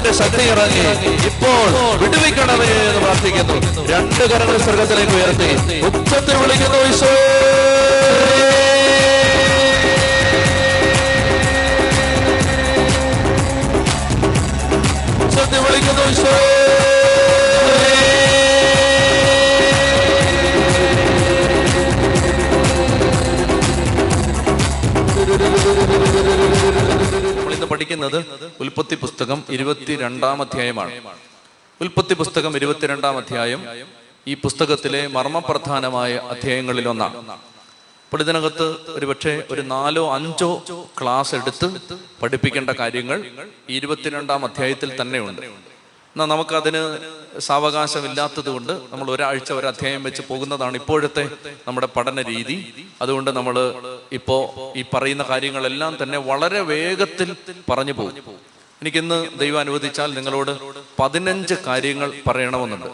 അത്ഭുതത്തിന്റെ ശക്തി ഇറങ്ങി ഇപ്പോൾ വിടുവിക്കണമേ എന്ന് പ്രാർത്ഥിക്കുന്നു. രണ്ട് കരങ്ങൾ സ്വർഗത്തിലേക്ക് ഉയർത്തി. ഉച്ചത്തിൽ വിളിക്കുന്നു ഈശോ ഉച്ചത്തിൽ വിളിക്കുന്നു ഈശോ പഠിക്കുന്നത് ഉൽപ്പത്തി പുസ്തകം ഇരുപത്തിരണ്ടാം അധ്യായമാണ്. ഉൽപ്പത്തി പുസ്തകം ഇരുപത്തിരണ്ടാം അധ്യായം ഈ പുസ്തകത്തിലെ മർമ്മപ്രധാനമായ അധ്യായങ്ങളിൽ ഒന്നാണ്. അപ്പോൾ ഇതിനകത്ത് ഒരുപക്ഷെ ഒരു നാലോ അഞ്ചോ ക്ലാസ് എടുത്ത് പഠിപ്പിക്കേണ്ട കാര്യങ്ങൾ ഇരുപത്തിരണ്ടാം അധ്യായത്തിൽ തന്നെയുണ്ട്. എന്നാൽ നമുക്കതിന് സാവകാശമില്ലാത്തത് കൊണ്ട് നമ്മൾ ഒരാഴ്ച ഒരു അധ്യായം വെച്ച് പോകുന്നതാണ് ഇപ്പോഴത്തെ നമ്മുടെ പഠന രീതി. അതുകൊണ്ട് നമ്മൾ ഇപ്പോൾ ഈ പറയുന്ന കാര്യങ്ങളെല്ലാം തന്നെ വളരെ വേഗത്തിൽ പറഞ്ഞു പോകും. എനിക്കിന്ന് ദൈവം അനുവദിച്ചാൽ നിങ്ങളോട് പതിനഞ്ച് കാര്യങ്ങൾ പറയണമെന്നുണ്ട്.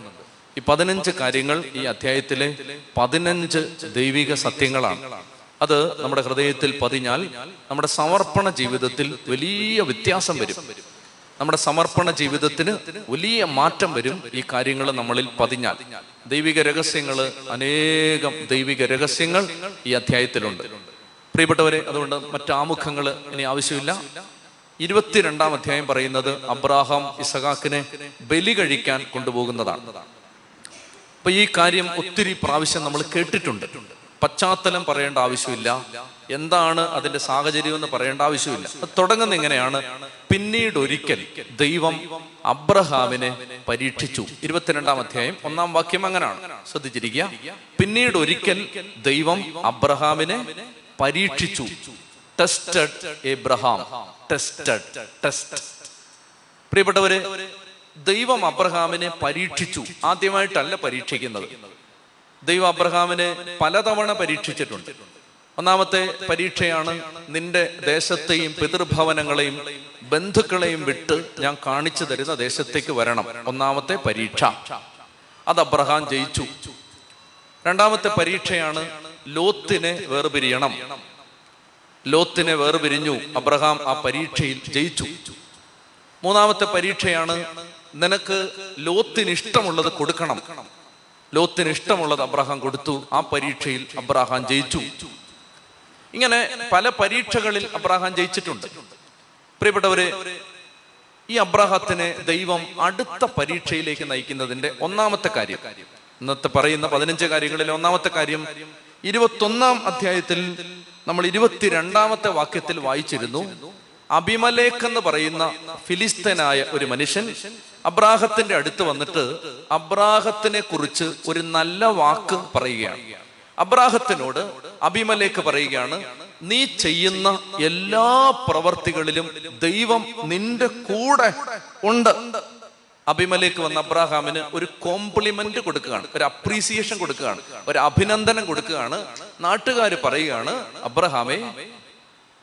ഈ പതിനഞ്ച് കാര്യങ്ങൾ ഈ അധ്യായത്തിലെ പതിനഞ്ച് ദൈവിക സത്യങ്ങളാണ്. അത് നമ്മുടെ ഹൃദയത്തിൽ പതിഞ്ഞാൽ നമ്മുടെ സമർപ്പണ ജീവിതത്തിൽ വലിയ വ്യത്യാസം വരും. നമ്മുടെ സമർപ്പണ ജീവിതത്തിന് വലിയ മാറ്റം വരും ഈ കാര്യങ്ങൾ നമ്മളിൽ പതിഞ്ഞാൽ. ദൈവിക രഹസ്യങ്ങൾ അനേകം ദൈവിക രഹസ്യങ്ങൾ ഈ അധ്യായത്തിലുണ്ട്. പ്രിയപ്പെട്ടവരെ അതുകൊണ്ട് മറ്റാമുഖങ്ങൾ ഇനി ആവശ്യമില്ല. ഇരുപത്തിരണ്ടാം അധ്യായം പറയുന്നത് അബ്രാഹാം ഇസഹാക്കിനെ ബലി കഴിക്കാൻ കൊണ്ടുപോകുന്നതാണ്. അപ്പൊ ഈ കാര്യം ഒത്തിരി പ്രാവശ്യം നമ്മൾ കേട്ടിട്ടുണ്ട്. പശ്ചാത്തലം പറയേണ്ട ആവശ്യമില്ല. എന്താണ് അതിന്റെ സാഹചര്യം എന്ന് പറയേണ്ട ആവശ്യമില്ല. തുടങ്ങുന്ന എങ്ങനെയാണ്? പിന്നീട് ഒരിക്കൽ ദൈവം അബ്രഹാമിനെ പരീക്ഷിച്ചു. ഇരുപത്തിരണ്ടാം അധ്യായം ഒന്നാം വാക്യം അങ്ങനെയാണ്. ശ്രദ്ധിച്ചിരിക്കുക. പിന്നീട് ഒരിക്കൽ ദൈവം അബ്രഹാമിനെ പരീക്ഷിച്ചു. ടെസ്റ്റഡ് എബ്രഹാം ടെസ്റ്റഡ് ടെസ്റ്റ് പ്രിയപ്പെട്ടവരെ ദൈവം അബ്രഹാമിനെ പരീക്ഷിച്ചു. ആദ്യമായിട്ടല്ല പരീക്ഷിക്കുന്നത്. ദൈവം അബ്രഹാമിനെ പലതവണ പരീക്ഷിച്ചിട്ടുണ്ട്. ഒന്നാമത്തെ പരീക്ഷയാണ് നിന്റെ ദേശത്തെയും പിതൃഭവനങ്ങളെയും ബന്ധുക്കളെയും വിട്ട് ഞാൻ കാണിച്ചു തരുന്ന ദേശത്തേക്ക് വരണം. ഒന്നാമത്തെ പരീക്ഷ. അത് അബ്രഹാം ജയിച്ചു. രണ്ടാമത്തെ പരീക്ഷയാണ് ലോത്തിനെ വേർപിരിയണം. ലോത്തിനെ വേർപിരിഞ്ഞു അബ്രഹാം ആ പരീക്ഷയിൽ ജയിച്ചു. മൂന്നാമത്തെ പരീക്ഷയാണ് നിനക്ക് ലോത്തിന് ഇഷ്ടമുള്ളത് കൊടുക്കണം. ലോത്തിന് ഇഷ്ടമുള്ളത് അബ്രഹാം കൊടുത്തു. ആ പരീക്ഷയിൽ അബ്രഹാം ജയിച്ചു. ഇങ്ങനെ പല പരീക്ഷകളിൽ അബ്രഹാം ജയിച്ചിട്ടുണ്ട്. പ്രിയപ്പെട്ടവരെ ഈ അബ്രാഹത്തിനെ ദൈവം അടുത്ത പരീക്ഷയിലേക്ക് നയിക്കുന്നതിന്റെ ഒന്നാമത്തെ കാര്യം. ഇന്നത്തെ പറയുന്ന പതിനഞ്ച് കാര്യങ്ങളിൽ ഒന്നാമത്തെ കാര്യം ഇരുപത്തൊന്നാം അധ്യായത്തിൽ നമ്മൾ ഇരുപത്തിരണ്ടാമത്തെ വാക്യത്തിൽ വായിച്ചിരുന്നു. അഭിമലേഖ് എന്ന് പറയുന്ന ഫിലിസ്തനായ ഒരു മനുഷ്യൻ അബ്രാഹത്തിന്റെ അടുത്ത് വന്നിട്ട് അബ്രാഹത്തിനെ കുറിച്ച് ഒരു നല്ല വാക്ക് പറയുകയാണ്. അബ്രാഹത്തിനോട് അഭിമലേക്ക് പറയുകയാണ് നീ ചെയ്യുന്ന എല്ലാ പ്രവർത്തികളിലും ദൈവം നിന്റെ കൂടെ ഉണ്ട്. അഭിമലേക്ക് വന്ന അബ്രാഹാമിന് ഒരു കോംപ്ലിമെന്റ് കൊടുക്കുകയാണ് ഒരു അപ്രീസിയേഷൻ കൊടുക്കുകയാണ് ഒരു അഭിനന്ദനം കൊടുക്കുകയാണ്. നാട്ടുകാർ പറയുകയാണ് അബ്രഹാമേ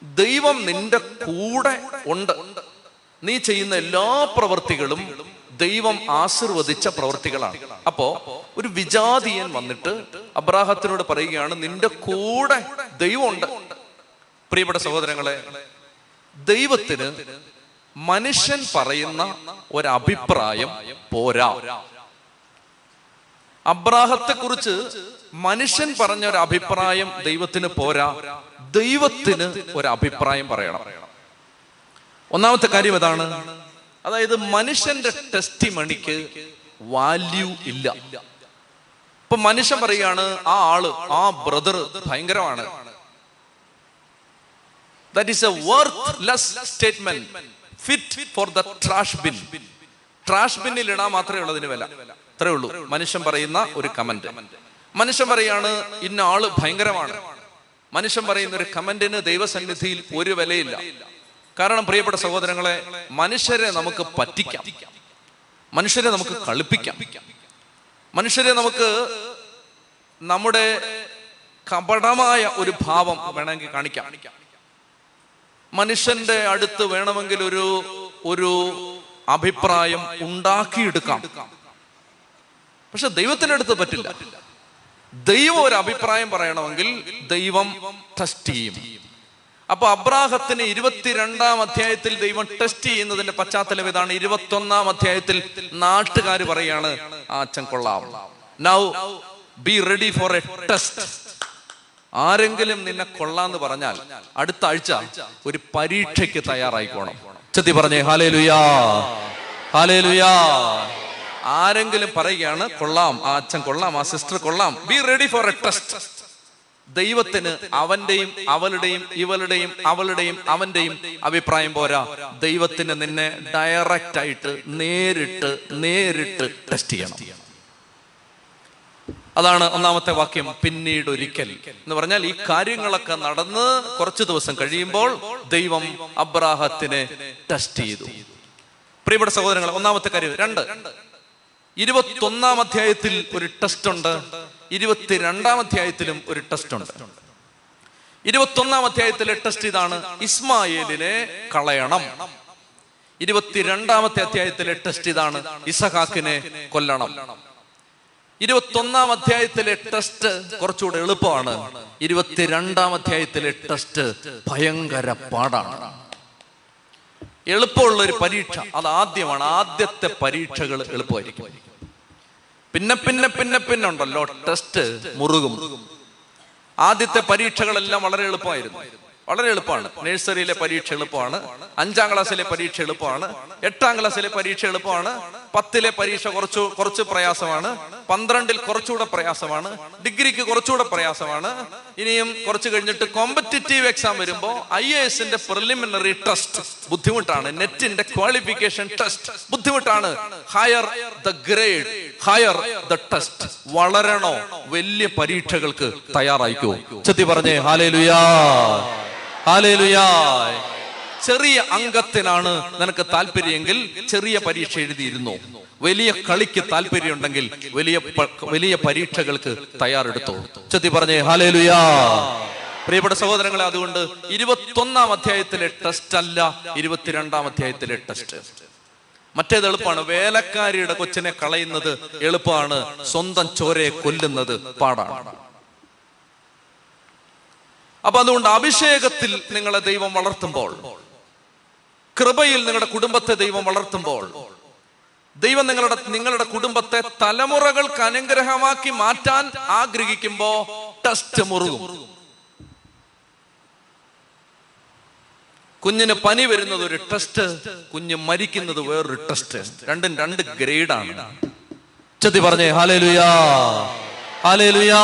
ദൈവം നിന്റെ കൂടെ ഉണ്ട്. നീ ചെയ്യുന്ന എല്ലാ പ്രവർത്തികളും ദൈവം ആശീർവദിച്ച പ്രവർത്തികളാണ്. അപ്പോ ഒരു വിജാതിയൻ വന്നിട്ട് അബ്രാഹത്തിനോട് പറയുകയാണ് നിന്റെ കൂടെ ദൈവമുണ്ട് പ്രിയപ്പെട്ട സഹോദരങ്ങളെ ദൈവത്തിന് മനുഷ്യൻ പറയുന്ന ഒരഭിപ്രായം പോരാ. അബ്രാഹത്തെ കുറിച്ച് മനുഷ്യൻ പറഞ്ഞ ഒരു അഭിപ്രായം ദൈവത്തിന് പോരാ. ദൈവത്തിന് ഒരു അഭിപ്രായം പറയണം. ഒന്നാമത്തെ കാര്യം ഇതാണ്. അതായത് മനുഷ്യന്റെ ടെസ്റ്റി മണിക്ക് വാല്യൂ ഇല്ല. ഇപ്പൊ മനുഷ്യൻ പറയുകയാണ് ആ ആൾ ആ ബ്രദർ ഭയങ്കരമാണ്. That is a worth statement fit for the trash bin trash ബിന്നിൽ ഇടാൻ മാത്രമേ ഉള്ളതിന് വില. അത്രേ ഉള്ളൂ. മനുഷ്യൻ പറയുന്ന ഒരു കമന്റ് മനുഷ്യൻ പറയാണ് ഇന്ന ആൾ ഭയങ്കരമാണ്. മനുഷ്യൻ പറയുന്ന ഒരു കമന്റിന് ദൈവസന്നിധിയിൽ ഒരു വിലയില്ല. കാരണം പ്രിയപ്പെട്ട സഹോദരങ്ങളെ മനുഷ്യരെ നമുക്ക് പറ്റിക്കാം. മനുഷ്യരെ നമുക്ക് കളിപ്പിക്കാം. മനുഷ്യരെ നമുക്ക് നമ്മുടെ കപടമായ ഒരു ഭാവം വേണമെങ്കിൽ കാണിക്കാം. മനുഷ്യന്റെ അടുത്ത് വേണമെങ്കിൽ ഒരു ഒരു അഭിപ്രായം ഉണ്ടാക്കിയെടുക്കാം. പക്ഷെ ദൈവത്തിന്റെ അടുത്ത് പറ്റില്ല. ദൈവം ഒരു അഭിപ്രായം പറയണമെങ്കിൽ ദൈവം ടെസ്റ്റ് ചെയ്യും. അപ്പൊ അബ്രാഹത്തിന് ഇരുപത്തിരണ്ടാം അധ്യായത്തിൽ ദൈവം ടെസ്റ്റ് ചെയ്യുന്നതിന്റെ പശ്ചാത്തലം ഇതാണ്. ഇരുപത്തൊന്നാം അധ്യായത്തിൽ നാട്ടുകാർ പറയാണ് ആ അച്ഛൻ കൊള്ളാം. Now be ready for a test ആരെങ്കിലും നിന്നെ കൊള്ളാന്ന് പറഞ്ഞാൽ അടുത്ത ആഴ്ച ഒരു പരീക്ഷയ്ക്ക് തയ്യാറായിക്കോണം ചെത്തി പറഞ്ഞേ ഹാലേ ലുയാ ഹാലേ ലുയാ ആരെങ്കിലും പറയുകയാണ് കൊള്ളാം ആ അച്ഛൻ കൊള്ളാം ആ സിസ്റ്റർ കൊള്ളാം be ready for a test ദൈവത്തിന് അവന്റെയും അവളുടെയും ഇവളുടെയും അവളുടെയും അവന്റെയും അഭിപ്രായം പോരാ. ദൈവത്തിന് നിന്നെ ഡയറക്റ്റ് ആയിട്ട് നേരിട്ട് നേരിട്ട് ടെസ്റ്റ് ചെയ്യണം. അതാണ് ഒന്നാമത്തെ വാക്യം പിന്നീട് ഒരിക്കൽ എന്ന് പറഞ്ഞാൽ ഈ കാര്യങ്ങളൊക്കെ നടന്ന് കുറച്ച് ദിവസം കഴിയുമ്പോൾ ദൈവം അബ്രാഹത്തിനെ ടെസ്റ്റ് ചെയ്തു. പ്രിയപ്പെട്ട സഹോദരങ്ങൾ ഒന്നാമത്തെ കാര്യം രണ്ട്. ഇരുപത്തൊന്നാം അധ്യായത്തിൽ ഒരു ടെസ്റ്റ് ഉണ്ട് ഇരുപത്തിരണ്ടാം അധ്യായത്തിലും ഒരു ടെസ്റ്റ് ഉണ്ട് ഇരുപത്തൊന്നാം അധ്യായത്തിലെ ടെസ്റ്റ് ഇതാണ് ഇസ്മായേലിനെ കളയണം. ഇരുപത്തിരണ്ടാമത്തെ അധ്യായത്തിലെ ടെസ്റ്റ് ഇതാണ് ഇസഹാക്കിനെ കൊല്ലണം. ഇരുപത്തൊന്നാം അധ്യായത്തിലെ ടെസ്റ്റ് കുറച്ചുകൂടെ എളുപ്പമാണ്. ഇരുപത്തിരണ്ടാം അധ്യായത്തിലെ ടെസ്റ്റ് ഭയങ്കര പാടാണ്. എളുപ്പമുള്ള ഒരു പരീക്ഷ. അത് ആദ്യമാണ്. ആദ്യത്തെ പരീക്ഷകൾ എളുപ്പമായിരിക്കും. പിന്നെ പിന്നെ പിന്നെ പിന്നെ ഉണ്ടല്ലോ. ടെസ്റ്റ് മുറുകും. ആദ്യത്തെ പരീക്ഷകളെല്ലാം വളരെ എളുപ്പമായിരുന്നു. വളരെ എളുപ്പമാണ്. നഴ്സറിയിലെ പരീക്ഷ എളുപ്പമാണ്. അഞ്ചാം ക്ലാസ്സിലെ പരീക്ഷ എളുപ്പമാണ്. എട്ടാം ക്ലാസ്സിലെ പരീക്ഷ എളുപ്പമാണ്. പത്തിലെ പരീക്ഷ കുറച്ച് കുറച്ച് പ്രയാസമാണ്. പന്ത്രണ്ടിൽ കുറച്ചുകൂടെ പ്രയാസമാണ്. ഡിഗ്രിക്ക് കുറച്ചുകൂടെ പ്രയാസമാണ്. ഇനിയും കുറച്ച് കഴിഞ്ഞിട്ട് കോമ്പറ്റിറ്റീവ് എക്സാം വരുമ്പോൾ ഐ എ എസിന്റെ പ്രിലിമിനറി ടെസ്റ്റ് ബുദ്ധിമുട്ടാണ്. നെറ്റിന്റെ ക്വാളിഫിക്കേഷൻ ടെസ്റ്റ് ബുദ്ധിമുട്ടാണ്. Higher the grade higher the test വളരണോ? വലിയ പരീക്ഷകൾക്ക് തയ്യാറായിക്കോ? ചെത്തി പറഞ്ഞേ ഹാലേ ലുയാ ഹാലേ ലുയാ ചെറിയ അംഗത്തിനാണ് നിനക്ക് താല്പര്യമെങ്കിൽ ചെറിയ പരീക്ഷ എഴുതിയിരുന്നു. വലിയ കളിക്ക് താല്പര്യമുണ്ടെങ്കിൽ വലിയ വലിയ പരീക്ഷകൾക്ക് തയ്യാറെടുത്തു. ചെത്തി പറഞ്ഞേ ഹാലേലുയാ പ്രിയപ്പെട്ട സഹോദരങ്ങളെ അതുകൊണ്ട് ഇരുപത്തൊന്നാം അധ്യായത്തിലെ ടെസ്റ്റ് അല്ല ഇരുപത്തിരണ്ടാം അധ്യായത്തിലെ ടെസ്റ്റ്. മറ്റേത് എളുപ്പമാണ്. വേലക്കാരിയുടെ കൊച്ചിനെ കളയുന്നത് എളുപ്പമാണ്. സ്വന്തം ചോരയെ കൊല്ലുന്നത് പാടാണ്. അപ്പൊ അതുകൊണ്ട് അഭിഷേകത്തിൽ നിങ്ങളെ ദൈവം വളർത്തുമ്പോൾ കൃപയിൽ നിങ്ങളുടെ കുടുംബത്തെ ദൈവം വളർത്തുമ്പോൾ ദൈവം നിങ്ങളുടെ നിങ്ങളുടെ കുടുംബത്തെ തലമുറകൾക്ക് അനുഗ്രഹമാക്കി മാറ്റാൻ ആഗ്രഹിക്കുമ്പോ ടെസ്റ്റ് മുറുകും. കുഞ്ഞിന് പനി വരുന്നത് ഒരു ടെസ്റ്റ് കുഞ്ഞ് മരിക്കുന്നത് വേറൊരു ടെസ്റ്റ്. രണ്ടും രണ്ട് ഗ്രേഡാണ്. ചെത്തി പറഞ്ഞേ ഹാലേ ലുയാ ഹാലേ ലുയാ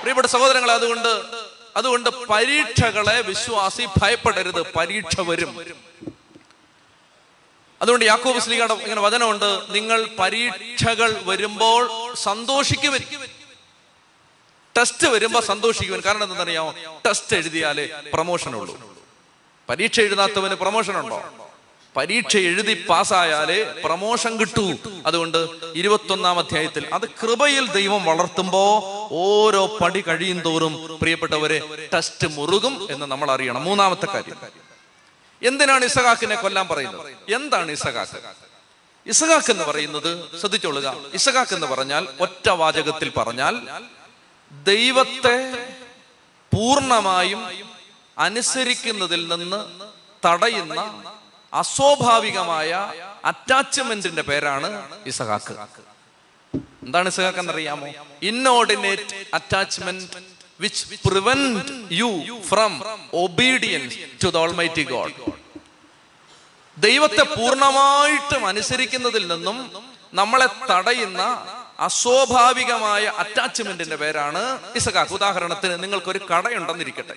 പ്രിയപ്പെട്ട സഹോദരങ്ങളെ അതുകൊണ്ട് അതുകൊണ്ട് പരീക്ഷകളെ വിശ്വാസി ഭയപ്പെടരുത്. പരീക്ഷ വരും. അതുകൊണ്ട് യാക്കോബ് സ്ലീഗയുടെ ഇങ്ങനെ വചനമുണ്ട്. നിങ്ങൾ പരീക്ഷകൾ വരുമ്പോൾ സന്തോഷിക്കുവൻ. ടെസ്റ്റ് വരുമ്പോൾ സന്തോഷിക്കുവൻ. കാരണം എന്താണെന്നറിയാമോ? ടെസ്റ്റ് എഴുതിയാലേ പ്രമോഷൻ ഉള്ളൂ പരീക്ഷ എഴുതാത്തവന് പ്രമോഷൻ ഉണ്ടോ പരീക്ഷ എഴുതി പാസ്സായാലേ പ്രമോഷൻ കിട്ടൂ. അതുകൊണ്ട് ഇരുപത്തൊന്നാം അധ്യായത്തിൽ അത് കൃപയിൽ ദൈവം വളർത്തുമ്പോ ഓരോ പടി കഴിയും തോറും പ്രിയപ്പെട്ടവരെ ടെസ്റ്റ് മുറുകും എന്ന് നമ്മൾ അറിയണം. മൂന്നാമത്തെ കാര്യം. എന്തിനാണ് ഇസഹാക്കിനെ കൊല്ലാൻ പറയുന്നത്? എന്താണ് ഇസഹാക്ക്? ഇസഹാക്ക് എന്ന് പറയുന്നത് ശ്രദ്ധിച്ചോളുക ഇസഹാക്ക് എന്ന് പറഞ്ഞാൽ ഒറ്റ വാചകത്തിൽ പറഞ്ഞാൽ ദൈവത്തെ പൂർണമായും അനുസരിക്കുന്നതിൽ നിന്ന് തടയുന്ന അസ്വാഭാവികമായ അറ്റാച്ച്മെന്റിന്റെ പേരാണ് ഇസഹാക്ക്. എന്താണ് ഇസഹാക്ക് എന്നറിയാമോ? Inordinate attachment which prevent you from obedience to the God ദൈവത്തെ പൂർണമായിട്ടും അനുസരിക്കുന്നതിൽ നിന്നും നമ്മളെ തടയുന്ന അസ്വാഭാവികമായ അറ്റാച്ച്മെന്റിന്റെ പേരാണ് ഇസഹാക്ക്. ഉദാഹരണത്തിന് നിങ്ങൾക്ക് ഒരു കടയുണ്ടെന്നിരിക്കട്ടെ.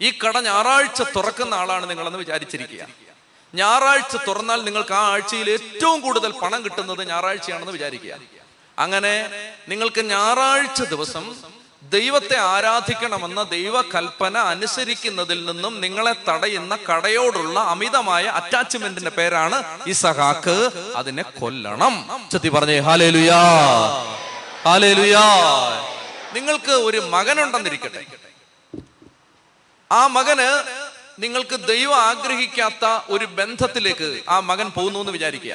ഈ കട ഞായറാഴ്ച തുറക്കുന്ന ആളാണ് നിങ്ങളെന്ന് വിചാരിച്ചിരിക്കുക. ഞായറാഴ്ച തുറന്നാൽ നിങ്ങൾക്ക് ആ ആഴ്ചയിൽ ഏറ്റവും കൂടുതൽ പണം കിട്ടുന്നത് ഞായറാഴ്ചയാണെന്ന് വിചാരിക്കുക. അങ്ങനെ നിങ്ങൾക്ക് ഞായറാഴ്ച ദിവസം ദൈവത്തെ ആരാധിക്കണമെന്ന ദൈവകൽപ്പന അനുസരിക്കുന്നതിൽ നിന്നും നിങ്ങളെ തടയുന്ന കടയോടുള്ള അമിതമായ അറ്റാച്ച്മെന്റിന്റെ പേരാണ് ഈ സഹാക്ക് അതിനെ കൊല്ലണം. ചെത്തി പറഞ്ഞേ ഹാലേലുയാ ഹാലേലുയാ ഹാലേ നിങ്ങൾക്ക് ഒരു മകനുണ്ടെന്നിരിക്കട്ടെ. ആ മകന് നിങ്ങൾക്ക് ദൈവം ആഗ്രഹിക്കാത്ത ഒരു ബന്ധത്തിലേക്ക് ആ മകൻ പോകുന്നു എന്ന് വിചാരിക്കുക.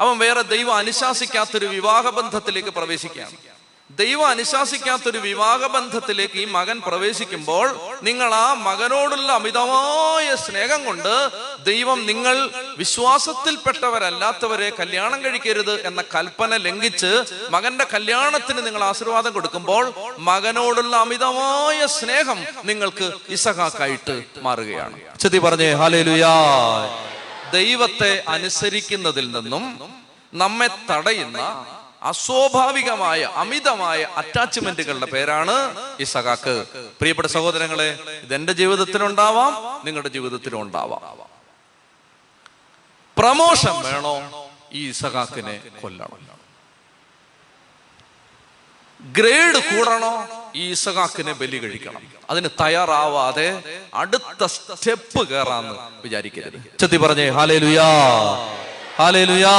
അവൻ വേറെ ദൈവം അനുശാസിക്കാത്തൊരു വിവാഹ ബന്ധത്തിലേക്ക് പ്രവേശിക്കുകയാണ് ദൈവം അനുശാസിക്കാത്തൊരു വിവാഹബന്ധത്തിലേക്ക് ഈ മകൻ പ്രവേശിക്കുമ്പോൾ നിങ്ങൾ ആ മകനോടുള്ള അമിതമായ സ്നേഹം കൊണ്ട് ദൈവം നിങ്ങൾ വിശ്വാസത്തിൽപ്പെട്ടവരല്ലാത്തവരെ കല്യാണം കഴിക്കരുത് എന്ന കൽപ്പന ലംഘിച്ച് മകന്റെ കല്യാണത്തിന് നിങ്ങൾ ആശീർവാദം കൊടുക്കുമ്പോൾ മകനോടുള്ള അമിതമായ സ്നേഹം നിങ്ങൾക്ക് ഇസഹാക്കായിട്ട് മാറുകയാണ്. ചെത്തി പറഞ്ഞേ ഹാലേലുയാ ദൈവത്തെ അനുസരിക്കുന്നതിൽ നിന്നും നമ്മെ തടയുന്ന അസ്വാഭാവികമായ അമിതമായ അറ്റാച്ച്മെന്റുകളുടെ പേരാണ് ഈ സഖാക്ക്. പ്രിയപ്പെട്ട സഹോദരങ്ങളെ ഇതെന്റെ ജീവിതത്തിലുണ്ടാവാം നിങ്ങളുടെ ജീവിതത്തിലും ഉണ്ടാവാം പ്രമോഷൻ വേണോ ഈ ഇസഹാക്കിനെ കൊല്ലണം? ഗ്രേഡ് കൂടണോ ഈ ഇസഹാക്കിനെ ബലി കഴിക്കണം അതിന് തയ്യാറാവാതെ അടുത്ത സ്റ്റെപ്പ് കയറാന്ന് വിചാരിക്കരുത്. ചെത്തി പറഞ്ഞേ ഹാലേ ലുയാ ഹാലേ ലുയാ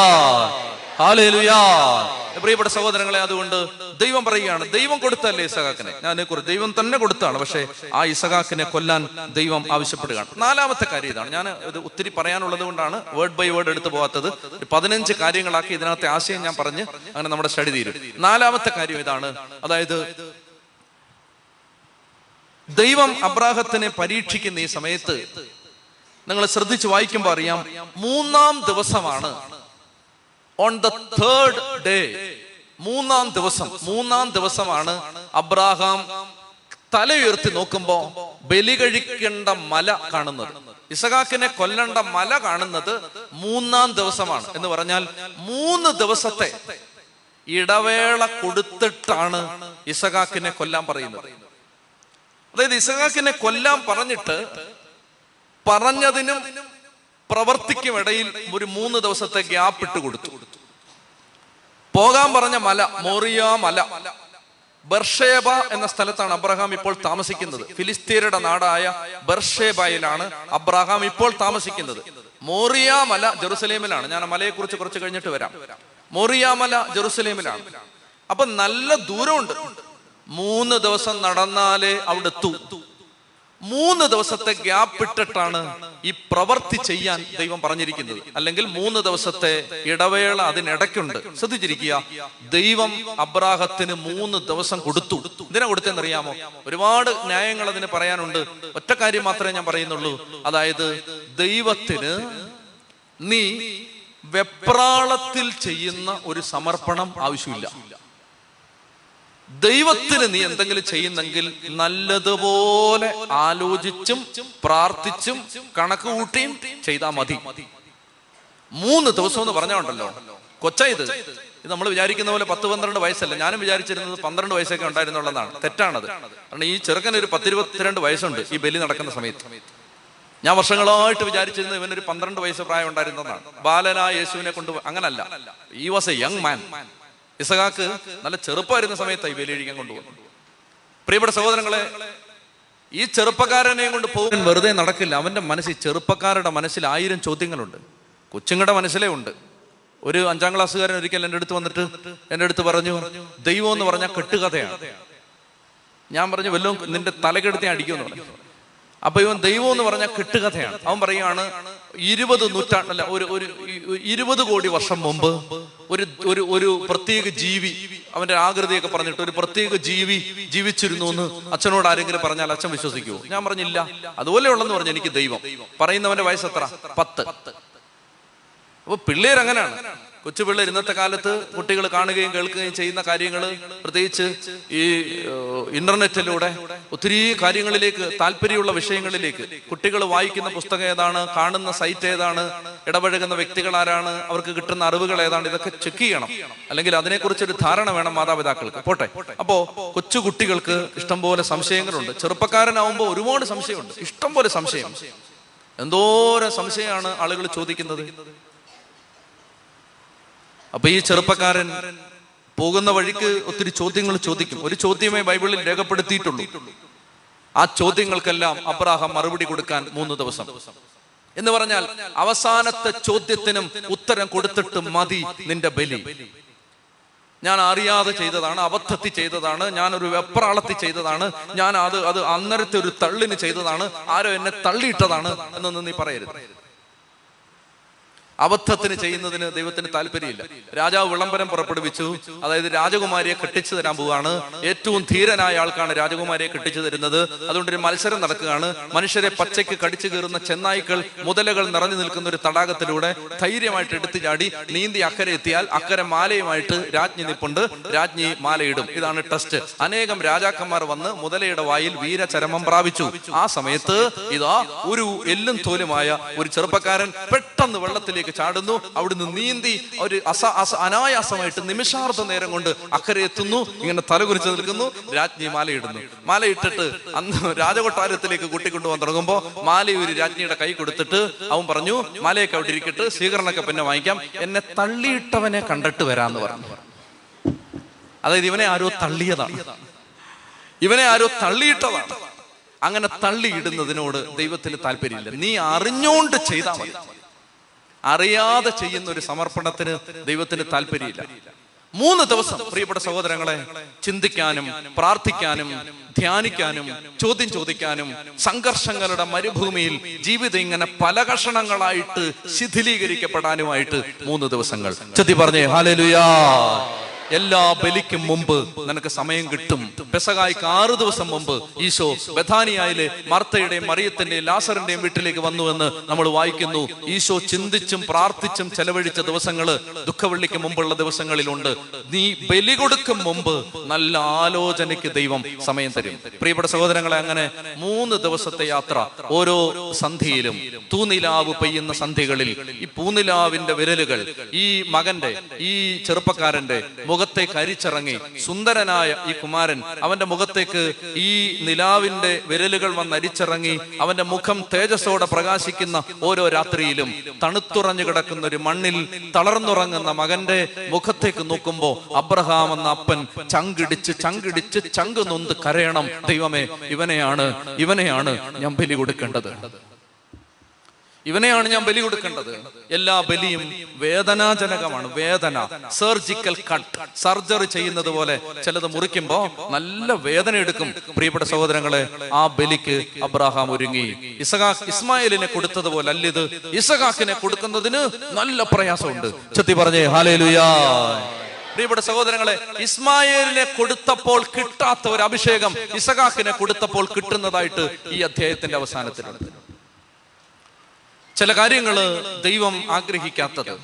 പ്രിയപ്പെട്ട സഹോദരങ്ങളെ അതുകൊണ്ട് ദൈവം പറയുകയാണ് ദൈവം കൊടുത്തല്ലേ ഇസഹാക്കിനെ? ഞാൻ കുറിച്ച് ദൈവം തന്നെ കൊടുത്താണ് പക്ഷേ ആ ഇസഹാക്കിനെ കൊല്ലാൻ ദൈവം ആവശ്യപ്പെടുകയാണ്. നാലാമത്തെ കാര്യം ഇതാണ്. ഞാൻ ഇത് ഒത്തിരി പറയാനുള്ളത് കൊണ്ടാണ് വേർഡ് ബൈ വേർഡ് എടുത്തു പോകാത്തത്. പതിനഞ്ച് കാര്യങ്ങളാക്കി ഇതിനകത്തെ ആശയം ഞാൻ പറഞ്ഞ് അങ്ങനെ നമ്മുടെ സ്റ്റഡി തീരും. നാലാമത്തെ കാര്യം ഇതാണ്. അതായത് ദൈവം അബ്രാഹത്തിനെ പരീക്ഷിക്കുന്ന ഈ സമയത്ത് നിങ്ങൾ ശ്രദ്ധിച്ച് വായിക്കുമ്പോൾ അറിയാം മൂന്നാം ദിവസമാണ് ഓൺ ദ തേർഡ് ഡേ മൂന്നാം ദിവസം മൂന്നാം ദിവസമാണ് അബ്രാഹാം തല ഉയർത്തി നോക്കുമ്പോ ബലി കഴിക്കേണ്ട മല കാണുന്നത്. ഇസഹാക്കിനെ കൊല്ലേണ്ട മല കാണുന്നത് മൂന്നാം ദിവസമാണ്. എന്ന് പറഞ്ഞാൽ മൂന്ന് ദിവസത്തെ ഇടവേള കൊടുത്തിട്ടാണ് ഇസഹാക്കിനെ കൊല്ലാൻ പറയുന്നത്. അതായത് ഇസഹാക്കിനെ കൊല്ലാൻ പറഞ്ഞിട്ട് പറഞ്ഞതിനും പ്രവർത്തിക്കും ഇടയിൽ ഒരു മൂന്ന് ദിവസത്തെ ഗ്യാപ്പ് ഇട്ട് കൊടുത്തു. പോകാൻ പറഞ്ഞ മല മോറിയ മല ബർഷേബ എന്ന സ്ഥലത്താണ് അബ്രഹാം ഇപ്പോൾ താമസിക്കുന്നത്. ഫിലിസ്തീനയുടെ നാടായ ബർഷേബയിലാണ് അബ്രഹാം ഇപ്പോൾ താമസിക്കുന്നത്. മോറിയ മല ജെറുസലേമിലാണ്. ഞാൻ മലയെ കുറിച്ച് കുറച്ച് കഴിഞ്ഞിട്ട് വരാം. മോറിയ മല ജെറുസലേമിലാണ്. അപ്പൊ നല്ല ദൂരമുണ്ട്. മൂന്ന് ദിവസം നടന്നാലേ അവിടെ എത്തൂ മൂന്ന് ദിവസത്തെ ഗ്യാപ്പ് ഇട്ടിട്ടാണ് ഈ പ്രവർത്തി ചെയ്യാൻ ദൈവം പറഞ്ഞിരിക്കുന്നത്. അല്ലെങ്കിൽ മൂന്ന് ദിവസത്തെ ഇടവേള അതിനിടയ്ക്കുണ്ട്. ശ്രദ്ധിച്ചിരിക്കുക ദൈവം അബ്രാഹത്തിന് മൂന്ന് ദിവസം കൊടുത്തു. ഇതിനെ കൊടുത്തെന്നറിയാമോ ഒരുപാട് ന്യായങ്ങൾ അതിന് പറയാനുണ്ട്. ഒറ്റ കാര്യം മാത്രമേ ഞാൻ പറയുന്നുള്ളൂ. അതായത് ദൈവത്തിന് നീ വെപ്രാളത്തിൽ ചെയ്യുന്ന ഒരു സമർപ്പണം ആവശ്യമില്ല. ദൈവത്തിന് നീ എന്തെങ്കിലും ചെയ്യുന്നെങ്കിൽ നല്ലതുപോലെ ആലോചിച്ചും പ്രാർത്ഥിച്ചും കണക്ക് കൂട്ടിയും ചെയ്താൽ മതി. മൂന്ന് ദിവസം എന്ന് പറഞ്ഞുണ്ടല്ലോ കൊച്ചായത് ഇത്. നമ്മൾ വിചാരിക്കുന്ന പോലെ പത്ത് പന്ത്രണ്ട് വയസ്സല്ല? ഞാനും വിചാരിച്ചിരുന്നത് പന്ത്രണ്ട് വയസ്സൊക്കെ ഉണ്ടായിരുന്നുള്ളതാണ്. തെറ്റാണത്. കാരണം ഈ ചെറുക്കന് ഒരു പത്തിരുപത്തിരണ്ട് വയസ്സുണ്ട് ഈ ബലി നടക്കുന്ന സമയത്ത്. ഞാൻ വർഷങ്ങളായിട്ട് വിചാരിച്ചിരുന്നത് ഇവനൊരു പന്ത്രണ്ട് വയസ്സ് പ്രായം ഉണ്ടായിരുന്നതാണ്. ബാലനായ യേശുവിനെ കൊണ്ട് അങ്ങനല്ല. He was a young man Isaac നല്ല ചെറുപ്പമായിരുന്ന സമയത്തായി ബലിയഴിക്കാൻ കൊണ്ടുപോകും പ്രിയപ്പെട്ട സഹോദരങ്ങളെ ഈ ചെറുപ്പക്കാരനെയും കൊണ്ട് പോകാൻ വെറുതെ നടക്കില്ല. അവന്റെ മനസ്സിൽ ചെറുപ്പക്കാരുടെ മനസ്സിൽ ആയിരം ചോദ്യങ്ങളുണ്ട്. കൊച്ചുങ്ങളുടെ മനസ്സിലേ ഉണ്ട്. ഒരു അഞ്ചാം ക്ലാസ്സുകാരൻ ഒരിക്കൽ എന്റെ അടുത്ത് വന്നിട്ട് എന്റെ അടുത്ത് പറഞ്ഞു ദൈവം എന്ന് പറഞ്ഞാൽ കെട്ടുകഥയാണ്. ഞാൻ പറഞ്ഞു വല്ലതും നിന്റെ തലകെടുത്തേ അടിക്കുമെന്ന് പറഞ്ഞു. അപ്പൊ ഇവൻ ദൈവം എന്ന് പറഞ്ഞാൽ കെട്ടുകഥയാണ്. അവൻ പറയുകയാണ് ഇരുപത് നൂറ്റാണ്ടല്ല ഒരു ഒരു ഇരുപത് കോടി വർഷം മുമ്പ് ഒരു ഒരു ഒരു പ്രത്യേക ജീവി അവന്റെ ആകൃതിയൊക്കെ പറഞ്ഞിട്ട് ഒരു പ്രത്യേക ജീവി ജീവിച്ചിരുന്നു എന്ന് അച്ഛനോട് ആരെങ്കിലും പറഞ്ഞാൽ അച്ഛൻ വിശ്വസിക്കുമോ ഞാൻ പറഞ്ഞില്ല. അതുപോലെയുള്ളെന്ന് പറഞ്ഞു എനിക്ക് ദൈവം. പറയുന്നവന്റെ വയസ്സ് എത്ര പത്ത്. അപ്പൊ പിള്ളേർ അങ്ങനെയാണ് കൊച്ചു ഇന്നത്തെ കാലത്ത് കുട്ടികൾ കാണുകയും കേൾക്കുകയും ചെയ്യുന്ന കാര്യങ്ങൾ പ്രത്യേകിച്ച് ഈ ഇന്റർനെറ്റിലൂടെ ഒത്തിരി കാര്യങ്ങളിലേക്ക് താല്പര്യമുള്ള വിഷയങ്ങളിലേക്ക് കുട്ടികൾ വായിക്കുന്ന പുസ്തകം ഏതാണ് കാണുന്ന സൈറ്റ് ഏതാണ് ഇടപഴകുന്ന വ്യക്തികൾ ആരാണ് അവർക്ക് കിട്ടുന്ന അറിവുകൾ ഏതാണ് ഇതൊക്കെ ചെക്ക് ചെയ്യണം. അല്ലെങ്കിൽ അതിനെക്കുറിച്ച് ഒരു ധാരണ വേണം മാതാപിതാക്കൾക്ക്. പോട്ടെ. അപ്പോ കൊച്ചു കുട്ടികൾക്ക് ഇഷ്ടംപോലെ സംശയങ്ങളുണ്ട്. ചെറുപ്പക്കാരനാവുമ്പോൾ ഒരുപാട് സംശയമുണ്ട്. ഇഷ്ടംപോലെ സംശയം. എന്തോരം സംശയമാണ് ആളുകൾ ചോദിക്കുന്നത്. അപ്പൊ ഈ ചെറുപ്പക്കാരൻ പോകുന്ന വഴിക്ക് ഒത്തിരി ചോദ്യങ്ങൾ ചോദിക്കും. ഒരു ചോദ്യമേ ബൈബിളിൽ രേഖപ്പെടുത്തിയിട്ടുള്ളൂ. ആ ചോദ്യങ്ങൾക്കെല്ലാം അബ്രാഹാം മറുപടി കൊടുക്കാൻ മൂന്ന് ദിവസം. എന്ന് പറഞ്ഞാൽ അവസാനത്തെ ചോദ്യത്തിനും ഉത്തരം കൊടുത്തിട്ട് മതി നിന്റെ ബലി. ഞാൻ അറിയാതെ ചെയ്തതാണ് അബദ്ധത്തിൽ ചെയ്തതാണ് ഞാൻ ഒരു വെപ്രാളത്തിൽ ചെയ്തതാണ് ഞാൻ അത് അത് അന്നരത്തെ ഒരു തള്ളിന് ചെയ്തതാണ് ആരോ എന്നെ തള്ളിയിട്ടതാണ് എന്നൊന്നും നീ പറയരുത്. അബദ്ധത്തിന് ചെയ്യുന്നതിന് ദൈവത്തിന് താല്പര്യമില്ല. രാജാവ് വിളംബരം പുറപ്പെടുവിച്ചു. അതായത് രാജകുമാരിയെ കെട്ടിച്ചു തരാൻ പോവാണ് ഏറ്റവും ധീരനായ ആൾക്കാണ് രാജകുമാരിയെ കെട്ടിച്ചു തരുന്നത്. അതുകൊണ്ട് ഒരു മത്സരം നടക്കുകയാണ്. മനുഷ്യരെ പച്ചയ്ക്ക് കടിച്ചു കയറുന്ന ചെന്നായ്ക്കൾ മുതലകൾ നിറഞ്ഞു നിൽക്കുന്ന ഒരു തടാകത്തിലൂടെ ധൈര്യമായിട്ട് എടുത്തു ചാടി നീന്തി അക്കരെ എത്തിയാൽ അക്കരെ മാലയുമായിട്ട് രാജ്ഞി നിപ്പുണ്ട് രാജ്ഞി മാലയിടും. ഇതാണ് ടെസ്റ്റ് അനേകം രാജാക്കന്മാർ വന്ന് മുതലയുടെ വായിൽ വീരചരമം പ്രാപിച്ചു. ആ സമയത്ത് ഇതാ ഒരു എല്ലും തോലുമായ ഒരു ചെറുപ്പക്കാരൻ പെട്ടെന്ന് വെള്ളത്തിലേക്ക് ചാടുന്നു. അവിടുന്ന് നീന്തി ഒരു അസ അസ അനായാസമായിട്ട് നിമിഷാർത്ഥ നേരം കൊണ്ട് അക്കരെ എത്തുന്നു. ഇങ്ങനെ തലകുറിച്ച് നിൽക്കുന്നു. രാജ്ഞി മാലയിടുന്നു. മാലയിട്ടിട്ട് അന്ന് രാജകൊട്ടാരത്തിലേക്ക് കൂട്ടിക്കൊണ്ടുപോകാൻ തുടങ്ങുമ്പോൾ മാല ഒരു രാജ്ഞിയുടെ കൈ കൊടുത്തിട്ട് അവൻ പറഞ്ഞു മാലയൊക്കെ അവിടെ ഇരിക്കട്ട്. സ്വീകരണമൊക്കെ പിന്നെ വാങ്ങിക്കാം. എന്നെ തള്ളിയിട്ടവനെ കണ്ടിട്ട് വരാന്ന് പറഞ്ഞു. അതായത് ഇവനെ ആരോ തള്ളിയതാണ്. ഇവനെ ആരോ തള്ളിയിട്ടതാണ്. അങ്ങനെ തള്ളിയിടുന്നതിനോട് ദൈവത്തിന് താല്പര്യമില്ല. നീ അറിഞ്ഞോണ്ട് ചെയ്താൽ മതി. അറിയാതെ ചെയ്യുന്ന ഒരു സമർപ്പണത്തിന് ദൈവത്തിന് താല്പര്യമില്ല. മൂന്ന് ദിവസം പ്രിയപ്പെട്ട സഹോദരങ്ങളെ ചിന്തിക്കാനും പ്രാർത്ഥിക്കാനും ധ്യാനിക്കാനും ചോദ്യം ചോദിക്കാനും സംഘർഷങ്ങളുടെ മരുഭൂമിയിൽ ജീവിതം ഇങ്ങനെ പല കഷണങ്ങളായിട്ട് ശിഥിലീകരിക്കപ്പെടാനുമായിട്ട് മൂന്ന് ദിവസങ്ങൾ. ചെത്തി പറഞ്ഞേ ഹാലലുയാ എല്ലാ ബലിക്കും മുമ്പ് നിനക്ക് സമയം കിട്ടും. പെസകായ്ക്ക് ആറ് ദിവസം മുമ്പ് ഈശോ ബഥാനിയായിലെ മർത്തയുടെയും മറിയത്തിന്റെയും ലാസറിന്റെയും വീട്ടിലേക്ക് വന്നു എന്ന് നമ്മൾ വായിക്കുന്നു. ഈശോ ചിന്തിച്ചും പ്രാർത്ഥിച്ചും ചെലവഴിച്ച ദിവസങ്ങൾ ദുഃഖവെള്ളിക്ക് മുമ്പുള്ള ദിവസങ്ങളിലുണ്ട്. നീ ബലി കൊടുക്കും മുമ്പ് നല്ല ആലോചനയ്ക്ക് ദൈവം സമയം തരും. പ്രിയപ്പെട്ട സഹോദരങ്ങളെ അങ്ങനെ മൂന്ന് ദിവസത്തെ യാത്ര ഓരോ സന്ധിയിലും തൂനിലാവ് പെയ്യുന്ന സന്ധികളിൽ ഈ പൂനിലാവിന്റെ വിരലുകൾ ഈ മകന്റെ ഈ ചെറുപ്പക്കാരന്റെ മുഖത്തേക്ക് അരിച്ചിറങ്ങി സുന്ദരനായ ഈ കുമാരൻ അവന്റെ മുഖത്തേക്ക് ഈ നിലാവിന്റെ വിരലുകൾ വന്ന് അരിച്ചിറങ്ങി അവന്റെ മുഖം തേജസ്സോടെ പ്രകാശിക്കുന്ന ഓരോ രാത്രിയിലും തണുത്തുറഞ്ഞു കിടക്കുന്ന ഒരു മണ്ണിൽ തളർന്നുറങ്ങുന്ന മകന്റെ മുഖത്തേക്ക് നോക്കുമ്പോ അബ്രഹാം എന്ന അപ്പൻ ചങ്കിടിച്ച് ചങ്കിടിച്ച് ചങ്ക് നൊന്ത് കരയണം. ദൈവമേ ഇവനെയാണ് ഇവനെയാണ് ഞാൻ ബലി കൊടുക്കേണ്ടത്. ഇവനെയാണ് ഞാൻ ബലി കൊടുക്കേണ്ടത്. എല്ലാ ബലിയും വേദനാജനകമാണ്. വേദന സർജിക്കൽ കട്ട് സർജറി ചെയ്യുന്നത് പോലെ ചിലത് മുറിക്കുമ്പോ നല്ല വേദന എടുക്കും. പ്രിയപ്പെട്ട സഹോദരങ്ങളെ ആ ബലിക്ക് അബ്രഹാം ഒരുങ്ങി. ഇസഹാക്ക് ഇസ്മായിലിനെ കൊടുത്തതുപോലെ അല്ലിത് ഇസഹാക്കിനെ കൊടുക്കുന്നതിന് നല്ല പ്രയാസമുണ്ട്. ചെത്തി പറഞ്ഞേ ഹാലേലുയാ. പ്രിയപ്പെട്ട സഹോദരങ്ങളെ ഇസ്മായേലിനെ കൊടുത്തപ്പോൾ കിട്ടാത്ത ഒരു അഭിഷേകം ഇസഹാക്കിനെ കൊടുത്തപ്പോൾ കിട്ടുന്നതായിട്ട് ഈ അധ്യായത്തിന്റെ അവസാനത്തിലുണ്ട്. ചില കാര്യങ്ങൾ ദൈവം ആഗ്രഹിക്കാത്തത്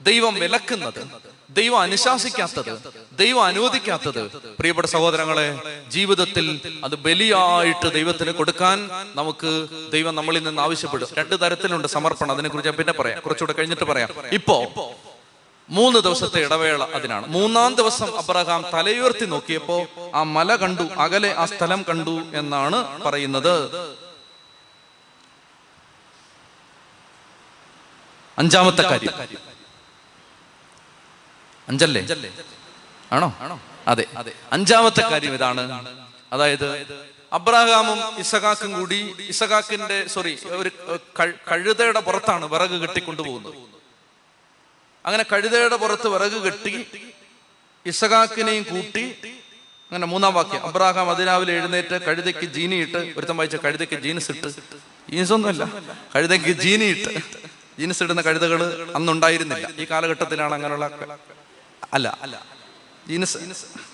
ദൈവം വിലക്കുന്നത് ദൈവം അനുശാസിക്കാത്തത് ദൈവം അനുവദിക്കാത്തത്. പ്രിയപ്പെട്ട സഹോദരങ്ങളെ ജീവിതത്തിൽ അത് ബലിയായിട്ട് ദൈവത്തിന് കൊടുക്കാൻ നമുക്ക് ദൈവം നമ്മളിൽ നിന്ന് ആവശ്യപ്പെടും. രണ്ട് തരത്തിലുണ്ട് സമർപ്പണം അതിനെ കുറിച്ച് ഞാൻ പിന്നെ പറയാം. കുറച്ചുകൂടെ കഴിഞ്ഞിട്ട് പറയാം. ഇപ്പോ മൂന്ന് ദിവസത്തെ ഇടവേള അതിനാണ്. മൂന്നാം ദിവസം അബ്രഹാം തലയുയർത്തി നോക്കിയപ്പോ ആ മല കണ്ടു അകലെ ആ സ്ഥലം കണ്ടു എന്നാണ് പറയുന്നത്. അഞ്ചാമത്തെ കാര്യം. അഞ്ചല്ലേ? ആണോ? അതെ. അഞ്ചാമത്തെ കാര്യം ഇതാണ്. അതായത് അബ്രാഹാമും ഇസഹാക്കും കൂടി ഇസഹാക്കിന്റെ സോറി ഒരു കഴുതയുടെ പുറത്താണ് വിറക് കെട്ടിക്കൊണ്ടുപോകുന്നത്. അങ്ങനെ കഴുതയുടെ പുറത്ത് വിറക് കെട്ടി ഇസഹാക്കിനെയും കൂട്ടി അങ്ങനെ മൂന്നാം വാക്യം അബ്രഹാം അതിരാവിലെ എഴുന്നേറ്റ് കഴുതയ്ക്ക് ജീനിയിട്ട് ഒരുത്തം വായിച്ച കഴുതയ്ക്ക് ജീൻസ് ഇട്ട്. ജീൻസ് ഒന്നുമല്ല കഴുതയ്ക്ക് ജീനിയിട്ട്. ജീൻസ് ഇടുന്ന കഴുതകൾ അന്നുണ്ടായിരുന്നില്ല. ഈ കാലഘട്ടത്തിലാണ് അങ്ങനെയുള്ള അല്ല അല്ല. ജീൻസ്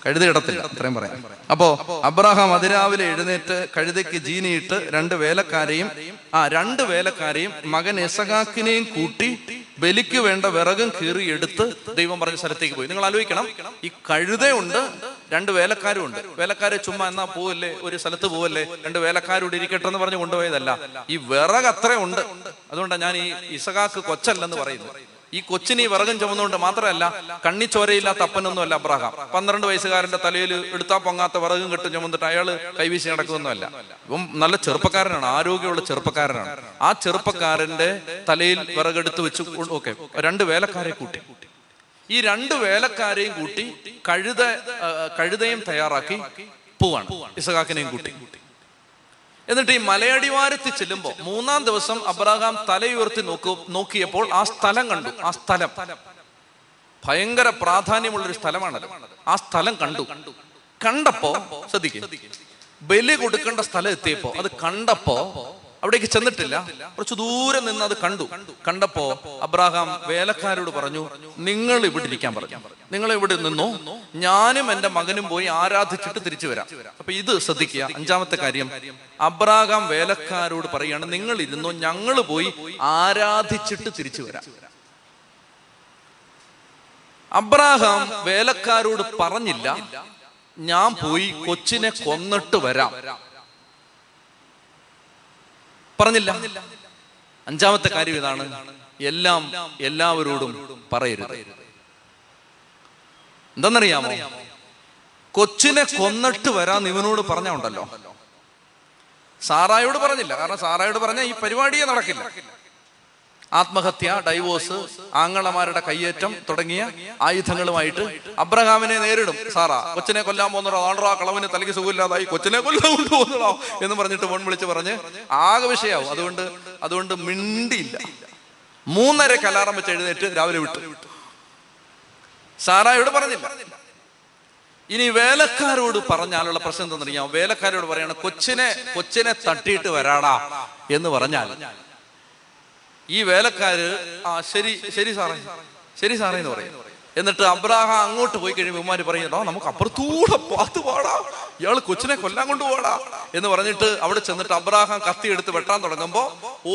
കഴുത ഇടത്തില്ല അത്രയും പറയാം. അപ്പോ അബ്രഹാം അതിരാവിലെ എഴുന്നേറ്റ് കഴുതയ്ക്ക് ജീനിയിട്ട് രണ്ട് വേലക്കാരെയും ആ രണ്ട് വേലക്കാരെയും മകൻ എസഹാക്കിനെയും കൂട്ടി ബലിക്ക് വേണ്ട വിറകും കീറി എടുത്ത് ദൈവം പറഞ്ഞ സ്ഥലത്തേക്ക് പോയി. നിങ്ങൾ ആലോചിക്കണം ഈ കഴുതയുണ്ട് രണ്ട് വേലക്കാരും ഉണ്ട്. വേലക്കാരെ ചുമ്മാ എന്നാ പോവല്ലേ ഒരു സ്ഥലത്ത് പോവല്ലേ രണ്ട് വേലക്കാരോട് ഇരിക്കട്ടെ എന്ന് പറഞ്ഞ് കൊണ്ടുപോയതല്ല. ഈ വിറക് അത്ര ഉണ്ട്. അതുകൊണ്ടാണ് ഞാൻ ഈ ഇസഹാക്ക് കൊച്ചല്ലെന്ന് പറയുന്നത്. ഈ കൊച്ചിന് വിറകും ചുമന്നുകൊണ്ട് മാത്രമല്ല കണ്ണിച്ചോരയില്ലാത്ത അപ്പനൊന്നും അല്ല അബ്രഹാം. പന്ത്രണ്ട് വയസ്സുകാരന്റെ തലയിൽ എടുത്താ പൊങ്ങാത്ത വിറകും കെട്ടും ചുമന്നിട്ട് അയാൾ കൈവീശി നടക്കുന്നൊന്നുമല്ല. ഇപ്പം നല്ല ചെറുപ്പക്കാരനാണ് ആരോഗ്യമുള്ള ചെറുപ്പക്കാരനാണ്. ആ ചെറുപ്പക്കാരന്റെ തലയിൽ വിറകെടുത്ത് വെച്ച് ഓക്കെ രണ്ട് വേലക്കാരെ കൂട്ടി. ഈ രണ്ട് വേലക്കാരെയും കൂട്ടി കഴുത കഴുതയും തയ്യാറാക്കി പോവാണ് ഇസഹാക്കിനെയും കൂട്ടി. എന്നിട്ട് ഈ മലയടിവാരത്തിൽ ചെല്ലുമ്പോൾ മൂന്നാം ദിവസം അബ്രഹാം തലയുയർത്തി നോക്കൂ നോക്കിയപ്പോൾ ആ സ്ഥലം കണ്ടു ആ സ്ഥലം. ഭയങ്കര പ്രാധാന്യമുള്ള ഒരു സ്ഥലമാണല്ലോ. ആ സ്ഥലം കണ്ടു. കണ്ടപ്പോ ശ്രദ്ധിക്കും ബലി കൊടുക്കേണ്ട സ്ഥലം എത്തിയപ്പോ അത് കണ്ടപ്പോ അവിടേക്ക് ചെന്നിട്ടില്ല. കുറച്ചു ദൂരെ നിന്ന് അത് കണ്ടു. കണ്ടപ്പോ അബ്രാഹാം വേലക്കാരോട് പറഞ്ഞു നിങ്ങൾ ഇവിടെ ഇരിക്കാൻ പറഞ്ഞു. നിങ്ങൾ ഇവിടെ നിന്നു? ഞാനും എന്റെ മകനും പോയി ആരാധിച്ചിട്ട് തിരിച്ചു വരാം. അപ്പൊ ഇത് ശ്രദ്ധിക്കുക. അഞ്ചാമത്തെ കാര്യം അബ്രാഹാം വേലക്കാരോട് പറയാണ് നിങ്ങൾ ഇരുന്നു? ഞങ്ങൾ പോയി ആരാധിച്ചിട്ട് തിരിച്ചു വരാം. അബ്രാഹാം വേലക്കാരോട് പറഞ്ഞില്ല ഞാൻ പോയി കൊച്ചിനെ കൊന്നിട്ട് വരാം. പറഞ്ഞില്ല. അഞ്ചാമത്തെ കാര്യം ഇതാണ്. എല്ലാം എല്ലാവരോടും പറയരുത്. എന്തെന്നറിയാമോ കൊച്ചിനെ കൊന്നിട്ട് വരാൻ ഇവനോട് പറഞ്ഞ ഉണ്ടല്ലോ. സാറായോട് പറഞ്ഞില്ല. കാരണം സാറായോട് പറഞ്ഞ ഈ പരിപാടിയെ നടക്കില്ല. ആത്മഹത്യ ഡൈവോഴ്സ് ആങ്ങളമാരുടെ കയ്യേറ്റം തുടങ്ങിയ ആയുധങ്ങളുമായിട്ട് അബ്രഹാമിനെ നേരിടും. സാറാ കൊച്ചിനെ കൊല്ലാൻ പോകുന്നോ ആണ്ടറാ കളവിന് തലയ്ക്ക് സുഖമില്ലാതായി കൊച്ചിനെ കൊല്ലാൻ പോകുന്നോ എന്ന് പറഞ്ഞിട്ട് ഫോൺ വിളിച്ച് പറഞ്ഞ് ആകെ വിഷയാവും. അതുകൊണ്ട് അതുകൊണ്ട് മിണ്ടിയില്ല. മൂന്നര കലാറം വെച്ച് എഴുന്നേറ്റ് രാവിലെ വിട്ടു. സാറാ ഇവിടെ പറഞ്ഞില്ല. ഇനി വേലക്കാരോട് പറഞ്ഞാലുള്ള പ്രശ്നം എന്തെന്നറിയാം വേലക്കാരോട് പറയാണ് കൊച്ചിനെ കൊച്ചിനെ തട്ടിയിട്ട് വരാടാ എന്ന് പറഞ്ഞാൽ ഈ വേലക്കാര് ആ ശരി ശരി സാറേ ശരി സാറേ എന്ന് പറയും. എന്നിട്ട് അബ്രാഹാം അങ്ങോട്ട് പോയി കഴിയുമ്പോൾ ഉമ്മാര് പറയുന്നോ നമുക്ക് അപ്പുറത്തൂടെ പാത്ത് പാടാ. ഇയാൾ കൊച്ചിനെ കൊല്ലാൻ കൊണ്ട് പോടാ എന്ന് പറഞ്ഞിട്ട് അവിടെ ചെന്നിട്ട് അബ്രാഹാം കത്തി എടുത്ത് വെട്ടാൻ തുടങ്ങുമ്പോ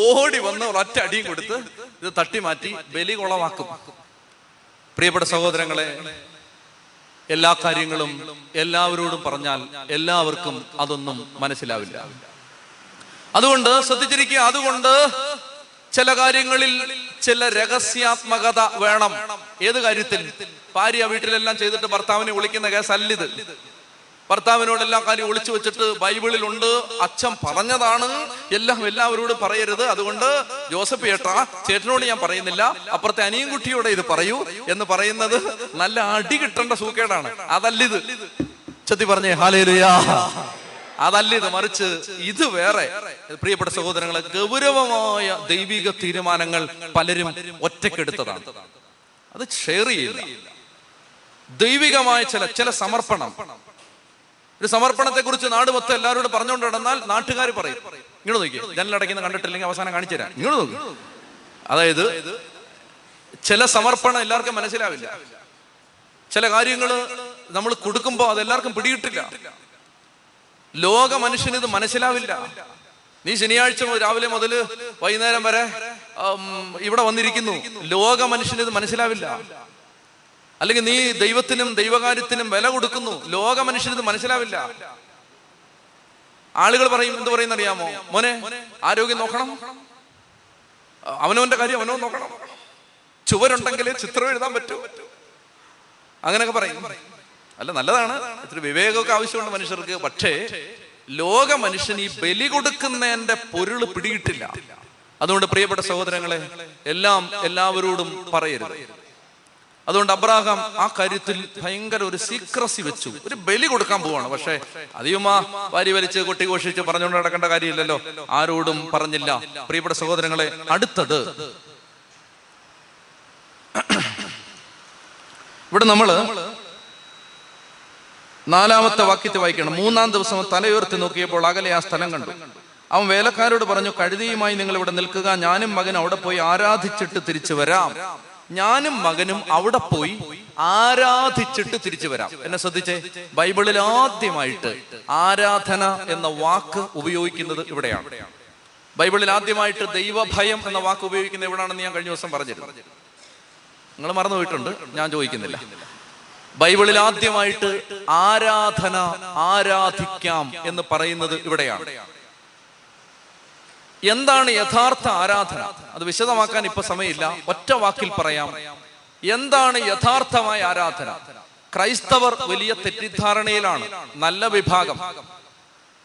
ഓടി വന്ന് ഒറ്റ അടിയും കൊടുത്ത് ഇത് തട്ടി മാറ്റി ബലി കുളമാക്കും. പ്രിയപ്പെട്ട സഹോദരങ്ങളെ എല്ലാ കാര്യങ്ങളും എല്ലാവരോടും പറഞ്ഞാൽ എല്ലാവർക്കും അതൊന്നും മനസ്സിലാവില്ല. അതുകൊണ്ട് ശ്രദ്ധിച്ചിരിക്കുക അതുകൊണ്ട് ചില കാര്യങ്ങളിൽ ചില രഹസ്യാത്മകത വേണം. ഏത് കാര്യത്തിൽ? ഭാര്യ വീട്ടിലെല്ലാം ചെയ്തിട്ട് ഭർത്താവിനെ വിളിക്കുന്ന കേസ് അല്ലിത് ഭർത്താവിനോട് എല്ലാ കാര്യം ഒളിച്ചു വെച്ചിട്ട് ബൈബിളിൽ ഉണ്ട് അച്ഛൻ പറഞ്ഞതാണ്. എല്ലാം എല്ലാവരോടും പറയരുത്. അതുകൊണ്ട് ജോസഫ് ചേട്ടാ ചേട്ടനോട് ഞാൻ പറയുന്നില്ല. അപ്പുറത്തെ അനിയൻകുട്ടിയോടെ ഇത് പറയൂ എന്ന് പറയുന്നത് നല്ല അടി കിട്ടേണ്ട സൂക്കേടാണ്. അതല്ലിത് ചത്തി പറഞ്ഞേ ഹാലേലുയാ. അതല്ല ഇത് മറിച്ച് ഇത് വേറെ. പ്രിയപ്പെട്ട സഹോദരങ്ങളെ ഗൗരവമായ ദൈവിക തീരുമാനങ്ങൾ പലരും ഒറ്റക്കെടുത്തതാണ്. അത് ഷെയർ ചെയ്യില്ല. ദൈവികമായ ചില ചില സമർപ്പണം. ഒരു സമർപ്പണത്തെ കുറിച്ച് നാട് മൊത്തം എല്ലാവരോടും പറഞ്ഞുകൊണ്ട് നടന്നാൽ നാട്ടുകാർ പറയും. ഇങ്ങോട്ട് നോക്കി ജനലടയ്ക്കുന്ന കണ്ടിട്ടില്ലെങ്കിൽ അവസാനം കാണിച്ചു തരാം. ഇങ്ങോട്ട് നോക്കി. അതായത് ചില സമർപ്പണം എല്ലാവർക്കും മനസ്സിലാവില്ല. ചില കാര്യങ്ങൾ നമ്മൾ കൊടുക്കുമ്പോൾ അത് എല്ലാവർക്കും പിടികിട്ടില്ല. ലോക മനുഷ്യന് ഇത് മനസ്സിലാവില്ല. നീ ശനിയാഴ്ച രാവിലെ മുതൽ വൈകുന്നേരം വരെ ഇവിടെ വന്നിരിക്കുന്നു. ലോക മനുഷ്യന് ഇത് മനസ്സിലാവില്ല. അല്ലെങ്കിൽ നീ ദൈവത്തിനും ദൈവകാര്യത്തിനും വില കൊടുക്കുന്നു. ലോക മനുഷ്യന് ഇത് മനസ്സിലാവില്ല. ആളുകൾ പറയും എന്ത് പറയുന്ന അറിയാമോ മോനെ ആരോഗ്യം നോക്കണം. അവനവന്റെ കാര്യം അവനവൻ നോക്കണം. ചുവരുണ്ടെങ്കിൽ ചിത്രം എഴുതാൻ പറ്റൂ. അങ്ങനെയൊക്കെ പറയും. അല്ല നല്ലതാണ്. ഇത്തിരി വിവേകമൊക്കെ ആവശ്യമുണ്ട് മനുഷ്യർക്ക്. പക്ഷേ ലോക മനുഷ്യൻ ഈ ബലി കൊടുക്കുന്നതിന്റെ പൊരുൾ പിടിയിട്ടില്ല അതുകൊണ്ട് പ്രിയപ്പെട്ട സഹോദരങ്ങളെ എല്ലാം എല്ലാവരോടും പറയരുത്. അതുകൊണ്ട് അബ്രാഹാം ആ കാര്യത്തിൽ ഭയങ്കര ഒരു സീക്രസി വെച്ചു. ഒരു ബലി കൊടുക്കാൻ പോവാണ്. പക്ഷേ അധികമാ വാരി വലിച്ച് കൊട്ടി ഘോഷിച്ച് പറഞ്ഞുകൊണ്ട് നടക്കേണ്ട കാര്യമില്ലല്ലോ. ആരോടും പറഞ്ഞില്ല. പ്രിയപ്പെട്ട സഹോദരങ്ങളെ അടുത്തത്. ഇവിടെ നമ്മൾ നാലാമത്തെ വാക്യത്തെ വായിക്കണം. മൂന്നാം ദിവസം തലയുയർത്തി നോക്കിയപ്പോൾ അകലെ ആ സ്ഥലം കണ്ടു. അവൻ വേലക്കാരോട് പറഞ്ഞു കഴുതിയുമായി നിങ്ങൾ ഇവിടെ നിൽക്കുക. ഞാനും മകനും അവിടെ പോയി ആരാധിച്ചിട്ട് തിരിച്ചു വരാം. ഞാനും മകനും അവിടെ പോയി ആരാധിച്ചിട്ട് തിരിച്ചു വരാം. എന്നെ ശ്രദ്ധിച്ചേ? ബൈബിളിൽ ആദ്യമായിട്ട് ആരാധന എന്ന വാക്ക് ഉപയോഗിക്കുന്നത് ഇവിടെയാണ്. ബൈബിളിൽ ആദ്യമായിട്ട് ദൈവഭയം എന്ന വാക്ക് ഉപയോഗിക്കുന്നത് എവിടെയാണെന്ന് ഞാൻ കഴിഞ്ഞ ദിവസം പറഞ്ഞിരുന്നു. നിങ്ങൾ മറന്നു പോയിട്ടുണ്ട് ഞാൻ ചോദിക്കുന്നില്ല. ബൈബിളിൽ ആദ്യമായിട്ട് ആരാധന ആരാധിക്കാം എന്ന് പറയുന്നത് ഇവിടെയാണ്. എന്താണ് യഥാർത്ഥ ആരാധന? അത് വിശദമാക്കാൻ ഇപ്പൊ സമയമില്ല. ഒറ്റ വാക്കിൽ പറയാം. എന്താണ് യഥാർത്ഥമായ ആരാധന? ക്രൈസ്തവർ വലിയ തെറ്റിദ്ധാരണയിലാണ്. നല്ല വിഭാഗം.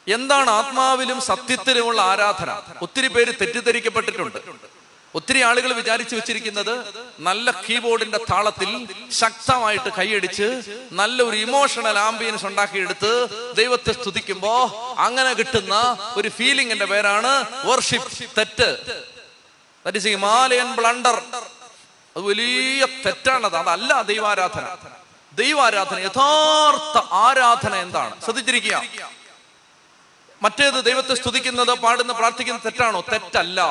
എന്താണ് ആത്മാവിലും സത്യത്തിലുമുള്ള ആരാധന? ഒത്തിരി പേര് തെറ്റിദ്ധരിക്കപ്പെട്ടിട്ടുണ്ട്. ഒത്തിരി ആളുകൾ വിചാരിച്ചു വെച്ചിരിക്കുന്നത് നല്ല കീബോർഡിന്റെ താളത്തിൽ ശക്തമായിട്ട് കൈയടിച്ച് നല്ല ഒരു ഇമോഷണൽ ആംബിയൻസ് ഉണ്ടാക്കിയെടുത്ത് ദൈവത്തെ സ്തുതിക്കുമ്പോ അങ്ങനെ കിട്ടുന്ന ഒരു ഫീലിംഗിന്റെ പേരാണ് വർഷിപ്പ് തെറ്റ്. ദാറ്റ് ഹിമാലയൻ ബ്ലണ്ടർ അത് വലിയ തെറ്റാണത് അതല്ല ദൈവാരാധന. ദൈവാരാധന യഥാർത്ഥ ആരാധന എന്താണ്? ശ്രദ്ധിച്ചിരിക്കുക. മറ്റേത് ദൈവത്തെ സ്തുതിക്കുന്നത് പാടുന്ന പ്രാർത്ഥിക്കുന്ന തെറ്റാണോ? തെറ്റല്ല.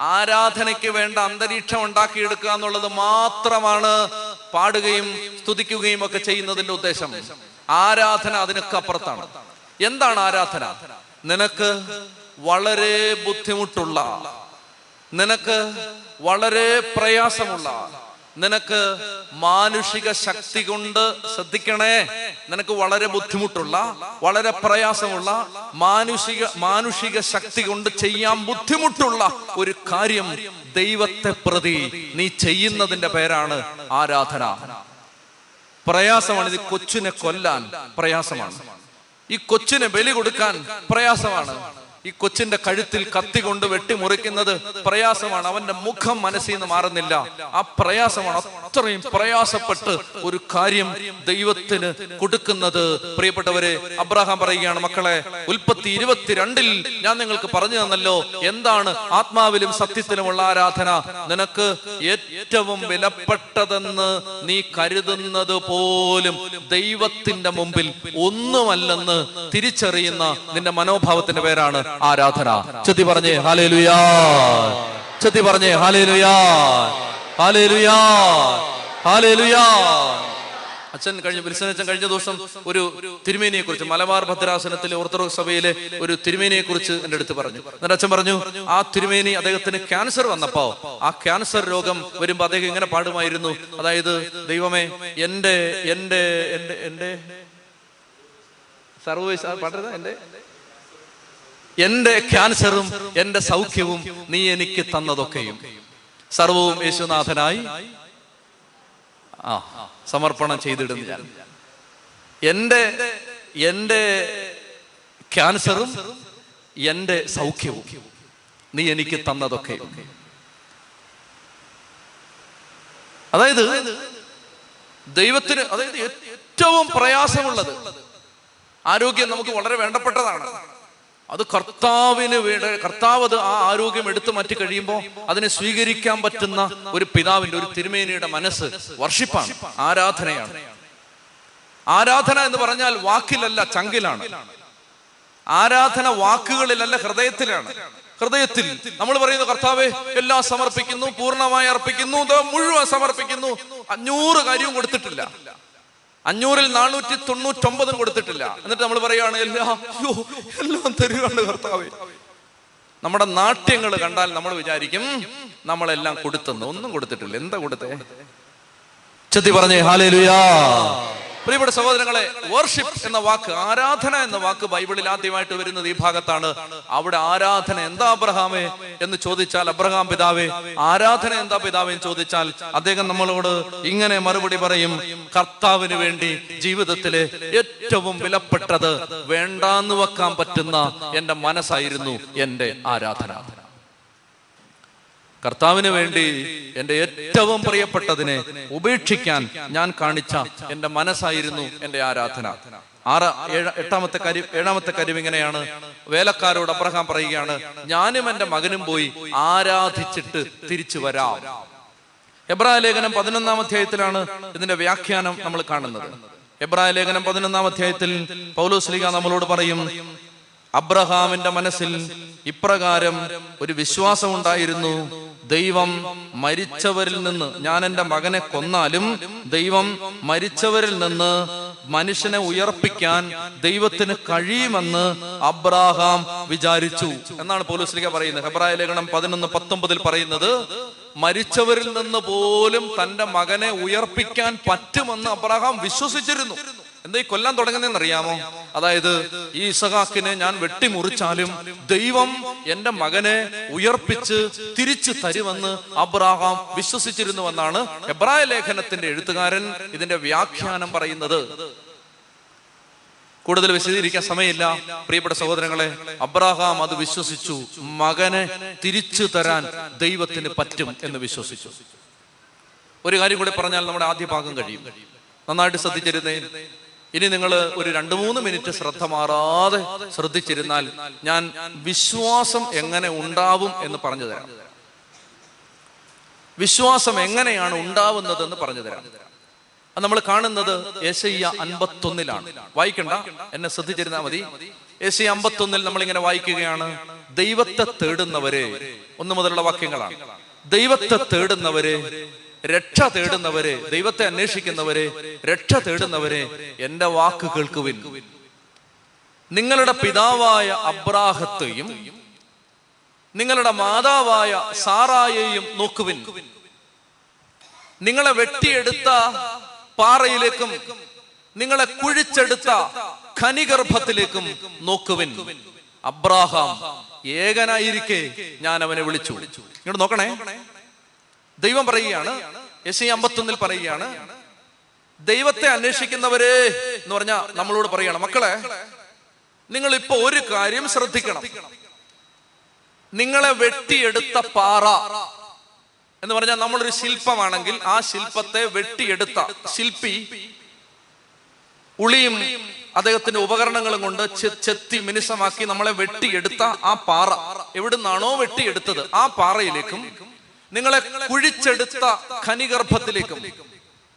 ആരാധനയ്ക്ക് വേണ്ട അന്തരീക്ഷം ഉണ്ടാക്കിയെടുക്കുക എന്നുള്ളത് മാത്രമാണ് പാടുകയും സ്തുതിക്കുകയും ഒക്കെ ചെയ്യുന്നതിന്റെ ഉദ്ദേശം. ആരാധന അതിനൊക്കെ അപ്പുറത്താണ്. എന്താണ് ആരാധന? നിനക്ക് വളരെ ബുദ്ധിമുട്ടുള്ള നിനക്ക് വളരെ പ്രയാസമുള്ള നിനക്ക് മാനുഷിക ശക്തി കൊണ്ട് ശ്രദ്ധിക്കണേ. നിനക്ക് വളരെ ബുദ്ധിമുട്ടുള്ള വളരെ പ്രയാസമുള്ള മാനുഷിക മാനുഷിക ശക്തി കൊണ്ട് ചെയ്യാൻ ബുദ്ധിമുട്ടുള്ള ഒരു കാര്യം ദൈവത്തെ പ്രതി നീ ചെയ്യുന്നതിന്റെ പേരാണ് ആരാധന. പ്രയാസമാണ് ഇത് കൊച്ചിനെ കൊല്ലാൻ പ്രയാസമാണ്. ഈ കൊച്ചിനെ ബലി കൊടുക്കാൻ പ്രയാസമാണ്. ഈ കൊച്ചിന്റെ കഴുത്തിൽ കത്തി കൊണ്ട് വെട്ടിമുറിക്കുന്നത് പ്രയാസമാണ്. അവന്റെ മുഖം മനസ്സിൽ നിന്ന് മാറുന്നില്ല. ആ പ്രയാസമാണ് അത്രയും പ്രയാസപ്പെട്ട് ഒരു കാര്യം ദൈവത്തിന് കൊടുക്കുന്നത്. പ്രിയപ്പെട്ടവരെ അബ്രഹാം പറയുകയാണ് മക്കളെ ഉൽപ്പത്തി ഇരുപത്തിരണ്ടിൽ ഞാൻ നിങ്ങൾക്ക് പറഞ്ഞു തന്നല്ലോ എന്താണ് ആത്മാവിലും സത്യത്തിലുമുള്ള ആരാധന? നിനക്ക് ഏറ്റവും വിലപ്പെട്ടതെന്ന് നീ കരുതുന്നത് പോലും ദൈവത്തിന്റെ മുമ്പിൽ ഒന്നുമല്ലെന്ന് തിരിച്ചറിയുന്ന നിന്റെ മനോഭാവത്തിന്റെ പേരാണ് ആരാധന. ചെത്തി പറഞ്ഞേ ഹാലേ ലുയാ ചെത്തി പറഞ്ഞേ ഹാലേ ലുയാ ഹാലേ ലുയാ ഹാലേ ലുയാ അച്ഛൻ കഴിഞ്ഞ ബിൽസനച്ഛൻ കഴിഞ്ഞ ദിവസം ഒരു തിരുമേനിയെ കുറിച്ച് മലബാർ ഭദ്രാസനത്തിലെ ഓർത്തഡോക്സ് സഭയിലെ ഒരു തിരുമേനിയെ കുറിച്ച് എന്റെ അടുത്ത് പറഞ്ഞു. എന്നിട്ട് അച്ഛൻ പറഞ്ഞു ആ തിരുമേനി അദ്ദേഹത്തിന് ക്യാൻസർ വന്നപ്പോ ആ ക്യാൻസർ രോഗം വരുമ്പോ അദ്ദേഹം ഇങ്ങനെ പാടുമായിരുന്നു. അതായത് ദൈവമേ എന്റെ എന്റെ എന്റെ എന്റെ സർവീസ് പാടുന്നത് എന്റെ എന്റെ ക്യാൻസറും എന്റെ സൗഖ്യവും നീ എനിക്ക് തന്നതൊക്കെയും. സർവവും യേശുനാഥനായി ആ സമർപ്പണം ചെയ്തിടുന്നു ഞാൻ. എന്റെ എന്റെ ക്യാൻസറും എന്റെ സൗഖ്യവും നീ എനിക്ക് തന്നതൊക്കെ അതായത് ദൈവത്തിന് അതായത് ഏറ്റവും പ്രയാസമുള്ളത് ആരോഗ്യം നമുക്ക് വളരെ വേണ്ടപ്പെട്ടതാണ്. അത് കർത്താവിന് വേണ്ട കർത്താവ് അത് ആ ആരോഗ്യം എടുത്തു മാറ്റി കഴിയുമ്പോൾ അതിനെ സ്വീകരിക്കാൻ പറ്റുന്ന ഒരു പിതാവിന്റെ ഒരു തിരുമേനിയുടെ മനസ്സ് വർഷിപ്പാണ് ആരാധനയാണ്. ആരാധന എന്ന് പറഞ്ഞാൽ വാക്കിലല്ല ചങ്കിലാണ്. ആരാധന വാക്കുകളിലല്ല ഹൃദയത്തിലാണ്. ഹൃദയത്തിൽ നമ്മൾ പറയുന്നു കർത്താവെ എല്ലാം സമർപ്പിക്കുന്നു പൂർണമായി അർപ്പിക്കുന്നു മുഴുവൻ സമർപ്പിക്കുന്നു. അഞ്ഞൂറ് കാര്യവും കൊടുത്തിട്ടില്ല. അഞ്ഞൂറിൽ നാനൂറ്റി തൊണ്ണൂറ്റൊമ്പതും കൊടുത്തിട്ടില്ല. എന്നിട്ട് നമ്മൾ പറയുകയാണ് അയ്യോ എല്ലാം തരുകയാണ് കർത്താവേ. നമ്മുടെ നാട്യങ്ങൾ കണ്ടാൽ നമ്മൾ വിചാരിക്കും നമ്മളെല്ലാം കൊടുത്തെന്ന്. ഒന്നും കൊടുത്തിട്ടില്ല. എന്താ കൊടുത്തേ? ചെത്തി പറഞ്ഞേ ഹാലേലുയാ. പ്രിയപ്പെട്ട സഹോദരങ്ങളെ വർഷിപ്പ് എന്ന വാക്ക് ആരാധന എന്ന വാക്ക് ബൈബിളിൽ ആദ്യമായിട്ട് വരുന്നത് ഈ ഭാഗത്താണ്. അവിടെ ആരാധന എന്താ അബ്രഹാമേ എന്ന് ചോദിച്ചാൽ അബ്രഹാം പിതാവേ ആരാധന എന്താ പിതാവേ? എന്ന് ചോദിച്ചാൽ അദ്ദേഹം നമ്മളോട് ഇങ്ങനെ മറുപടി പറയും കർത്താവിന് വേണ്ടി ജീവിതത്തിലെ ഏറ്റവും വിലപ്പെട്ടത് വേണ്ടാന്ന് വെക്കാൻ പറ്റുന്ന എന്റെ മനസ്സായിരുന്നു എന്റെ ആരാധന. കർത്താവിന് വേണ്ടി എന്റെ ഏറ്റവും പ്രിയപ്പെട്ടതിനെ ഉപേക്ഷിക്കാൻ ഞാൻ കാണിച്ച എന്റെ മനസ്സായിരുന്നു എന്റെ ആരാധന. ആറ് ഏഴ് എട്ടാമത്തെ കരി ഏഴാമത്തെ കാര്യം ഇങ്ങനെയാണ്. വേലക്കാരോട് അബ്രഹാം പറയുകയാണ് ഞാനും എന്റെ മകനും പോയി ആരാധിച്ചിട്ട് തിരിച്ചു വരാം. എബ്രായ ലേഖനം പതിനൊന്നാം അധ്യായത്തിലാണ് ഇതിന്റെ വ്യാഖ്യാനം നമ്മൾ കാണുന്നത്. എബ്രായ ലേഖനം പതിനൊന്നാം അധ്യായത്തിൽ പൗലോസ്ലിക നമ്മളോട് പറയും അബ്രഹാമിന്റെ മനസ്സിൽ ഇപ്രകാരം ഒരു വിശ്വാസം ഉണ്ടായിരുന്നു ദൈവം മരിച്ചവരിൽ നിന്ന് ഞാൻ എന്റെ മകനെ കൊന്നാലും ദൈവം മരിച്ചവരിൽ നിന്ന് മനുഷ്യനെ ഉയർപ്പിക്കാൻ ദൈവത്തിന് കഴിയുമെന്ന് അബ്രാഹാം വിചാരിച്ചു. എന്നാണ് പോലീസിലേക്ക് പറയുന്നത്. ഹെബ്രായ ലേഖനം പതിനൊന്ന് പത്തൊമ്പതിൽ പറയുന്നത് മരിച്ചവരിൽ നിന്ന് പോലും തന്റെ മകനെ ഉയർപ്പിക്കാൻ പറ്റുമെന്ന് അബ്രാഹാം വിശ്വസിച്ചിരുന്നു. എന്താ ഈ കൊല്ലാൻ തുടങ്ങുന്നതെന്ന് അറിയാമോ അതായത് ഈ ഇസഹാക്കിനെ ഞാൻ വെട്ടിമുറിച്ചാലും ദൈവം എന്റെ മകനെ ഉയർപ്പിച്ച് തിരിച്ചു തരുമെന്ന് അബ്രാഹാം വിശ്വസിച്ചിരുന്നുവെന്നാണ് എബ്രായ ലേഖനത്തിന്റെ എഴുത്തുകാരൻ ഇതിന്റെ വ്യാഖ്യാനം പറയുന്നത്. കൂടുതൽ വിശദീകരിക്കാൻ സമയമില്ല. പ്രിയപ്പെട്ട സഹോദരങ്ങളെ അബ്രാഹാം അത് വിശ്വസിച്ചു. മകനെ തിരിച്ചു തരാൻ ദൈവത്തിന് പറ്റും എന്ന് വിശ്വസിച്ചു. ഒരു കാര്യം കൂടി പറഞ്ഞാൽ നമ്മുടെ ആദ്യ ഭാഗം കഴിയും. നന്നായിട്ട് ശ്രദ്ധിച്ചിരുന്നേ. ഇനി നിങ്ങൾ ഒരു രണ്ട് മൂന്ന് മിനിറ്റ് ശ്രദ്ധ മാറാതെ ശ്രദ്ധിച്ചിരുന്നാൽ ഞാൻ വിശ്വാസം എങ്ങനെ ഉണ്ടാവും എന്ന് പറഞ്ഞു തരാം. വിശ്വാസം എങ്ങനെയാണ് ഉണ്ടാവുന്നത് എന്ന് പറഞ്ഞു തരാം. അത് നമ്മൾ കാണുന്നത് ഏശയ്യ അൻപത്തൊന്നിലാണ്. വായിക്കണ്ട? എന്നെ ശ്രദ്ധിച്ചിരുന്നാൽ മതി. ഏശയ്യ അമ്പത്തൊന്നിൽ നമ്മൾ ഇങ്ങനെ വായിക്കുകയാണ്. ദൈവത്തെ തേടുന്നവരെ ഒന്ന് മുതലുള്ള വാക്യങ്ങളാണ്. ദൈവത്തെ തേടുന്നവരെ രക്ഷ തേടുന്നവരെ ദൈവത്തെ അന്വേഷിക്കുന്നവരെ രക്ഷ തേടുന്നവരെ എന്റെ വാക്ക് കേൾക്കുവിൻ. നിങ്ങളുടെ പിതാവായ അബ്രാഹത്തെയും നിങ്ങളുടെ മാതാവായ സാറായെയും നോക്കുവിൻ. നിങ്ങളെ വെട്ടിയെടുത്ത പാറയിലേക്കും നിങ്ങളെ കുഴിച്ചെടുത്ത ഖനിഗർഭത്തിലേക്കും നോക്കുവിൻ. അബ്രാഹാം ഏകനായിരിക്കെ ഞാൻ അവനെ വിളിച്ചു. ഇങ്ങോട്ട് നോക്കണേ. ദൈവം പറയുകയാണ് എസ് അമ്പത്തി അമ്പത്തൊന്നിൽ പറയുകയാണ് ദൈവത്തെ അന്വേഷിക്കുന്നവരെ എന്ന് പറഞ്ഞ നമ്മളോട് പറയണം മക്കളെ നിങ്ങൾ ഇപ്പൊ ഒരു കാര്യം ശ്രദ്ധിക്കണം. നിങ്ങളെ വെട്ടിയെടുത്ത പാറ എന്ന് പറഞ്ഞാൽ നമ്മളൊരു ശില്പമാണെങ്കിൽ ആ ശില്പത്തെ വെട്ടിയെടുത്ത ശില്പി ഉളിയും അദ്ദേഹത്തിന്റെ ഉപകരണങ്ങളും കൊണ്ട് ചെത്തി മിനുസമാക്കി നമ്മളെ വെട്ടിയെടുത്ത ആ പാറ. എവിടുന്നാണോ വെട്ടിയെടുത്തത് ആ പാറയിലേക്കും നിങ്ങളെ കുഴിച്ചെടുത്ത ഖനിഗർഭത്തിലേക്കും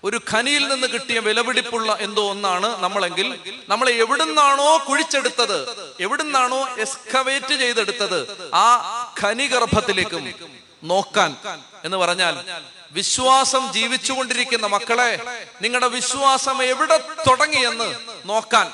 ഒരു ഖനിയിൽ നിന്ന് കിട്ടിയ വിലപിടിപ്പുള്ള എന്തോ ഒന്നാണ് നമ്മളെങ്കിൽ നമ്മളെ എവിടുന്നാണോ കുഴിച്ചെടുത്തത് എവിടുന്നാണോ എസ്കവേറ്റ് ചെയ്തെടുത്തത് ആ ഖനിഗർഭത്തിലേക്കും നോക്കാൻ എന്ന് പറഞ്ഞാൽ വിശ്വാസം ജീവിച്ചുകൊണ്ടിരിക്കുന്ന മക്കളെ നിങ്ങളുടെ വിശ്വാസം എവിടെ തുടങ്ങിയെന്ന് നോക്കാൻ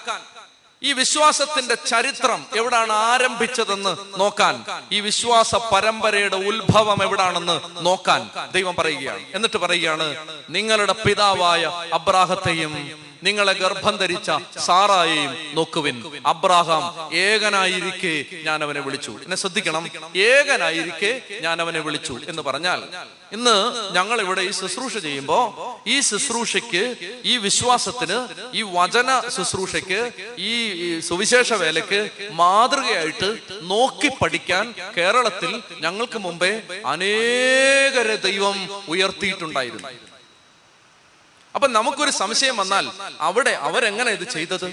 ഈ വിശ്വാസത്തിന്റെ ചരിത്രം എവിടാണ് ആരംഭിച്ചതെന്ന് നോക്കാൻ ഈ വിശ്വാസ പരമ്പരയുടെ ഉത്ഭവം എവിടാണെന്ന് നോക്കാൻ ദൈവം പറയുകയാണ്. എന്നിട്ട് പറയുകയാണ് നിങ്ങളുടെ പിതാവായ അബ്രാഹത്തെയും നിങ്ങളെ ഗർഭം ധരിച്ച സാറായെയും നോക്കുവിൻ. അബ്രാഹാം ഏകനായിരിക്കെ ഞാൻ അവനെ വിളിച്ചു. എന്നെ ശ്രദ്ധിക്കണം. ഏകനായിരിക്കെ ഞാൻ അവനെ വിളിച്ചു എന്ന് പറഞ്ഞാൽ ഇന്ന് ഞങ്ങൾ ഇവിടെ ഈ ശുശ്രൂഷ ചെയ്യുമ്പോൾ ഈ ശുശ്രൂഷയ്ക്ക് ഈ വിശ്വാസത്തിന് ഈ വചന ശുശ്രൂഷയ്ക്ക് ഈ സുവിശേഷ വേലയ്ക്ക് മാതൃകയായിട്ട് നോക്കി പഠിക്കാൻ കേരളത്തിൽ ഞങ്ങൾക്ക് മുമ്പേ അനേകരെ ദൈവം ഉയർത്തിയിട്ടുണ്ടായിരുന്നു. അപ്പൊ നമുക്കൊരു സംശയം വന്നാൽ അവിടെ അവരെങ്ങനെ ഇത് ചെയ്തത്?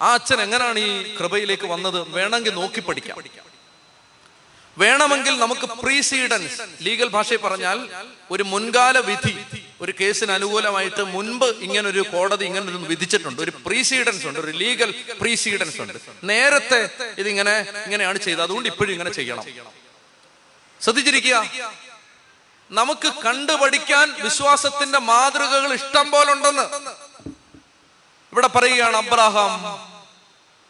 ആ അച്ഛൻ എങ്ങനെയാണ് ഈ കൃപയിലേക്ക് വന്നത്? വേണമെങ്കിൽ നോക്കി പഠിക്കാം. വേണമെങ്കിൽ നമുക്ക് പ്രീസീഡൻസ് ലീഗൽ ഭാഷയിൽ പറഞ്ഞാൽ ഒരു മുൻകാല വിധി ഒരു കേസിന് അനുകൂലമായിട്ട് മുൻപ് ഇങ്ങനൊരു കോടതി ഇങ്ങനൊരു വിധിച്ചിട്ടുണ്ട്. ഒരു പ്രീസീഡൻസ് ഉണ്ട് ഒരു ലീഗൽ പ്രീസീഡൻസ് ഉണ്ട്. നേരത്തെ ഇതിങ്ങനെ ഇങ്ങനെയാണ് ചെയ്തത്. അതുകൊണ്ട് ഇപ്പോഴും ഇങ്ങനെ ചെയ്യണം. ശ്രദ്ധിച്ചിരിക്കുക? നമുക്ക് കണ്ടുപഠിക്കാൻ വിശ്വാസത്തിന്റെ മാതൃകകൾ ഇഷ്ടം പോലെ ഉണ്ടെന്ന് ഇവിടെ പറയുകയാണ് Abraham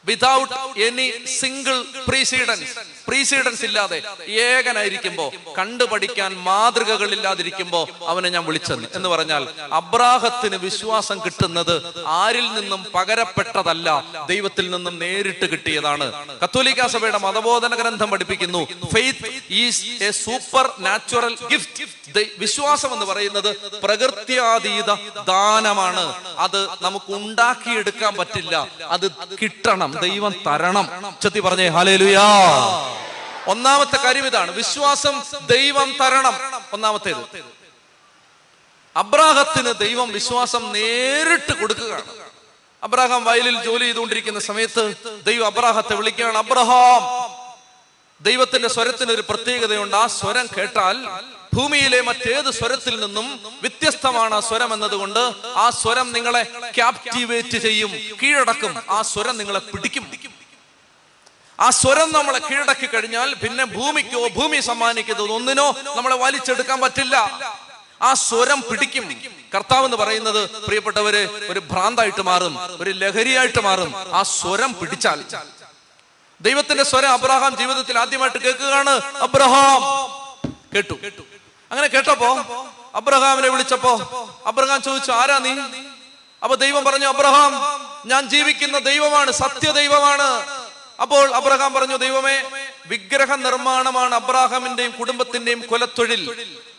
without any single precedence precedence ഇല്ലാതെ ഏകനായിരിക്കുമ്പോ കണ്ടുപഠിക്കാൻ മാതൃകകൾ ഇല്ലാതിരിക്കുമ്പോ അവനെ ഞാൻ വിളിച്ചെന്ന്. എന്ന് പറഞ്ഞാൽ അബ്രാഹത്തിന് വിശ്വാസം കിട്ടുന്നത് ആരിൽ നിന്നും പകരപ്പെട്ടതല്ല ദൈവത്തിൽ നിന്നും നേരിട്ട് കിട്ടിയതാണ്. കത്തോലിക്ക സഭയുടെ മതബോധന ഗ്രന്ഥം പഠിപ്പിക്കുന്നു. Faith is a supernatural gift വിശ്വാസം എന്ന് പറയുന്നത് പ്രകൃത്യാതീത ദാനമാണ്. അത് നമുക്ക് ഉണ്ടാക്കിയെടുക്കാൻ പറ്റില്ല. അത് കിട്ടണം. ദൈവം തരണം. ചെത്തി പറഞ്ഞേ ഹാലേലുയാ ഒന്നാമത്തെ കാര്യം ഇതാണ്. വിശ്വാസം ദൈവം തരണം. ഒന്നാമത്തേത്. അബ്രാഹത്തിന് ദൈവം വിശ്വാസം നേരിട്ട് കൊടുക്കുകയാണ്. അബ്രാഹാം വയലിൽ ജോലി ചെയ്തുകൊണ്ടിരിക്കുന്ന സമയത്ത് ദൈവം അബ്രാഹത്തെ വിളിക്കുകയാണ് അബ്രഹാം ദൈവത്തിന്റെ സ്വരത്തിന് ഒരു പ്രത്യേകതയുണ്ട്. ആ സ്വരം കേട്ടാൽ ഭൂമിയിലെ മറ്റേത് സ്വരത്തിൽ നിന്നും വ്യത്യസ്തമാണ് ആ സ്വരം എന്നതുകൊണ്ട് ആ സ്വരം നിങ്ങളെ ക്യാപ്റ്റിവേറ്റ് ചെയ്യും കീഴടക്കും. ആ സ്വരം നിങ്ങളെ പിടിക്കും. ആ സ്വരം നമ്മളെ കീഴടക്കി കഴിഞ്ഞാൽ പിന്നെ ഭൂമിക്കോ ഭൂമി സമ്മാനിക്കുന്നത് ഒന്നിനോ നമ്മളെ വലിച്ചെടുക്കാൻ പറ്റില്ല. ആ സ്വരം പിടിക്കും. കർത്താവ് എന്ന് പറയുന്നത് പ്രിയപ്പെട്ടവര് ഒരു ഭ്രാന്തായിട്ട് മാറും ഒരു ലഹരിയായിട്ട് മാറും. ആ സ്വരം പിടിച്ചാൽ. ദൈവത്തിന്റെ സ്വരം അബ്രഹാം ജീവിതത്തിൽ ആദ്യമായിട്ട് കേൾക്കുകയാണ്. അബ്രഹാം! കേട്ടു. അങ്ങനെ കേട്ടപ്പോ അബ്രഹാമിനെ വിളിച്ചപ്പോ അബ്രഹാം ചോദിച്ചു ആരാ നീ? അപ്പൊ ദൈവം പറഞ്ഞു അബ്രഹാം ഞാൻ ജീവിക്കുന്ന ദൈവമാണ് സത്യദൈവമാണ്. അപ്പോൾ അബ്രഹാം പറഞ്ഞു ദൈവമേ വിഗ്രഹ നിർമ്മാണമാണ് അബ്രാഹാമിന്റെയും കുടുംബത്തിന്റെയും കൊലത്തൊഴിൽ.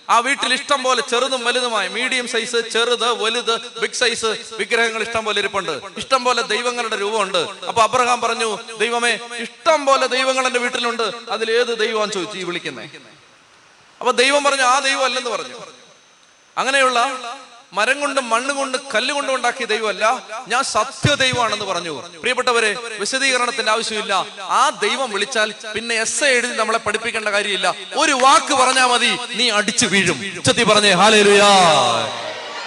ആ വീട്ടിൽ ഇഷ്ടം പോലെ ചെറുതും വലുതുമായി മീഡിയം സൈസ് ചെറുത് വലുത് ബിഗ് സൈസ് വിഗ്രഹങ്ങൾ ഇഷ്ടം പോലെ ഇരിപ്പുണ്ട്. ഇഷ്ടം പോലെ ദൈവങ്ങളുടെ രൂപമുണ്ട്. അപ്പൊ അബ്രഹാം പറഞ്ഞു ദൈവമേ ഇഷ്ടം പോലെ ദൈവങ്ങൾ എന്റെ വീട്ടിലുണ്ട്. അതിൽ ഏത് ദൈവമാണ് ചോദിച്ചു ഈ വിളിക്കുന്നേ. അപ്പൊ ദൈവം പറഞ്ഞു ആ ദൈവം അല്ലെന്ന് പറഞ്ഞു. അങ്ങനെയുള്ള മരം കൊണ്ടും മണ്ണ് കൊണ്ടും കല്ല് ഉണ്ടാക്കിയ ദൈവമല്ല ഞാൻ സത്യ ദൈവമാണെന്ന് പറഞ്ഞു. പ്രിയപ്പെട്ടവരെ വിശദീകരണത്തിന്റെ ആവശ്യമില്ല. ആ ദൈവം വിളിച്ചാൽ പിന്നെ എസ് എഴുതി നമ്മളെ പഠിപ്പിക്കേണ്ട കാര്യമില്ല. ഒരു വാക്ക് പറഞ്ഞാൽ മതി നീ അടിച്ചു വീഴും. ഉച്ചത്തി പറഞ്ഞേ ഹാലേലുയാ.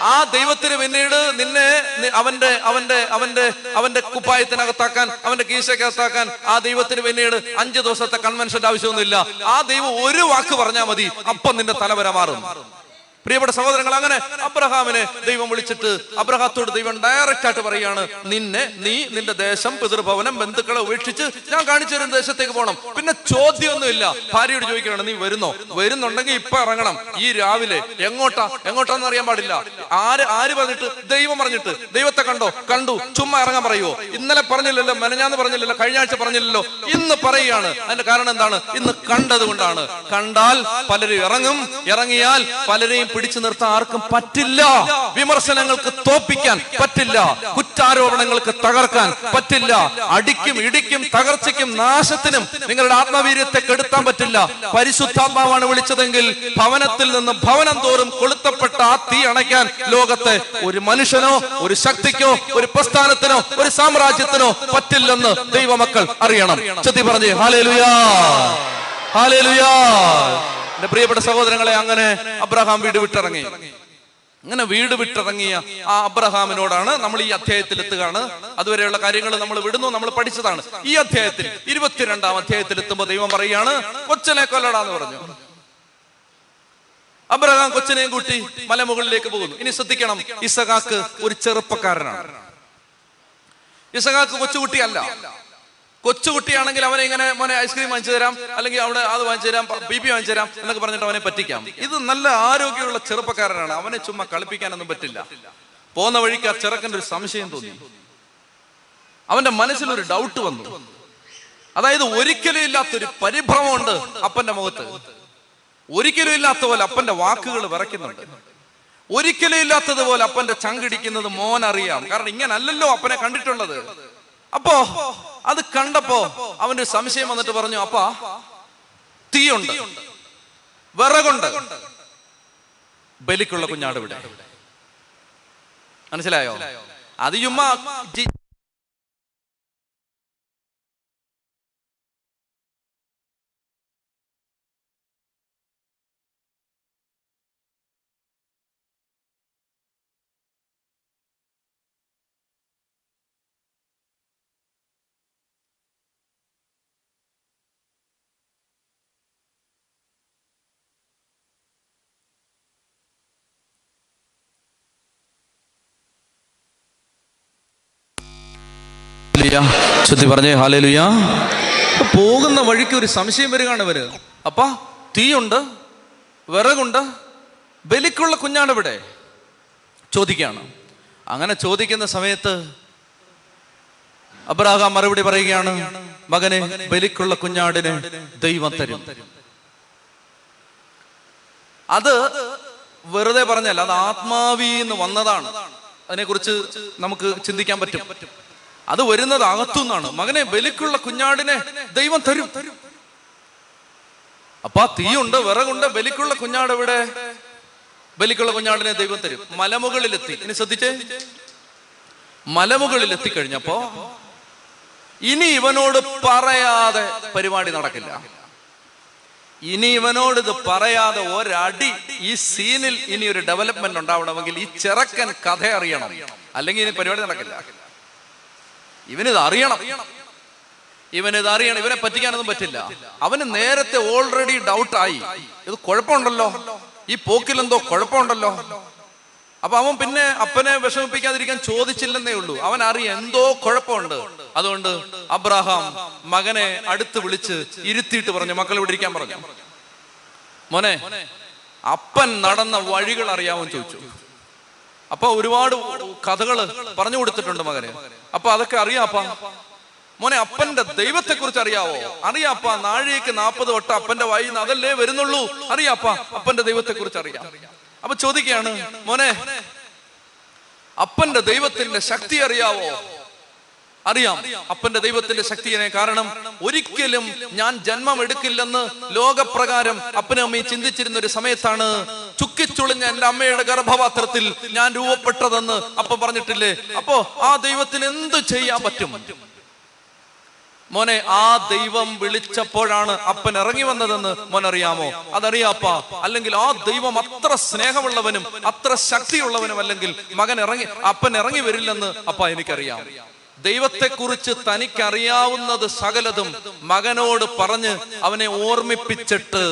ആ ദൈവത്തിന് പിന്നീട് നിന്നെ അവന്റെ അവന്റെ അവന്റെ അവന്റെ കുപ്പായത്തിനകത്താക്കാൻ അവന്റെ കീശക്കകത്താക്കാൻ ആ ദൈവത്തിന് പിന്നീട് അഞ്ചു ദിവസത്തെ കൺവെൻഷന്റെ ആവശ്യമൊന്നുമില്ല. ആ ദൈവം ഒരു വാക്ക് പറഞ്ഞാൽ മതി അപ്പം നിന്റെ തലവര മാറും. പ്രിയപ്പെട്ട സഹോദരങ്ങൾ അങ്ങനെ അബ്രഹാമിനെ ദൈവം വിളിച്ചിട്ട് അബ്രഹാത്തോട് ദൈവം ഡയറക്റ്റ് ആയിട്ട് പറയാണ് നിന്നെ നീ നിന്റെ ദേശം പിതൃഭവനം ബന്ധുക്കളെ ഉപേക്ഷിച്ച് ഞാൻ കാണിച്ചു തരുന്ന ദേശത്തേക്ക് പോകണം പിന്നെ ചോദ്യമൊന്നുമില്ല. ഭാര്യയോട് ചോദിക്കണം നീ വരുന്നോ? വരുന്നുണ്ടെങ്കിൽ ഇപ്പൊ ഇറങ്ങണം. ഈ രാവിലെ എങ്ങോട്ടാ? എങ്ങോട്ടാന്ന് അറിയാൻ പാടില്ല. ആര് ആര് പറഞ്ഞിട്ട് ദൈവം പറഞ്ഞിട്ട്. ദൈവത്തെ കണ്ടോ? കണ്ടു. ചുമ്മാ ഇറങ്ങാൻ പറയുവോ. ഇന്നലെ പറഞ്ഞില്ലല്ലോ മെനഞ്ഞാന്ന് പറഞ്ഞില്ലല്ലോ കഴിഞ്ഞ ആഴ്ച പറഞ്ഞില്ലല്ലോ. ഇന്ന് പറയുകയാണ്. അതിന്റെ കാരണം എന്താണ്? ഇന്ന് കണ്ടത് കൊണ്ടാണ് കണ്ടാൽ പലരും ഇറങ്ങും. ഇറങ്ങിയാൽ പലരെയും പിടിച്ചു നിർത്താൻ ആർക്കും പറ്റില്ല. വിമർശനങ്ങൾക്ക് തോപ്പിക്കാൻ പറ്റില്ല. കുറ്റാരോപണങ്ങൾക്ക് തകർക്കാൻ പറ്റില്ല. അടിക്കും ഇടിക്കും തകർച്ചയ്ക്കും നാശത്തിനും നിങ്ങളുടെ ആത്മവീര്യത്തെ കെടുത്താൻ പറ്റില്ല. പരിശുദ്ധാത്മാവാണ് വിളിച്ചതെങ്കിൽ ഭവനത്തിൽ നിന്ന് ഭവനം തോറും കൊളുത്തപ്പെട്ട ആ തീ അണയ്ക്കാൻ ലോകത്തെ ഒരു മനുഷ്യനോ ഒരു ശക്തിക്കോ ഒരു പ്രസ്ഥാനത്തിനോ ഒരു സാമ്രാജ്യത്തിനോ പറ്റില്ലെന്ന് ദൈവമക്കൾ അറിയണം. ചെത്തി പറഞ്ഞേ ഹാലേലുയാ എന്റെ പ്രിയപ്പെട്ട സഹോദരങ്ങളെ അങ്ങനെ അബ്രഹാം വീട് വിട്ടിറങ്ങി. അങ്ങനെ വീട് വിട്ടിറങ്ങിയ ആ അബ്രഹാമിനോടാണ് നമ്മൾ ഈ അധ്യായത്തിൽ എത്തുകയാണ്. അതുവരെയുള്ള കാര്യങ്ങൾ നമ്മൾ വിടുന്നു നമ്മൾ പഠിച്ചതാണ്. ഈ അധ്യായത്തിൽ ഇരുപത്തിരണ്ടാം അധ്യായത്തിൽ എത്തുമ്പോൾ ദൈവം പറയുകയാണ് കൊച്ചനെ കൊല്ലടാന്ന് പറഞ്ഞു. അബ്രഹാം കൊച്ചിനെയും കൂട്ടി മലമുകളിലേക്ക് പോകുന്നു. ഇനി ശ്രദ്ധിക്കണം ഇസഹാക്ക് ഒരു ചെറുപ്പക്കാരനാണ്. ഇസഹാക്ക് കൊച്ചുകുട്ടിയല്ല. കൊച്ചുകുട്ടിയാണെങ്കിൽ അവനെ ഇങ്ങനെ മോനെ ഐസ്ക്രീം വാങ്ങിച്ചു തരാം അല്ലെങ്കിൽ അവിടെ അത് വാങ്ങിച്ചു തരാം ബി പി വാങ്ങിച്ചു തരാം എന്നൊക്കെ പറഞ്ഞിട്ട് അവനെ പറ്റിക്കാം. ഇത് നല്ല ആരോഗ്യമുള്ള ചെറുപ്പക്കാരനാണ്. അവനെ ചുമ്മാ കളിപ്പിക്കാനൊന്നും പറ്റില്ല. പോകുന്ന വഴിക്ക് ആ ചെറുക്കന്റെ ഒരു സംശയം തോന്നി. അവന്റെ മനസ്സിൽ ഒരു ഡൗട്ട് വന്നു. അതായത് ഒരിക്കലും ഇല്ലാത്തൊരു പരിഭ്രമമുണ്ട് അപ്പന്റെ മുഖത്ത്. ഒരിക്കലും ഇല്ലാത്ത പോലെ അപ്പന്റെ വാക്കുകൾ വിറയ്ക്കുന്നുണ്ട്. ഒരിക്കലും ഇല്ലാത്തതുപോലെ അപ്പന്റെ ചങ്കിടിക്കുന്നത് മോൻ അറിയാം കാരണം ഇങ്ങനല്ലല്ലോ അപ്പനെ കണ്ടിട്ടുള്ളത്. അപ്പോ അത് കണ്ടപ്പോ അവന്റെ സംശയം വന്നിട്ട് പറഞ്ഞു അപ്പാ തീയുണ്ട്. വിറകുണ്ട്. ബലിക്കുള്ള കുഞ്ഞാട് ഇവിടെ മനസ്സിലായോ? അത് ചുമ്മാ ഹല്ലേലൂയ. ചൊല്ലി പറഞ്ഞേ ഹാലേലുയ പോകുന്ന വഴിക്ക് ഒരു സംശയം വരികയാണ് ഇവർ. അപ്പാ തീയുണ്ട് വിറകുണ്ട് ബലിക്കുള്ള കുഞ്ഞാണ് ഇവിടെ ചോദിക്കുകയാണ്. അങ്ങനെ ചോദിക്കുന്ന സമയത്ത് അബ്രാഹാം മറുപടി പറയുകയാണ് മകനെ ബലിക്കുള്ള കുഞ്ഞാടിന് ദൈവം തരും. അത് വെറുതെ പറഞ്ഞല്ല അത് ആത്മാവീന്ന് വന്നതാണ്. അതിനെക്കുറിച്ച് നമുക്ക് ചിന്തിക്കാൻ പറ്റും. അത് വരുന്നത് അകത്തുനിന്നാണ്. മകനെ ബലിക്കുള്ള കുഞ്ഞാടിനെ ദൈവം തരും. അപ്പൊ ആ തീയുണ്ട് വിറകുണ്ട് ബലിക്കുള്ള കുഞ്ഞാട് ഇവിടെ ബലിക്കുള്ള കുഞ്ഞാടിനെ ദൈവം തരും. മലമുകളിലെത്തി. ഇനി ശ്രദ്ധിച്ചേ? മലമുകളിൽ എത്തിക്കഴിഞ്ഞപ്പോ ഇനി ഇവനോട് പറയാതെ പരിപാടി നടക്കില്ല. ഇനി ഇവനോട് ഇത് പറയാതെ ഒരടി ഈ സീനിൽ ഇനി ഒരു ഡെവലപ്മെന്റ് ഉണ്ടാവണമെങ്കിൽ ഈ ചെറുക്കൻ കഥ അറിയണം അല്ലെങ്കിൽ ഇനി പരിപാടി നടക്കില്ല. ഇവനിത് അറിയണം. ഇവനിത് അറിയണം. ഇവനെ പറ്റിക്കാനൊന്നും പറ്റില്ല. അവന് നേരത്തെ ഓൾറെഡി ഡൗട്ടായി ഇത് കുഴപ്പമുണ്ടല്ലോ. ഈ പോക്കിലെന്തോ കുഴപ്പമുണ്ടല്ലോ. അപ്പൊ അവൻ പിന്നെ അപ്പനെ വിഷമിപ്പിക്കാതിരിക്കാൻ ചോദിച്ചില്ലെന്നേ ഉള്ളൂ. അവൻ അറിയ എന്തോ കുഴപ്പമുണ്ട്. അതുകൊണ്ട് അബ്രഹാം മകനെ അടുത്ത് വിളിച്ച് ഇരുത്തിയിട്ട് പറഞ്ഞു. മക്കൾ ഇവിടെ ഇരിക്കാൻ പറഞ്ഞു. മോനെ അപ്പൻ നടന്ന വഴികൾ അറിയാമോ ചോദിച്ചു. അപ്പൊ ഒരുപാട് കഥകൾ പറഞ്ഞു കൊടുത്തിട്ടുണ്ട് മകന്. അപ്പൊ അതൊക്കെ അറിയാപ്പ? മോനെ അപ്പന്റെ ദൈവത്തെ കുറിച്ച് അറിയാവോ? അറിയാപ്പ നാഴികക്ക് നാൽപ്പത് വട്ടം അപ്പന്റെ വായിൽ അതല്ലേ വരുന്നുള്ളൂ? അറിയാപ്പ അപ്പന്റെ ദൈവത്തെ കുറിച്ച് അറിയാം. അപ്പൊ ചോദിക്കുകയാണ് മോനെ അപ്പന്റെ ദൈവത്തിന്റെ ശക്തി അറിയാവോ? അറിയാം അപ്പന്റെ ദൈവത്തിന്റെ ശക്തിയെ കാരണം ഒരിക്കലും ഞാൻ ജന്മം എടുക്കില്ലെന്ന് ലോകപ്രകാരം അപ്പനും അമ്മയും ചിന്തിച്ചിരുന്ന ഒരു സമയത്താണ് ചുക്കിച്ചുളിഞ്ഞ എന്റെ അമ്മയുടെ ഗർഭപാത്രത്തിൽ ഞാൻ രൂപപ്പെട്ടതെന്ന് അപ്പ പറഞ്ഞിട്ടില്ലേ? അപ്പോ ആ ദൈവത്തിന് എന്ത് ചെയ്യാൻ പറ്റും? മോനെ ആ ദൈവം വിളിച്ചപ്പോഴാണ് അപ്പൻ ഇറങ്ങി വന്നതെന്ന് മോൻ അറിയാമോ അതറിയാപ്പ അല്ലെങ്കിൽ ആ ദൈവം അത്ര സ്നേഹമുള്ളവനും അത്ര ശക്തിയുള്ളവനും അല്ലെങ്കിൽ മകൻ ഇറങ്ങി അപ്പൻ ഇറങ്ങി വരില്ലെന്ന് അപ്പ എനിക്കറിയാം. ദൈവത്തെക്കുറിച്ച് തനിക്കറിയാവുന്നത് സകലതും മകനോട് പറഞ്ഞ് അവനെ ഓർമ്മിപ്പിച്ചിട്ട്.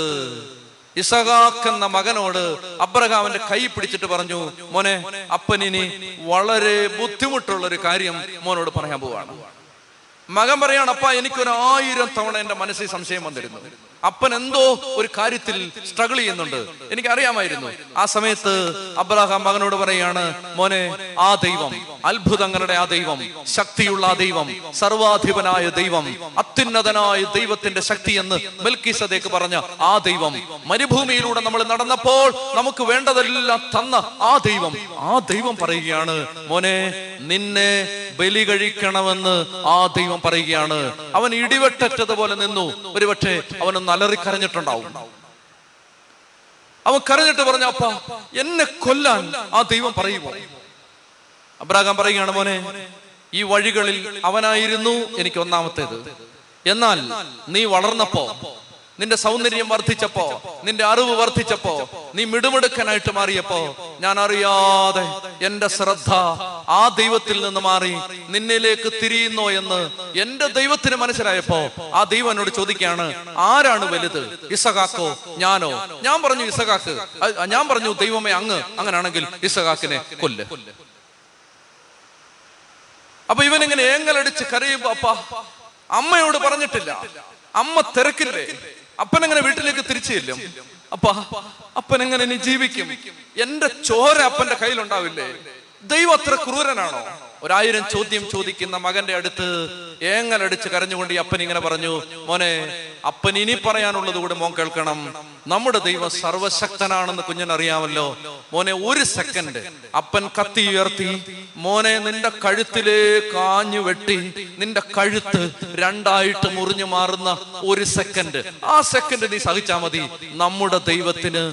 ഇസഹാഖ് എന്ന മകനോട് അബ്രഹാമിന്റെ കൈ പിടിച്ചിട്ട് പറഞ്ഞു മോനെ അപ്പനിനി വളരെ ബുദ്ധിമുട്ടുള്ള ഒരു കാര്യം മോനോട് പറയാൻ പോവാണ്. മകൻ പറയാണ് അപ്പ എനിക്കൊരായിരം തവണ എന്റെ മനസ്സിൽ സംശയം വന്നിരുന്നു. അപ്പൻ എന്തോ ഒരു കാര്യത്തിൽ സ്ട്രഗിൾ ചെയ്യുന്നുണ്ട്. എനിക്ക് അറിയാമായിരുന്നു ആ സമയത്ത് അബ്രഹാം മകനോട് പറയാണ് മോനെ ആ ദൈവം അത്ഭുതങ്ങളുടെ ആ ദൈവം ശക്തിയുള്ള ആ ദൈവം സർവാധിപനായ ദൈവം അത്യുന്നതനായ ദൈവത്തിന്റെ ശക്തി എന്ന് മെൽക്കിസദേക്ക് പറഞ്ഞ ആ ദൈവം മരുഭൂമിയിലൂടെ നമ്മൾ നടന്നപ്പോൾ നമുക്ക് വേണ്ടതെല്ലാം തന്ന ആ ദൈവം ആ ദൈവം പറയുകയാണ് മോനെ നിന്നെ ബലി കഴിക്കണമെന്ന് ആ ദൈവം പറയുകയാണ്. അവൻ ഇടിവെട്ടറ്റതുപോലെ നിന്നു. ഒരുപക്ഷെ അവനൊന്ന് അലറിക്കരഞ്ഞിട്ടുണ്ടാവും അവൻ കരഞ്ഞിട്ട് പറഞ്ഞ അപ്പ എന്നെ കൊല്ലാൻ ആ ദൈവം പറയുമോ? അബ്രാഹാം പറയുകയാണ് മോനെ ഈ വഴികളിൽ അവനായിരുന്നു എനിക്ക് ഒന്നാമത്തേത്. എന്നാൽ നീ വളർന്നപ്പോ നിന്റെ സൗന്ദര്യം വർദ്ധിച്ചപ്പോ നിന്റെ അറിവ് വർദ്ധിച്ചപ്പോ നീ മിടുമിടുക്കനായിട്ട് മാറിയപ്പോ ഞാൻ അറിയാതെ എന്റെ ശ്രദ്ധ ആ ദൈവത്തിൽ നിന്ന് മാറി നിന്നിലേക്ക് തിരിയുന്നോ എന്ന് എന്റെ ദൈവത്തിന് മനസ്സിലായപ്പോ ആ ദൈവനോട് ചോദിക്കുകയാണ് ആരാണ് വലുത്? ഇസഹാക്കോ? ഞാനോ? ഞാൻ പറഞ്ഞു ഇസഹാക്ക്. ഞാൻ പറഞ്ഞു ദൈവമേ അങ്ങ് അങ്ങനാണെങ്കിൽ ഇസഹാക്കിനെ കൊല്ല്. അപ്പൊ ഇവനിങ്ങനെ ഏങ്ങലടിച്ച് കരയുമ്പോ അപ്പ അമ്മയോട് പറഞ്ഞിട്ടില്ല. അമ്മ തിരക്കില്ലേ? അപ്പൻ എങ്ങനെ വീട്ടിലേക്ക് തിരിച്ചു ചെല്ലും. അപ്പ അപ്പൻ എങ്ങനെ ഇനി ജീവിക്കും. എന്റെ ചോര അപ്പന്റെ കയ്യിലുണ്ടാവില്ലേ? ദൈവം അത്ര ക്രൂരനാണോ? ഒരായിരം ചോദ്യം ചോദിക്കുന്ന മകന്റെ അടുത്ത് ഏങ്ങലടിച്ച് കരഞ്ഞുകൊണ്ട് ഈ അപ്പൻ ഇങ്ങനെ പറഞ്ഞു മോനെ അപ്പൻ ഇനി പറയാനുള്ളത് കൂടെ മോൻ കേൾക്കണം. നമ്മുടെ ദൈവം സർവശക്തനാണെന്ന് കുഞ്ഞിനറിയാമല്ലോ. മോനെ ഒരു സെക്കൻഡ് അപ്പൻ കത്തി ഉയർത്തി മോനെ നിന്റെ കഴുത്തിലേക്ക് കാഞ്ഞു വെട്ടി നിന്റെ കഴുത്ത് രണ്ടായിട്ട് മുറിഞ്ഞു മാറുന്ന ഒരു സെക്കൻഡ് ആ സെക്കൻഡ് നീ സഹിച്ചാ മതി. നമ്മുടെ ദൈവത്തിന്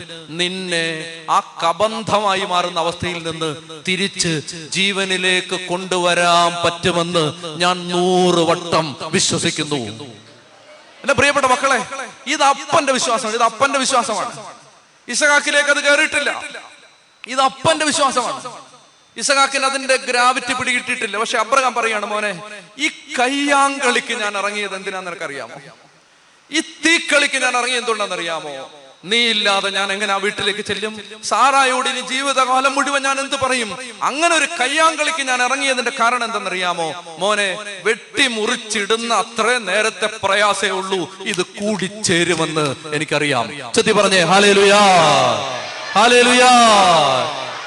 നിന്നെ ആ കബന്ധമായി മാറുന്ന അവസ്ഥയിൽ നിന്ന് തിരിച്ച് ജീവനിലേക്ക് കൊണ്ടുവരാൻ പറ്റുമെന്ന് ഞാൻ നൂറ് വട്ടം വിശ്വസിക്കുന്നു. എന്റെ പ്രിയപ്പെട്ട മക്കളെ ഇത് അപ്പന്റെ വിശ്വാസമാണ്. ഇത് അപ്പന്റെ വിശ്വാസമാണ്. ഇസഹാക്കിലേക്ക് അത് കയറിയിട്ടില്ല. ഇത് അപ്പന്റെ വിശ്വാസമാണ്. ഇസഹാക്കിന് അതിന്റെ ഗ്രാവിറ്റി പിടികിട്ടിട്ടില്ല പക്ഷെ അബ്രഹാം പറയാണ് മോനെ ഈ കയ്യാങ്കളിക്ക് ഞാൻ ഇറങ്ങിയത് എന്തിനാന്ന് നിനക്കറിയാമോ? ഈ തീക്കളിക്ക് ഞാൻ ഇറങ്ങി എന്തുകൊണ്ടാണെന്നറിയാമോ നീ ഇല്ലാതെ ഞാൻ എങ്ങനെ ആ വീട്ടിലേക്ക് ചെല്ലും? സാറായോട് ഇനി ജീവിതകാലം മുഴുവൻ ഞാൻ എന്ത് പറയും? അങ്ങനെ ഒരു കയ്യാങ്കളിക്ക് ഞാൻ ഇറങ്ങിയതിന്റെ കാരണം എന്തെന്നറിയാമോ? മോനെ വെട്ടി മുറിച്ചിടുന്ന അത്രേ നേരത്തെ പ്രയാസേ ഉള്ളൂ. ഇത് കൂടിച്ചേരുമെന്ന് എനിക്കറിയാം. ചെത്തി പറഞ്ഞേ ഹാലേലുയാ. ഹാലേലുയാ.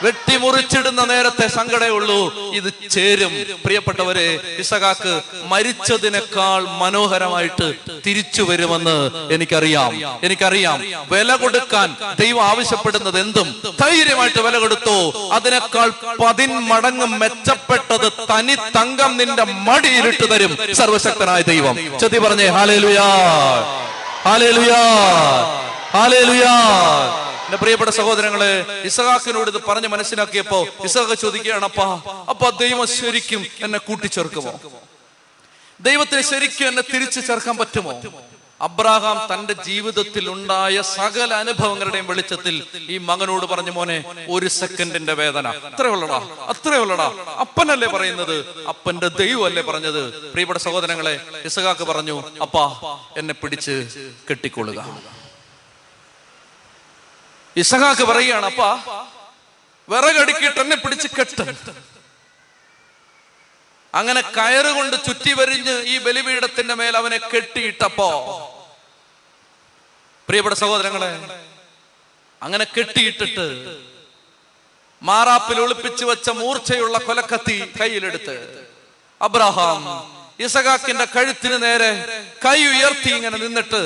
വെട്ടി മുറിച്ചിടുന്ന നേരത്തെ സങ്കടേ ഉള്ളൂ. ഇത് ചേരും. പ്രിയപ്പെട്ടവരെ ഇസഹാക്ക് മരിച്ചതിനേക്കാൾ മനോഹരമായിട്ട് തിരിച്ചു വരുമെന്ന് എനിക്കറിയാം. എനിക്കറിയാം. വില കൊടുക്കാൻ ദൈവം ആവശ്യപ്പെടുന്നത് എന്തും? ധൈര്യമായിട്ട് വില കൊടുത്തു? അതിനേക്കാൾ പതിന്മടങ്ങ് മെച്ചപ്പെട്ടത് തനി തങ്കം നിന്റെ മടിയിലിട്ട് തരും സർവശക്തനായ ദൈവം. ചെത്തി പറഞ്ഞേ ഹാലേലുയാ. എന്റെ പ്രിയപ്പെട്ട സഹോദരങ്ങൾ ഇസഹാക്കിനോട് ഇത് പറഞ്ഞ് മനസ്സിലാക്കിയപ്പോ ഇസഹാക്ക് ചോദിക്കുകയാണ് അപ്പ അപ്പ ദൈവം ശരിക്കും എന്നെ കൂട്ടിച്ചേർക്കുമോ? ദൈവത്തിന് ശരിക്കും എന്നെ തിരിച്ചു ചേർക്കാൻ പറ്റുമോ? അബ്രാഹാം തന്റെ ജീവിതത്തിൽ ഉണ്ടായ സകല അനുഭവങ്ങളുടെയും വെളിച്ചത്തിൽ ഈ മകനോട് പറഞ്ഞു മോനെ ഒരു സെക്കൻഡിന്റെ വേദന. അത്രയുള്ളടാ അത്രയുള്ളടാ അപ്പനല്ലേ പറയുന്നത്? അപ്പന്റെ ദൈവമല്ലേ പറഞ്ഞത്? പ്രിയപ്പെട്ട സഹോദരങ്ങളെ ഇസഹാക്ക് പറഞ്ഞു അപ്പാ എന്നെ പിടിച്ച് കെട്ടിക്കൊള്ളുക. ഇസഹാക്ക് പറയുകയാണ് അപ്പാ വിറകടുക്കിയിട്ട് എന്നെ പിടിച്ച് കെട്ട. അങ്ങനെ കയറുകൊണ്ട് ചുറ്റി വരിഞ്ഞ് ഈ ബലിപീഠത്തിന്റെ മേൽ അവനെ കെട്ടിയിട്ടപ്പോ പ്രിയപ്പെട്ട സഹോദരങ്ങളെ അങ്ങനെ കെട്ടിയിട്ടിട്ട് മാറാപ്പിൽ ഒളിപ്പിച്ചു വെച്ച മൂർച്ചയുള്ള കൊലക്കത്തി കയ്യിലെടുത്ത് അബ്രഹാം ഇസഖാക്കിന്റെ കഴുത്തിന് നേരെ കൈ ഉയർത്തി ഇങ്ങനെ നിന്നിട്ട്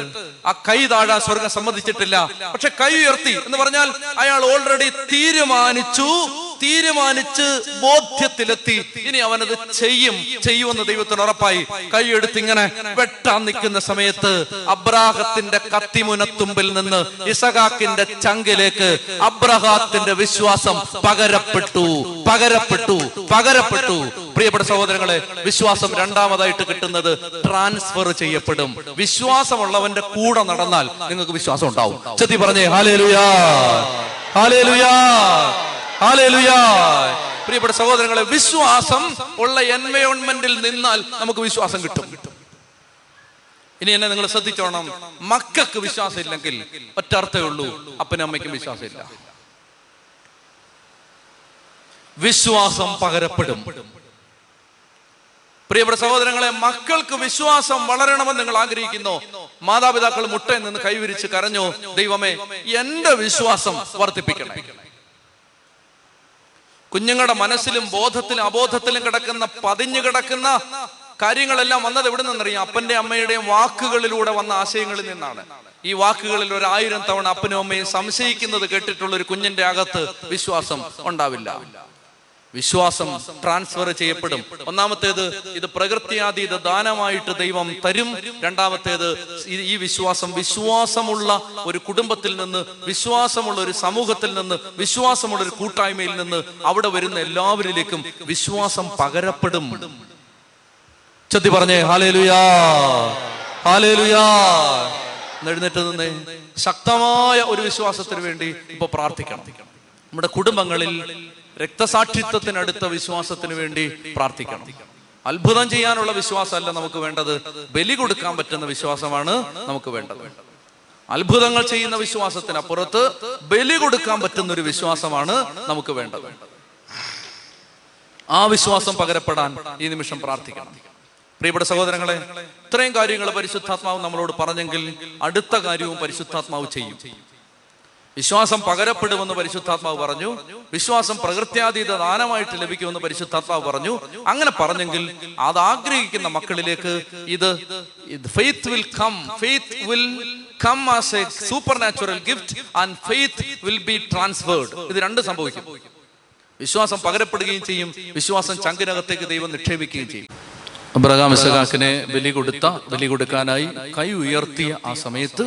ആ കൈ താഴാ സ്വർഗം സമ്മതിച്ചിട്ടില്ല. പക്ഷെ കൈ ഉയർത്തി എന്ന് പറഞ്ഞാൽ അയാൾ ഓൾറെഡി തീരുമാനിച്ചു. തീരുമാനിച്ച് ബോധ്യത്തിലെത്തി. ഇനി അവനത് ചെയ്യും. ചെയ്യുമെന്ന് ദൈവത്തിന് ഉറപ്പായി. കൈയെടുത്ത് ഇങ്ങനെ വെട്ടാൻ നിൽക്കുന്ന സമയത്ത് അബ്രാഹത്തിന്റെ കത്തിമുനത്തുമ്പിൽ നിന്ന് ഇസഹാക്കിന്റെ ചങ്കിലേക്ക് അബ്രഹാത്തിന്റെ വിശ്വാസം പകരപ്പെട്ടു. പകരപ്പെട്ടു പകരപ്പെട്ടു. പ്രിയപ്പെട്ട സഹോദരങ്ങളെ വിശ്വാസം രണ്ടാമതായിട്ട് കിട്ടുന്നത് ട്രാൻസ്ഫർ ചെയ്യപ്പെടും. വിശ്വാസമുള്ളവന്റെ കൂടെ നടന്നാൽ നിങ്ങൾക്ക് വിശ്വാസം ഉണ്ടാവും. ചെത്തി പറഞ്ഞേ ഹാലേലുയാ ഹാലേലുയാ ഹാലേലുയാ പ്രിയപ്പെട്ട സഹോദരങ്ങളെ വിശ്വാസം ഉള്ള എൻവയോൺമെന്റിൽ നിന്നാൽ നമുക്ക് വിശ്വാസം കിട്ടും. ഇനി എന്നെ നിങ്ങൾ ശ്രദ്ധിച്ചോണം. മക്കൾക്ക് വിശ്വാസം ഇല്ലെങ്കിൽ ഒറ്റർത്ഥേ ഉള്ളൂ അപ്പനും അമ്മയ്ക്കും വിശ്വാസമില്ല. വിശ്വാസം പകരപ്പെടും. പ്രിയപ്പെട്ട സഹോദരങ്ങളെ മക്കൾക്ക് വിശ്വാസം വളരണമെന്ന് നിങ്ങൾ ആഗ്രഹിക്കുന്നു. മാതാപിതാക്കൾ മുട്ടയിൽ നിന്ന് കൈവിരിച്ച് കരഞ്ഞു ദൈവമേ എന്റെ വിശ്വാസം വർദ്ധിപ്പിക്കണേ. കുഞ്ഞുങ്ങളുടെ മനസ്സിലും ബോധത്തിലും അബോധത്തിലും കിടക്കുന്ന പതിഞ്ഞു കിടക്കുന്ന കാര്യങ്ങളെല്ലാം വന്നത് എവിടെ നിന്നറിയാം? അപ്പന്റെ അമ്മയുടെയും വാക്കുകളിലൂടെ വന്ന ആശയങ്ങളിൽ നിന്നാണ്. ഈ വാക്കുകളിൽ ഒരു ആയിരം തവണ അപ്പനും അമ്മയും സംശയിക്കുന്നത് കേട്ടിട്ടുള്ള ഒരു കുഞ്ഞിന്റെ അകത്ത് വിശ്വാസം ഉണ്ടാവില്ല. വിശ്വാസം ട്രാൻസ്ഫർ ചെയ്യപ്പെടും. ഒന്നാമത്തേത് ഇത് പ്രകൃത്യാതീത ദാനമായിട്ട് ദൈവം തരും. രണ്ടാമത്തേത് ഈ- വിശ്വാസം വിശ്വാസമുള്ള ഒരു കുടുംബത്തിൽ നിന്ന് വിശ്വാസമുള്ള ഒരു സമൂഹത്തിൽ നിന്ന് വിശ്വാസമുള്ള ഒരു കൂട്ടായ്മയിൽ നിന്ന് അവിടെ വരുന്ന എല്ലാവരിലേക്കും വിശ്വാസം പകരപ്പെടും. ചത്തി പറഞ്ഞേ ഹാലേലുയാ ഹാലേലുയാ എഴുന്നേറ്റ് നിന്നേ. ശക്തമായ ഒരു വിശ്വാസത്തിന് വേണ്ടി ഇപ്പൊ പ്രാർത്ഥിക്കണം. നമ്മുടെ കുടുംബങ്ങളിൽ രക്തസാക്ഷിത്വത്തിനടുത്ത വിശ്വാസത്തിന് വേണ്ടി പ്രാർത്ഥിക്കണം. അത്ഭുതം ചെയ്യാനുള്ള വിശ്വാസമല്ല നമുക്ക് വേണ്ടത്. ബലി കൊടുക്കാൻ പറ്റുന്ന വിശ്വാസമാണ് നമുക്ക് വേണ്ടത്. അത്ഭുതങ്ങൾ ചെയ്യുന്ന വിശ്വാസത്തിനപ്പുറത്ത് ബലി കൊടുക്കാൻ പറ്റുന്ന ഒരു വിശ്വാസമാണ് നമുക്ക് വേണ്ടത്. ആ വിശ്വാസം പകരപ്പെടാൻ ഈ നിമിഷം പ്രാർത്ഥിക്കണം. പ്രിയപ്പെട്ട സഹോദരങ്ങളെ ഇത്രയും കാര്യങ്ങൾ പരിശുദ്ധാത്മാവ് നമ്മളോട് പറഞ്ഞെങ്കിൽ അടുത്ത കാര്യവും പരിശുദ്ധാത്മാവ് ചെയ്യും. വിശ്വാസം പകരപ്പെടുമെന്ന് പരിശുദ്ധാത്മാവ് പറഞ്ഞു. വിശ്വാസം പ്രകൃത്യാതീത ദാനമായിട്ട് ലഭിക്കുമെന്ന് പരിശുദ്ധാത്മാവ് പറഞ്ഞു. അങ്ങനെ പറഞ്ഞെങ്കിൽ അത് ആഗ്രഹിക്കുന്ന മക്കളിലേക്ക് ഇത് faith will come faith will come as a supernatural gift and faith will be transferred ഇത് രണ്ട് സംഭവിക്കും. വിശ്വാസം പകരപ്പെടുകയും ചെയ്യും. വിശ്വാസം ചങ്കിനകത്തേക്ക് ദൈവം നിക്ഷേപിക്കുകയും ചെയ്യും. അബ്രഹാം ഇസഹാക്കിനെ ബലി കൊടുത്ത ബലി കൊടുക്കാനായി കൈ ഉയർത്തിയ ആ സമയത്ത്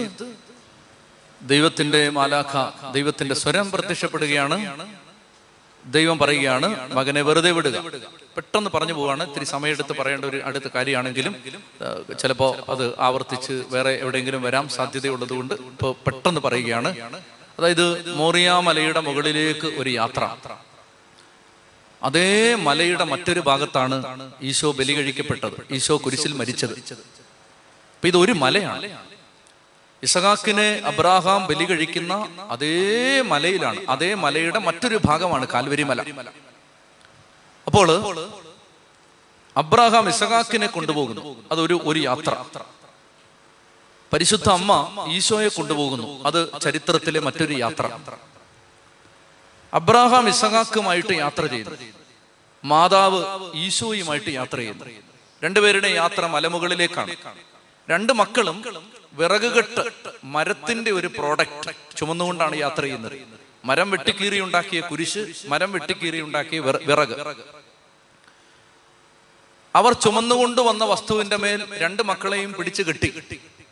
ദൈവത്തിന്റെ മാലാഖ ദൈവത്തിന്റെ സ്വരം പ്രത്യക്ഷപ്പെടുകയാണ്. ദൈവം പറയുകയാണ് മകനെ വെറുതെ വിടുക. പെട്ടെന്ന് പറഞ്ഞു പോവാണ്. ഇത്തിരി സമയമെടുത്ത് പറയേണ്ട ഒരു അടുത്ത കാര്യമാണെങ്കിലും ചിലപ്പോ അത് ആവർത്തിച്ച് വേറെ എവിടെയെങ്കിലും വരാൻ സാധ്യതയുള്ളത് കൊണ്ട് ഇപ്പോൾ പെട്ടെന്ന് പറയുകയാണ്. അതായത് മോറിയ മലയുടെ മുകളിലേക്ക് ഒരു യാത്ര. അതേ മലയുടെ മറ്റൊരു ഭാഗത്താണ് ഈശോ ബലി കഴിക്കപ്പെട്ടത്. ഈശോ കുരിശിൽ മരിച്ചത്. അപ്പൊ ഇത് ഒരു മലയാണ്. ഇസഹാക്കിനെ അബ്രാഹാം ബലി കഴിക്കുന്ന അതേ മലയിലാണ് അതേ മലയുടെ മറ്റൊരു ഭാഗമാണ് കാൽവരി മല. അപ്പോൾ അബ്രാഹാം ഇസഹാക്കിനെ കൊണ്ടുപോകുന്നു. അതൊരു ഒരു യാത്ര. പരിശുദ്ധ അമ്മ ഈശോയെ കൊണ്ടുപോകുന്നു. അത് ചരിത്രത്തിലെ മറ്റൊരു യാത്ര. അബ്രാഹാം ഇസഹാക്കുമായിട്ട് യാത്ര ചെയ്തു മാതാവ് ഈശോയുമായിട്ട് യാത്ര ചെയ്യുന്നു. രണ്ടുപേരുടെ യാത്ര മലമുകളിലേക്കാണ്. രണ്ട് മക്കളും വിറകുകെട്ട് മരത്തിന്റെ ഒരു പ്രോഡക്റ്റ് ചുമന്നുകൊണ്ടാണ് യാത്ര ചെയ്യുന്നത്. മരം വെട്ടിക്കീറി ഉണ്ടാക്കിയ കുരിശ് മരം വെട്ടിക്കീറി ഉണ്ടാക്കിയ വിറ- വിറക്. അവർ ചുമന്നുകൊണ്ട് വന്ന വസ്തുവിന്റെ മേൽ രണ്ട് മക്കളെയും പിടിച്ചു കെട്ടി.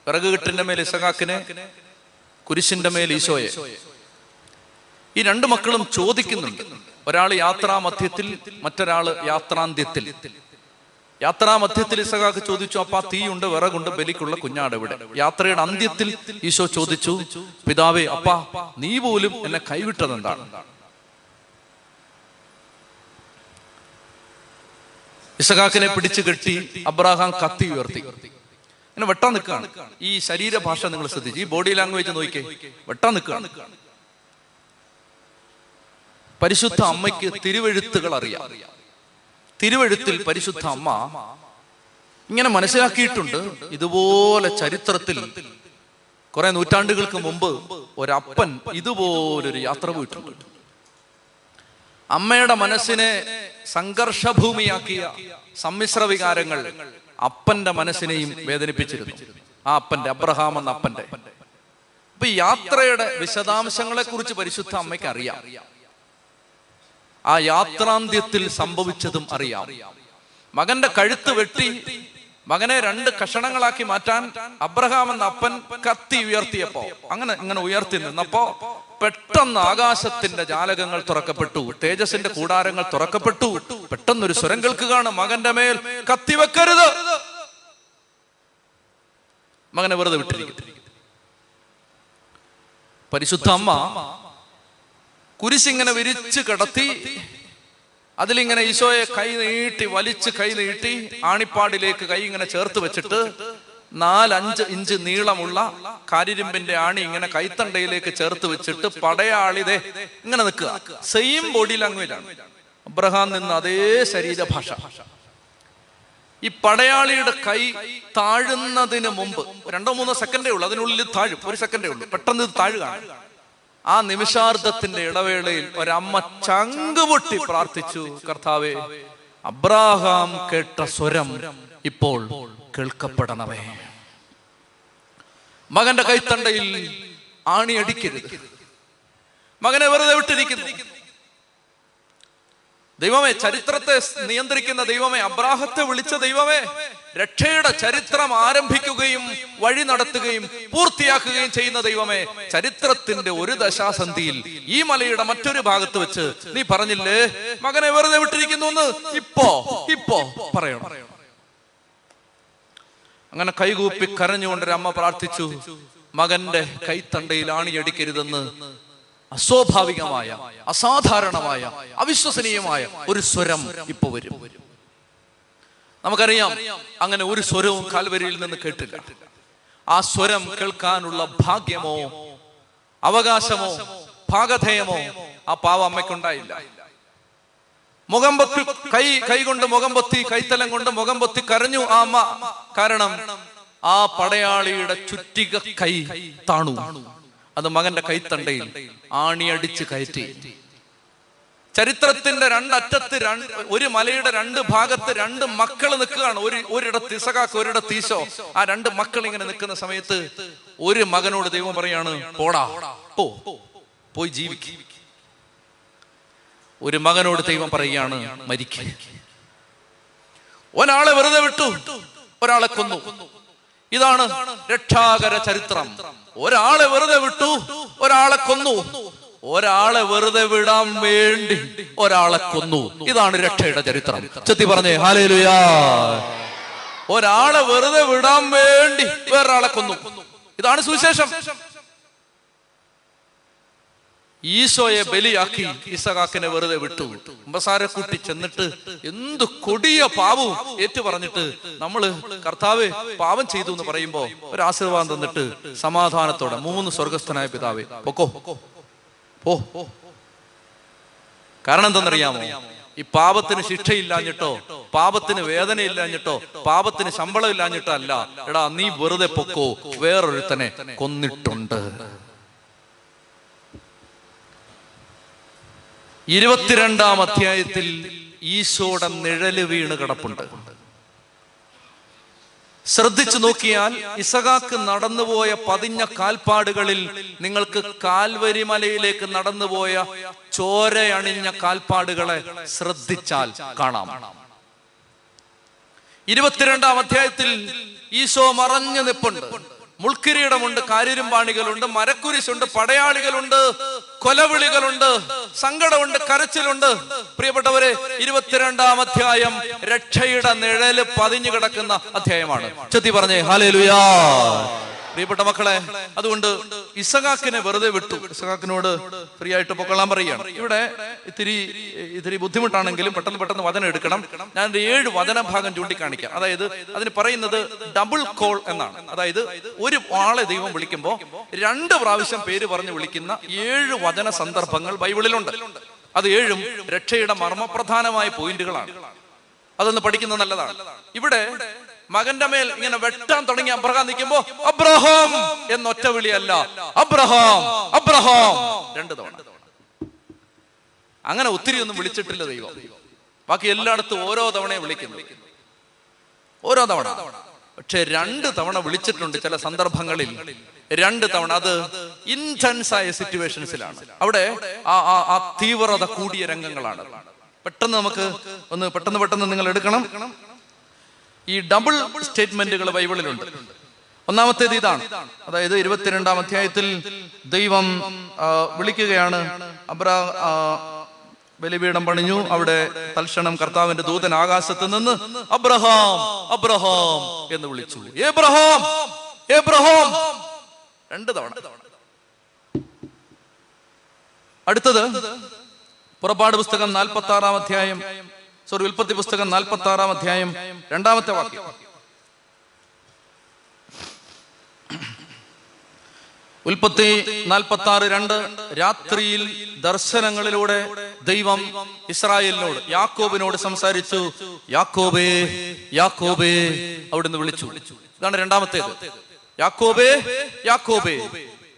വിറക് കെട്ടിന്റെ മേൽ ഇസഹാക്കിനെ കുരിശിന്റെ മേൽ ഈശോയെ. ഈ രണ്ട് മക്കളും ചോദിക്കുന്നുണ്ട്. ഒരാൾ യാത്രാമധ്യത്തിൽ മറ്റൊരാൾ യാത്രാന്ത്യത്തിൽ. യാത്രാമധ്യത്തിൽ ഇസഹാക്ക് ചോദിച്ചു അപ്പാ തീയുണ്ട് വിറകുണ്ട് ബലിക്കുള്ള കുഞ്ഞാട് ഇവിടെ യാത്രയുടെ അന്ത്യത്തിൽ ഈശോ ചോദിച്ചു പിതാവേ അപ്പ നീ പോലും എന്നെ കൈവിട്ടത് എന്താണ് ഇസഹാക്കിനെ പിടിച്ചു കെട്ടി അബ്രാഹാം കത്തി ഉയർത്തി. അങ്ങനെ വെട്ടാൻ നിൽക്കുകയാണ്. ഈ ശരീരഭാഷ നിങ്ങൾ ശ്രദ്ധിച്ചു ഈ ബോഡി ലാംഗ്വേജ് നോക്കിക്കേ വെട്ടാൻ നിൽക്കുകയാണ്. പരിശുദ്ധ അമ്മയ്ക്ക് തിരുവെഴുത്തുകൾ അറിയാം. തിരുവെഴുത്തിൽ പരിശുദ്ധ അമ്മ ഇങ്ങനെ മനസ്സിലാക്കിയിട്ടുണ്ട് ഇതുപോലെ ചരിത്രത്തിൽ കുറെ നൂറ്റാണ്ടുകൾക്ക് മുമ്പ് ഒരപ്പൻ ഇതുപോലൊരു യാത്ര പോയിട്ടുണ്ട്. അമ്മയുടെ മനസ്സിനെ സംഘർഷഭൂമിയാക്കിയ സമ്മിശ്ര വികാരങ്ങൾ അപ്പന്റെ മനസ്സിനെയും വേദനിപ്പിച്ചിരുന്നു. ആ അപ്പന്റെ അബ്രഹാം എന്ന അപ്പന്റെ. അപ്പൊ യാത്രയുടെ വിശദാംശങ്ങളെ കുറിച്ച് പരിശുദ്ധ അമ്മയ്ക്ക് അറിയാം. ആ യാത്രാന്ത്യത്തിൽ സംഭവിച്ചതും അറിയാം. മകന്റെ കഴുത്ത് വെട്ടി മകനെ രണ്ട് കഷണങ്ങളാക്കി മാറ്റാൻ അബ്രഹാം എന്ന അപ്പൻ കത്തി ഉയർത്തിയപ്പോ അങ്ങനെ അങ്ങനെ ഉയർത്തി നിന്നപ്പോ പെട്ടെന്ന് ആകാശത്തിന്റെ ജാലകങ്ങൾ തുറക്കപ്പെട്ടു തേജസിന്റെ കൂടാരങ്ങൾ തുറക്കപ്പെട്ടു. പെട്ടെന്നൊരു സ്വരം കേൾക്കുകയാണ് മകന്റെ മേൽ കത്തിവെക്കരുത് മകനെ വെറുതെ വിട്ടിരിക്കും പരിശുദ്ധ അമ്മ കുരിശിങ്ങനെ വിരിച്ച് കിടത്തി അതിലിങ്ങനെ ഈശോയെ കൈ നീട്ടി വലിച്ച് കൈ നീട്ടി ആണിപ്പാടിലേക്ക് കൈ ഇങ്ങനെ ചേർത്ത് വെച്ചിട്ട് നാലഞ്ച് ഇഞ്ച് നീളമുള്ള കാരിരുമ്പിന്റെ ആണി ഇങ്ങനെ കൈത്തണ്ടയിലേക്ക് ചേർത്ത് വെച്ചിട്ട് പടയാളിതെ ഇങ്ങനെ നിൽക്കുക. സെയിം ബോഡി ലാംഗ്വേജ് ആണ്. അബ്രഹാം നിന്ന് അതേ ശരീരഭാഷ. ഈ പടയാളിയുടെ കൈ താഴുന്നതിന് മുമ്പ് രണ്ടോ മൂന്നോ സെക്കൻഡേ ഉള്ളൂ അതിനുള്ളിൽ താഴും ഒരു സെക്കൻഡേ ഉള്ളൂ പെട്ടെന്ന് ഇത് താഴുകയാണ്. ആ നിമിഷാർദ്ധത്തിന്റെ ഇടവേളയിൽ ഒരമ്മ ചങ്കുപൊട്ടി പ്രാർത്ഥിച്ചു കർത്താവേ അബ്രാഹാം കേട്ട സ്വരം ഇപ്പോൾ കേൾക്കപ്പെടണമേ. മകന്റെ കൈത്തണ്ടയിൽ ആണിയടിക്കരുത്. മകനെ വെറുതെ വിട്ടിരിക്കുന്നു. ദൈവമേ ചരിത്രത്തെ നിയന്ത്രിക്കുന്ന ദൈവമേ അബ്രാഹത്തെ വിളിച്ച ദൈവമേ രക്ഷയുടെ ചരിത്രം ആരംഭിക്കുകയും വഴി നടത്തുകയും പൂർത്തിയാക്കുകയും ചെയ്യുന്ന ദൈവമേ ചരിത്രത്തിന്റെ ഒരു ദശാസന്ധിയിൽ ഈ മലയുടെ മറ്റൊരു ഭാഗത്ത് വെച്ച് നീ പറഞ്ഞില്ലേ? മകനെ വെറുതെ വിട്ടിരിക്കുന്നു എന്ന്? ഇപ്പോ ഇപ്പോ പറയണം. അങ്ങനെ കൈകൂപ്പി കരഞ്ഞുകൊണ്ട് അമ്മ പ്രാർത്ഥിച്ചു മകന്റെ കൈത്തണ്ടയിൽ ആണിയടിക്കരുതെന്ന് അസ്വാഭാവികമായ അസാധാരണമായ അവിശ്വസനീയമായ ഒരു സ്വരം ഇപ്പൊ വരും. നമുക്കറിയാം അങ്ങനെ ഒരു സ്വരവും കാൽവരിയിൽ നിന്ന് കേട്ടില്ല. ആ സ്വരം കേൾക്കാനുള്ള ഭാഗ്യമോ അവകാശമോ ഭാഗധേയമോ ആ പാവ അമ്മയ്ക്കുണ്ടായില്ല. മുഖം പൊത്തി കൈ കൈകൊണ്ട് മുഖം കൈത്തലം കൊണ്ട് മുഖം കരഞ്ഞു ആ അമ്മ. കാരണം ആ പടയാളിയുടെ ചുറ്റിക കൈ താണു. അത് മകന്റെ കൈത്തണ്ടയിൽ ആണിയടിച്ച് കയറ്റി. ചരിത്രത്തിന്റെ രണ്ടറ്റത്ത് രണ്ട് ഒരു മലയുടെ രണ്ട് ഭാഗത്ത് രണ്ട് മക്കൾ നിൽക്കുകയാണ്. ഒരു ഒരിടത്ത് ഇസകാക്ക് ഒരിടത്ത് ഈശോ. ആ രണ്ട് മക്കൾ ഇങ്ങനെ നിൽക്കുന്ന സമയത്ത് ഒരു മകനോട് ദൈവം പറയാണ് പോടാ പോ പോയി ജീവിക്കും. ഒരു മകനോട് ദൈവം പറയുകയാണ് മരിക്കുക ഒരാളെ വെറുതെ വിട്ടു ഒരാളെ കൊന്നു. ഇതാണ് രക്ഷാകര ചരിത്രം. ഒരാളെ വെറുതെ വിട്ടു ഒരാളെ കൊന്നു. ഒരാളെ വെറുതെ വിടാൻ വേണ്ടി ഒരാളെ കൊന്നു. ഇതാണ് രക്ഷയുടെ ചരിത്രം. ചെത്തി പറഞ്ഞേ ഹാലേലുയാ. ഒരാളെ വെറുതെ വിടാൻ വേണ്ടി വേറൊരാളെ കൊന്നു. ഇതാണ് സുവിശേഷം. ഈശോയെ ബലിയാക്കി ഇസഹാക്കിനെ വെറുതെ വിട്ടു. കുമ്പസാരക്കുട്ടി ചെന്നിട്ട് എന്ത് കൊടിയ പാവവും ഏറ്റു പറഞ്ഞിട്ട് നമ്മൾ കർത്താവ് പാവം ചെയ്തു എന്ന് പറയുമ്പോ ഒരു ആശീർവാദം തന്നിട്ട് സമാധാനത്തോടെ മൂന്ന് സ്വർഗസ്ഥനായ പിതാവേ പൊക്കോ. പോ. കാരണം എന്തെന്നറിയാമോ? ഈ പാപത്തിന് ശിക്ഷയില്ലാഞ്ഞിട്ടോ പാപത്തിന് വേദന ഇല്ലാഞ്ഞിട്ടോ പാപത്തിന് ശമ്പളം ഇല്ലാഞ്ഞിട്ടോ അല്ല. എടാ നീ വെറുതെ പൊക്കോ. വേറൊരുത്തനെ കൊന്നിട്ടുണ്ട്. ഇരുപത്തിരണ്ടാം അധ്യായത്തിൽ ഈശോയുടെ നിഴൽ വീണ് കിടപ്പുണ്ട്. ശ്രദ്ധിച്ചു നോക്കിയാൽ ഇസഹാക്ക് നടന്നുപോയ പതിഞ്ഞ കാൽപ്പാടുകളിൽ നിങ്ങൾക്ക് കാൽവരി മലയിലേക്ക് നടന്നുപോയ ചോരയണിഞ്ഞ കാൽപ്പാടുകളെ ശ്രദ്ധിച്ചാൽ കാണാം. ഇരുപത്തിരണ്ടാം അധ്യായത്തിൽ ഈശോ മറഞ്ഞു നിപ്പുണ്ട്. മുൾക്കിരീടമുണ്ട് കാര്യരുംപാണികളുണ്ട് മരക്കുരിശുണ്ട് പടയാളികളുണ്ട് കൊലവിളികളുണ്ട് സങ്കടമുണ്ട് കരച്ചിലുണ്ട്. പ്രിയപ്പെട്ടവരെ ഇരുപത്തിരണ്ടാം അധ്യായം രക്ഷയുടെ നിഴൽ പതിഞ്ഞു കിടക്കുന്ന അധ്യായമാണ്. ചെത്തി പറഞ്ഞേ ഹാലേലുയാ പ്രിയപ്പെട്ട മക്കളെ അതുകൊണ്ട് ഇസഹാക്കിനെ വെറുതെ വിട്ടു. ഇസഹാക്കിനോട് ഫ്രീ ആയിട്ട് പൊക്കൊള്ളാൻ പറയുകയാണ്. ഇവിടെ ഇത്തിരി ഇത്തിരി ബുദ്ധിമുട്ടാണെങ്കിലും പെട്ടെന്ന് പെട്ടെന്ന് വചനം എടുക്കണം. ഞാൻ ഏഴ് വചന ഭാഗം ചൂണ്ടിക്കാണിക്കാം. അതായത് അതിന് പറയുന്നത് ഡബിൾ കോൾ എന്നാണ്. അതായത് ഒരു ആളെ ദൈവം വിളിക്കുമ്പോൾ രണ്ട് പ്രാവശ്യം പേര് പറഞ്ഞ് വിളിക്കുന്ന ഏഴ് വചന സന്ദർഭങ്ങൾ ബൈബിളിലുണ്ട്. അത് ഏഴും രക്ഷയുടെ മർമ്മപ്രധാനമായ പോയിന്റുകളാണ്. അതൊന്ന് പഠിക്കുന്നത് നല്ലതാണ്. ഇവിടെ മകന്റെ മേൽ ഇങ്ങനെ വെട്ടാൻ തുടങ്ങി അബ്രഹാം നിൽക്കുമ്പോ അബ്രഹാം എന്നൊറ്റ വിളിയല്ല അബ്രഹാം അബ്രഹാം രണ്ട് തവണ. അങ്ങനെ ഒത്തിരി ഒന്നും വിളിച്ചിട്ടില്ല ദൈവം. ബാക്കി എല്ലായിടത്തും ഓരോ തവണയും വിളിക്കുന്നു. ഓരോ തവണ. പക്ഷെ രണ്ട് തവണ വിളിച്ചിട്ടുണ്ട് ചില സന്ദർഭങ്ങളിൽ. രണ്ട് തവണ അത് ഇന്റൻസ് ആയ സിറ്റുവേഷൻസിലാണ് അവിടെ ആ തീവ്രത കൂടിയ രംഗങ്ങളാണ്. പെട്ടെന്ന് നമുക്ക് ഒന്ന് പെട്ടെന്ന് പെട്ടെന്ന് നിങ്ങൾ എടുക്കണം. ഈ ഡബിൾ സ്റ്റേറ്റ്മെന്റുകൾ ബൈബിളിലുണ്ട്. ഒന്നാമത്തേത് ഇതാണ്. അതായത് ഇരുപത്തിരണ്ടാം അധ്യായത്തിൽ ദൈവം വിളിക്കുകയാണ്. അബ്രാ ബലിപീഠം പണിഞ്ഞു. അവിടെ തൽക്ഷണം കർത്താവിന്റെ ദൂതൻ ആകാശത്ത് നിന്ന് അബ്രഹാം അബ്രഹാം എന്ന് വിളിച്ചു. എബ്രഹാം എബ്രഹാം രണ്ട് തവണ. അടുത്തത് പുറപ്പാട് പുസ്തകം നാൽപ്പത്തി ആറാം അധ്യായം സോറി ഉൽപ്പത്തി പുസ്തകം നാൽപ്പത്തി ആറാം അധ്യായം രണ്ടാമത്തെ വാക്യം. ഉൽപ്പത്തി നാൽപ്പത്തി ആറ് രണ്ട് രാത്രിയിൽ ദർശനങ്ങളിലൂടെ ദൈവം ഇസ്രായേലിനോട് യാക്കോബിനോട് സംസാരിച്ചു. യാക്കോബേ യാക്കോബേ അവിടുന്ന് വിളിച്ചു. ഇതാണ് രണ്ടാമത്തേത്. യാക്കോബേ യാക്കോബേ.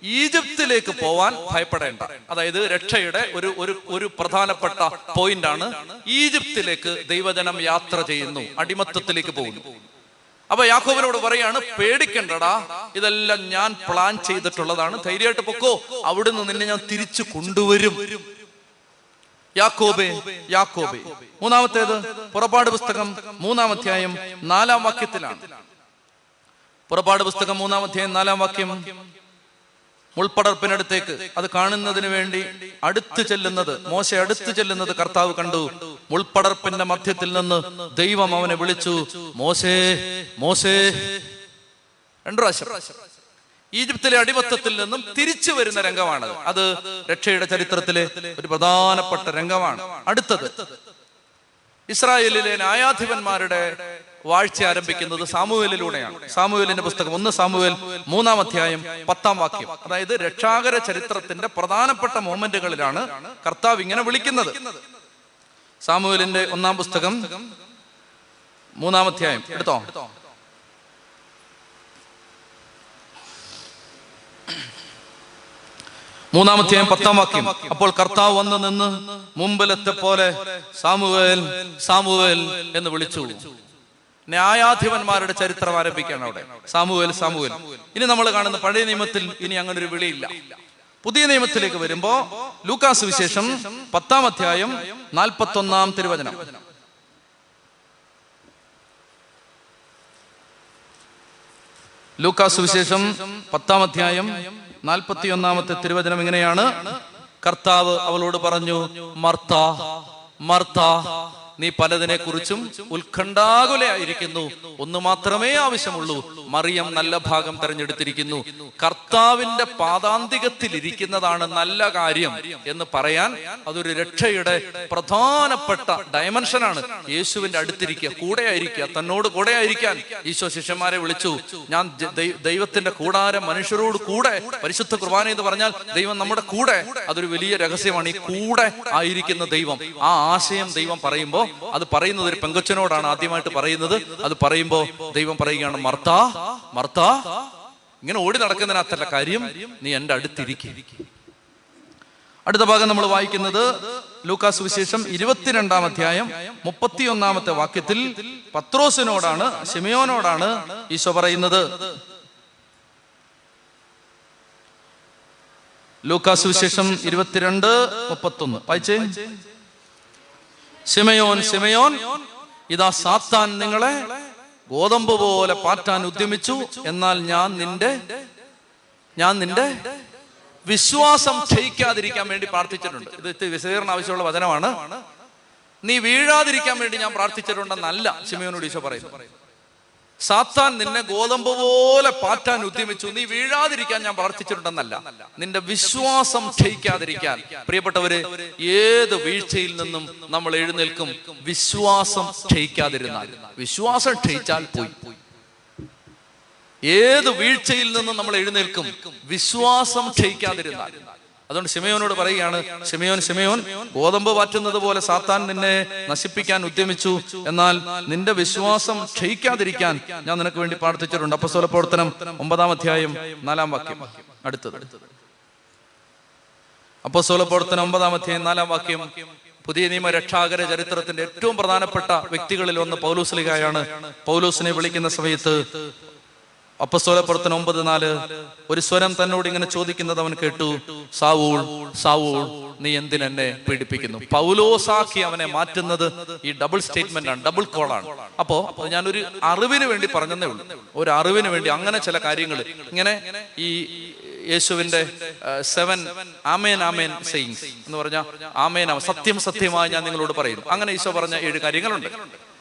ഈജിപ്തിലേക്ക് പോവാൻ ഭയപ്പെടേണ്ട. അതായത് രക്ഷയുടെ ഒരു ഒരു ഒരു പ്രധാനപ്പെട്ട പോയിന്റ് ആണ് ഈജിപ്തിലേക്ക് ദൈവജനം യാത്ര ചെയ്യുന്നു. അടിമത്തത്തിലേക്ക് പോകുന്നു. അപ്പൊ യാക്കോബിനോട് പറയാണ് പേടിക്കണ്ടടാ ഇതെല്ലാം ഞാൻ പ്ലാൻ ചെയ്തിട്ടുള്ളതാണ്. ധൈര്യമായിട്ട് പൊക്കോ. അവിടുന്ന് നിന്നെ ഞാൻ തിരിച്ചു കൊണ്ടുവരും. യാക്കോബെ യാക്കോബെ. മൂന്നാമത്തേത് പുറപ്പാട് പുസ്തകം മൂന്നാം അധ്യായം നാലാം വാക്യത്തിലാണ്. പുറപ്പാട് പുസ്തകം മൂന്നാം അധ്യായം നാലാം വാക്യം മുൾപ്പടർപ്പിനടുത്തേക്ക് അത് കാണുന്നതിന് വേണ്ടി അടുത്ത് ചെല്ലുന്നത് മോശ അടുത്ത് ചെല്ലുന്നത് കർത്താവ് കണ്ടു. മുൾപ്പടർപ്പിന്റെ മധ്യത്തിൽ നിന്ന് ദൈവം അവനെ വിളിച്ചു മോശേ മോശേ. രണ്ടു പ്രാവശ്യം. ഈജിപ്തിലെ അടിമത്തത്തിൽ നിന്നും തിരിച്ചു വരുന്ന രംഗമാണ് അത്. രക്ഷയുടെ ചരിത്രത്തിലെ ഒരു പ്രധാനപ്പെട്ട രംഗമാണ്. അടുത്തത് ഇസ്രായേലിലെ ന്യായാധിപന്മാരുടെ വാഴ്ച ആരംഭിക്കുന്നത് സാമുവേലിലൂടെയാണ്. സാമുവേലിന്റെ പുസ്തകം ഒന്ന് സാമുവേൽ മൂന്നാം അധ്യായം പത്താം വാക്യം. അതായത് രക്ഷാകര ചരിത്രത്തിന്റെ പ്രധാനപ്പെട്ട മൊമെന്റുകളിലാണ് കർത്താവ് ഇങ്ങനെ വിളിക്കുന്നത്. സാമുവേലിന്റെ ഒന്നാം പുസ്തകം മൂന്നാം അധ്യായം. എടുത്തോ? മൂന്നാമധ്യായം പത്താം വാക്യം. അപ്പോൾ കർത്താവ് വന്ന് നിന്ന് മുമ്പിലത്തെ പോലെ സാമുവേൽ സാമുവേൽ എന്ന് വിളിച്ചു. ന്യായാധിപന്മാരുടെ ചരിത്രം ആരംഭിക്കുകയാണ് അവിടെ. സാമൂഹൽ സാമൂഹൽ ഇനി നമ്മൾ കാണുന്ന പഴയ നിയമത്തിൽ ഇനി അങ്ങനെ ഒരു വിളിയില്ല. പുതിയ നിയമത്തിലേക്ക് വരുമ്പോ ലൂക്കാസ് വിശേഷം പത്താം അധ്യായം നാൽപ്പത്തി ഒന്നാം തിരുവചനം. ലൂക്കാസ് വിശേഷം പത്താം അധ്യായം നാൽപ്പത്തി ഒന്നാമത്തെ തിരുവചനം ഇങ്ങനെയാണ്. കർത്താവ് അവളോട് പറഞ്ഞു മർത്ത മർത്ത നീ പലതിനെ കുറിച്ചും ഉത്കണ്ഠാകുലയായിരിക്കുന്നു. ഒന്ന് മാത്രമേ ആവശ്യമുള്ളൂ. മറിയം നല്ല ഭാഗം തെരഞ്ഞെടുത്തിരിക്കുന്നു. കർത്താവിന്റെ പാതാന്തികത്തിൽ ഇരിക്കുന്നതാണ് നല്ല കാര്യം എന്ന് പറയാൻ അതൊരു രക്ഷയുടെ പ്രധാനപ്പെട്ട ഡയമെൻഷനാണ്. യേശുവിന്റെ അടുത്തിരിക്കുക കൂടെ ആയിരിക്കുക തന്നോട് കൂടെ ആയിരിക്കാൻ ഈശോ ശിഷ്യന്മാരെ വിളിച്ചു. ഞാൻ ദൈവത്തിന്റെ കൂടാരം മനുഷ്യരോട് കൂടെ പരിശുദ്ധ കുർബാന എന്ന് പറഞ്ഞാൽ ദൈവം നമ്മുടെ കൂടെ. അതൊരു വലിയ രഹസ്യമാണ്. ഈ കൂടെ ആയിരിക്കുന്ന ദൈവം ആ ആശയം ദൈവം പറയുമ്പോൾ അത് പറയുന്നത് ഒരു പെങ്കൊച്ചനോടാണ് ആദ്യമായിട്ട് പറയുന്നത്. അത് പറയുമ്പോൾ ദൈവം പറയുകയാണ് മർത്താ മർത്താ ഇങ്ങനെ ഓടി നടക്കുന്നതിനകത്തല്ല കാര്യം നീ എന്റെ അടുത്തിരിക്കും. അടുത്ത ഭാഗം നമ്മൾ വായിക്കുന്നത് ലൂക്കാസ് വിശേഷം ഇരുപത്തിരണ്ടാം അധ്യായം മുപ്പത്തിയൊന്നാമത്തെ വാക്യത്തിൽ പത്രോസിനോടാണ് ഷെമിയോനോടാണ് ഈശോ പറയുന്നത്. ലൂക്കാസ് വിശേഷം ഇരുപത്തിരണ്ട് മുപ്പത്തൊന്ന്. വായിച്ചേ. ശിമയോൻ സിമയോൻ ഇതാ സാത്താൻ നിങ്ങളെ ഗോതമ്പ് പോലെ പാറ്റാൻ ഉദ്യമിച്ചു. എന്നാൽ ഞാൻ നിന്റെ ഞാൻ നിന്റെ വിശ്വാസം ക്ഷയിക്കാതിരിക്കാൻ വേണ്ടി പ്രാർത്ഥിച്ചിട്ടുണ്ട്. ഇത് വിശദീകരണം ആവശ്യമുള്ള വചനമാണ്. നീ വീഴാതിരിക്കാൻ വേണ്ടി ഞാൻ പ്രാർത്ഥിച്ചിട്ടുണ്ടെന്നല്ല സിമയോനോട് ഈശോ പറയുന്നു. സാത്താൻ നിന്നെ ഗോതമ്പ് പോലെ പാറ്റാൻ ഉദ്യമിച്ചു. നീ വീഴാതിരിക്കാൻ ഞാൻ പ്രാർത്ഥിച്ചിട്ടുണ്ടെന്നല്ല. നിന്റെ വിശ്വാസം ക്ഷയിക്കാതിരിക്കാൻ. പ്രിയപ്പെട്ടവര് ഏത് വീഴ്ചയിൽ നിന്നും നമ്മൾ എഴുന്നേൽക്കും? വിശ്വാസം ക്ഷയിക്കാതിരുന്നാൽ. വിശ്വാസം ക്ഷയിച്ചാൽ പോയി. ഏത് വീഴ്ചയിൽ നിന്നും നമ്മൾ എഴുന്നേൽക്കും? വിശ്വാസം ക്ഷയിക്കാതിരുന്നാൽ. അതുകൊണ്ട് ഷിമയോനോട് പറയുകയാണ് ഷിമയോൻ ഷിമയോൻ ഗോതമ്പ് പാറ്റുന്നത് പോലെ സാത്താൻ നിന്നെ നശിപ്പിക്കാൻ ഉദ്യമിച്ചു. എന്നാൽ നിന്റെ വിശ്വാസം ക്ഷയിക്കാതിരിക്കാൻ ഞാൻ നിനക്ക് വേണ്ടി പ്രാർത്ഥിച്ചിട്ടുണ്ട്. അപ്പസ്തോല പ്രവർത്തനം ഒമ്പതാം അധ്യായം നാലാം വാക്യം. അടുത്തത്. അപ്പസ്തോല പ്രവർത്തനം ഒമ്പതാം അധ്യായം നാലാം വാക്യം. പുതിയ നിയമ രക്ഷാകര ചരിത്രത്തിന്റെ ഏറ്റവും പ്രധാനപ്പെട്ട വ്യക്തികളിൽ ഒന്ന് പൗലൂസ് ലിഗായാണ് പൗലൂസിനെ വിളിക്കുന്ന സമയത്ത് അപ്പസ്തോല പ്രവർത്തനം ഒമ്പത് നാല് ഒരു സ്വരം തന്നോട് ഇങ്ങനെ ചോദിക്കുന്നത് അവൻ കേട്ടു സാവൂൾ സാവൂൾ നീ എന്തിനെന്നെ പീഡിപ്പിക്കുന്നു? പൗലോസാക്കി അവനെ മാറ്റുന്നത് ഈ ഡബിൾ സ്റ്റേറ്റ്മെന്റ് ആണ് ഡബിൾ ആണ്. അപ്പോ ഞാനൊരു അറിവിന് വേണ്ടി പറഞ്ഞതേ ഉള്ളൂ. ഒരു അറിവിന് വേണ്ടി അങ്ങനെ ചില കാര്യങ്ങൾ ഇങ്ങനെ ഈ യേശുവിന്റെ സെവൻ ആമേൻ ആമേൻ സെയിങ്സ് എന്ന് പറഞ്ഞ ആമേൻ സത്യം സത്യമായി ഞാൻ നിങ്ങളോട് പറയുന്നു. അങ്ങനെ ഈശോ പറഞ്ഞ ഏഴ് കാര്യങ്ങളുണ്ട്.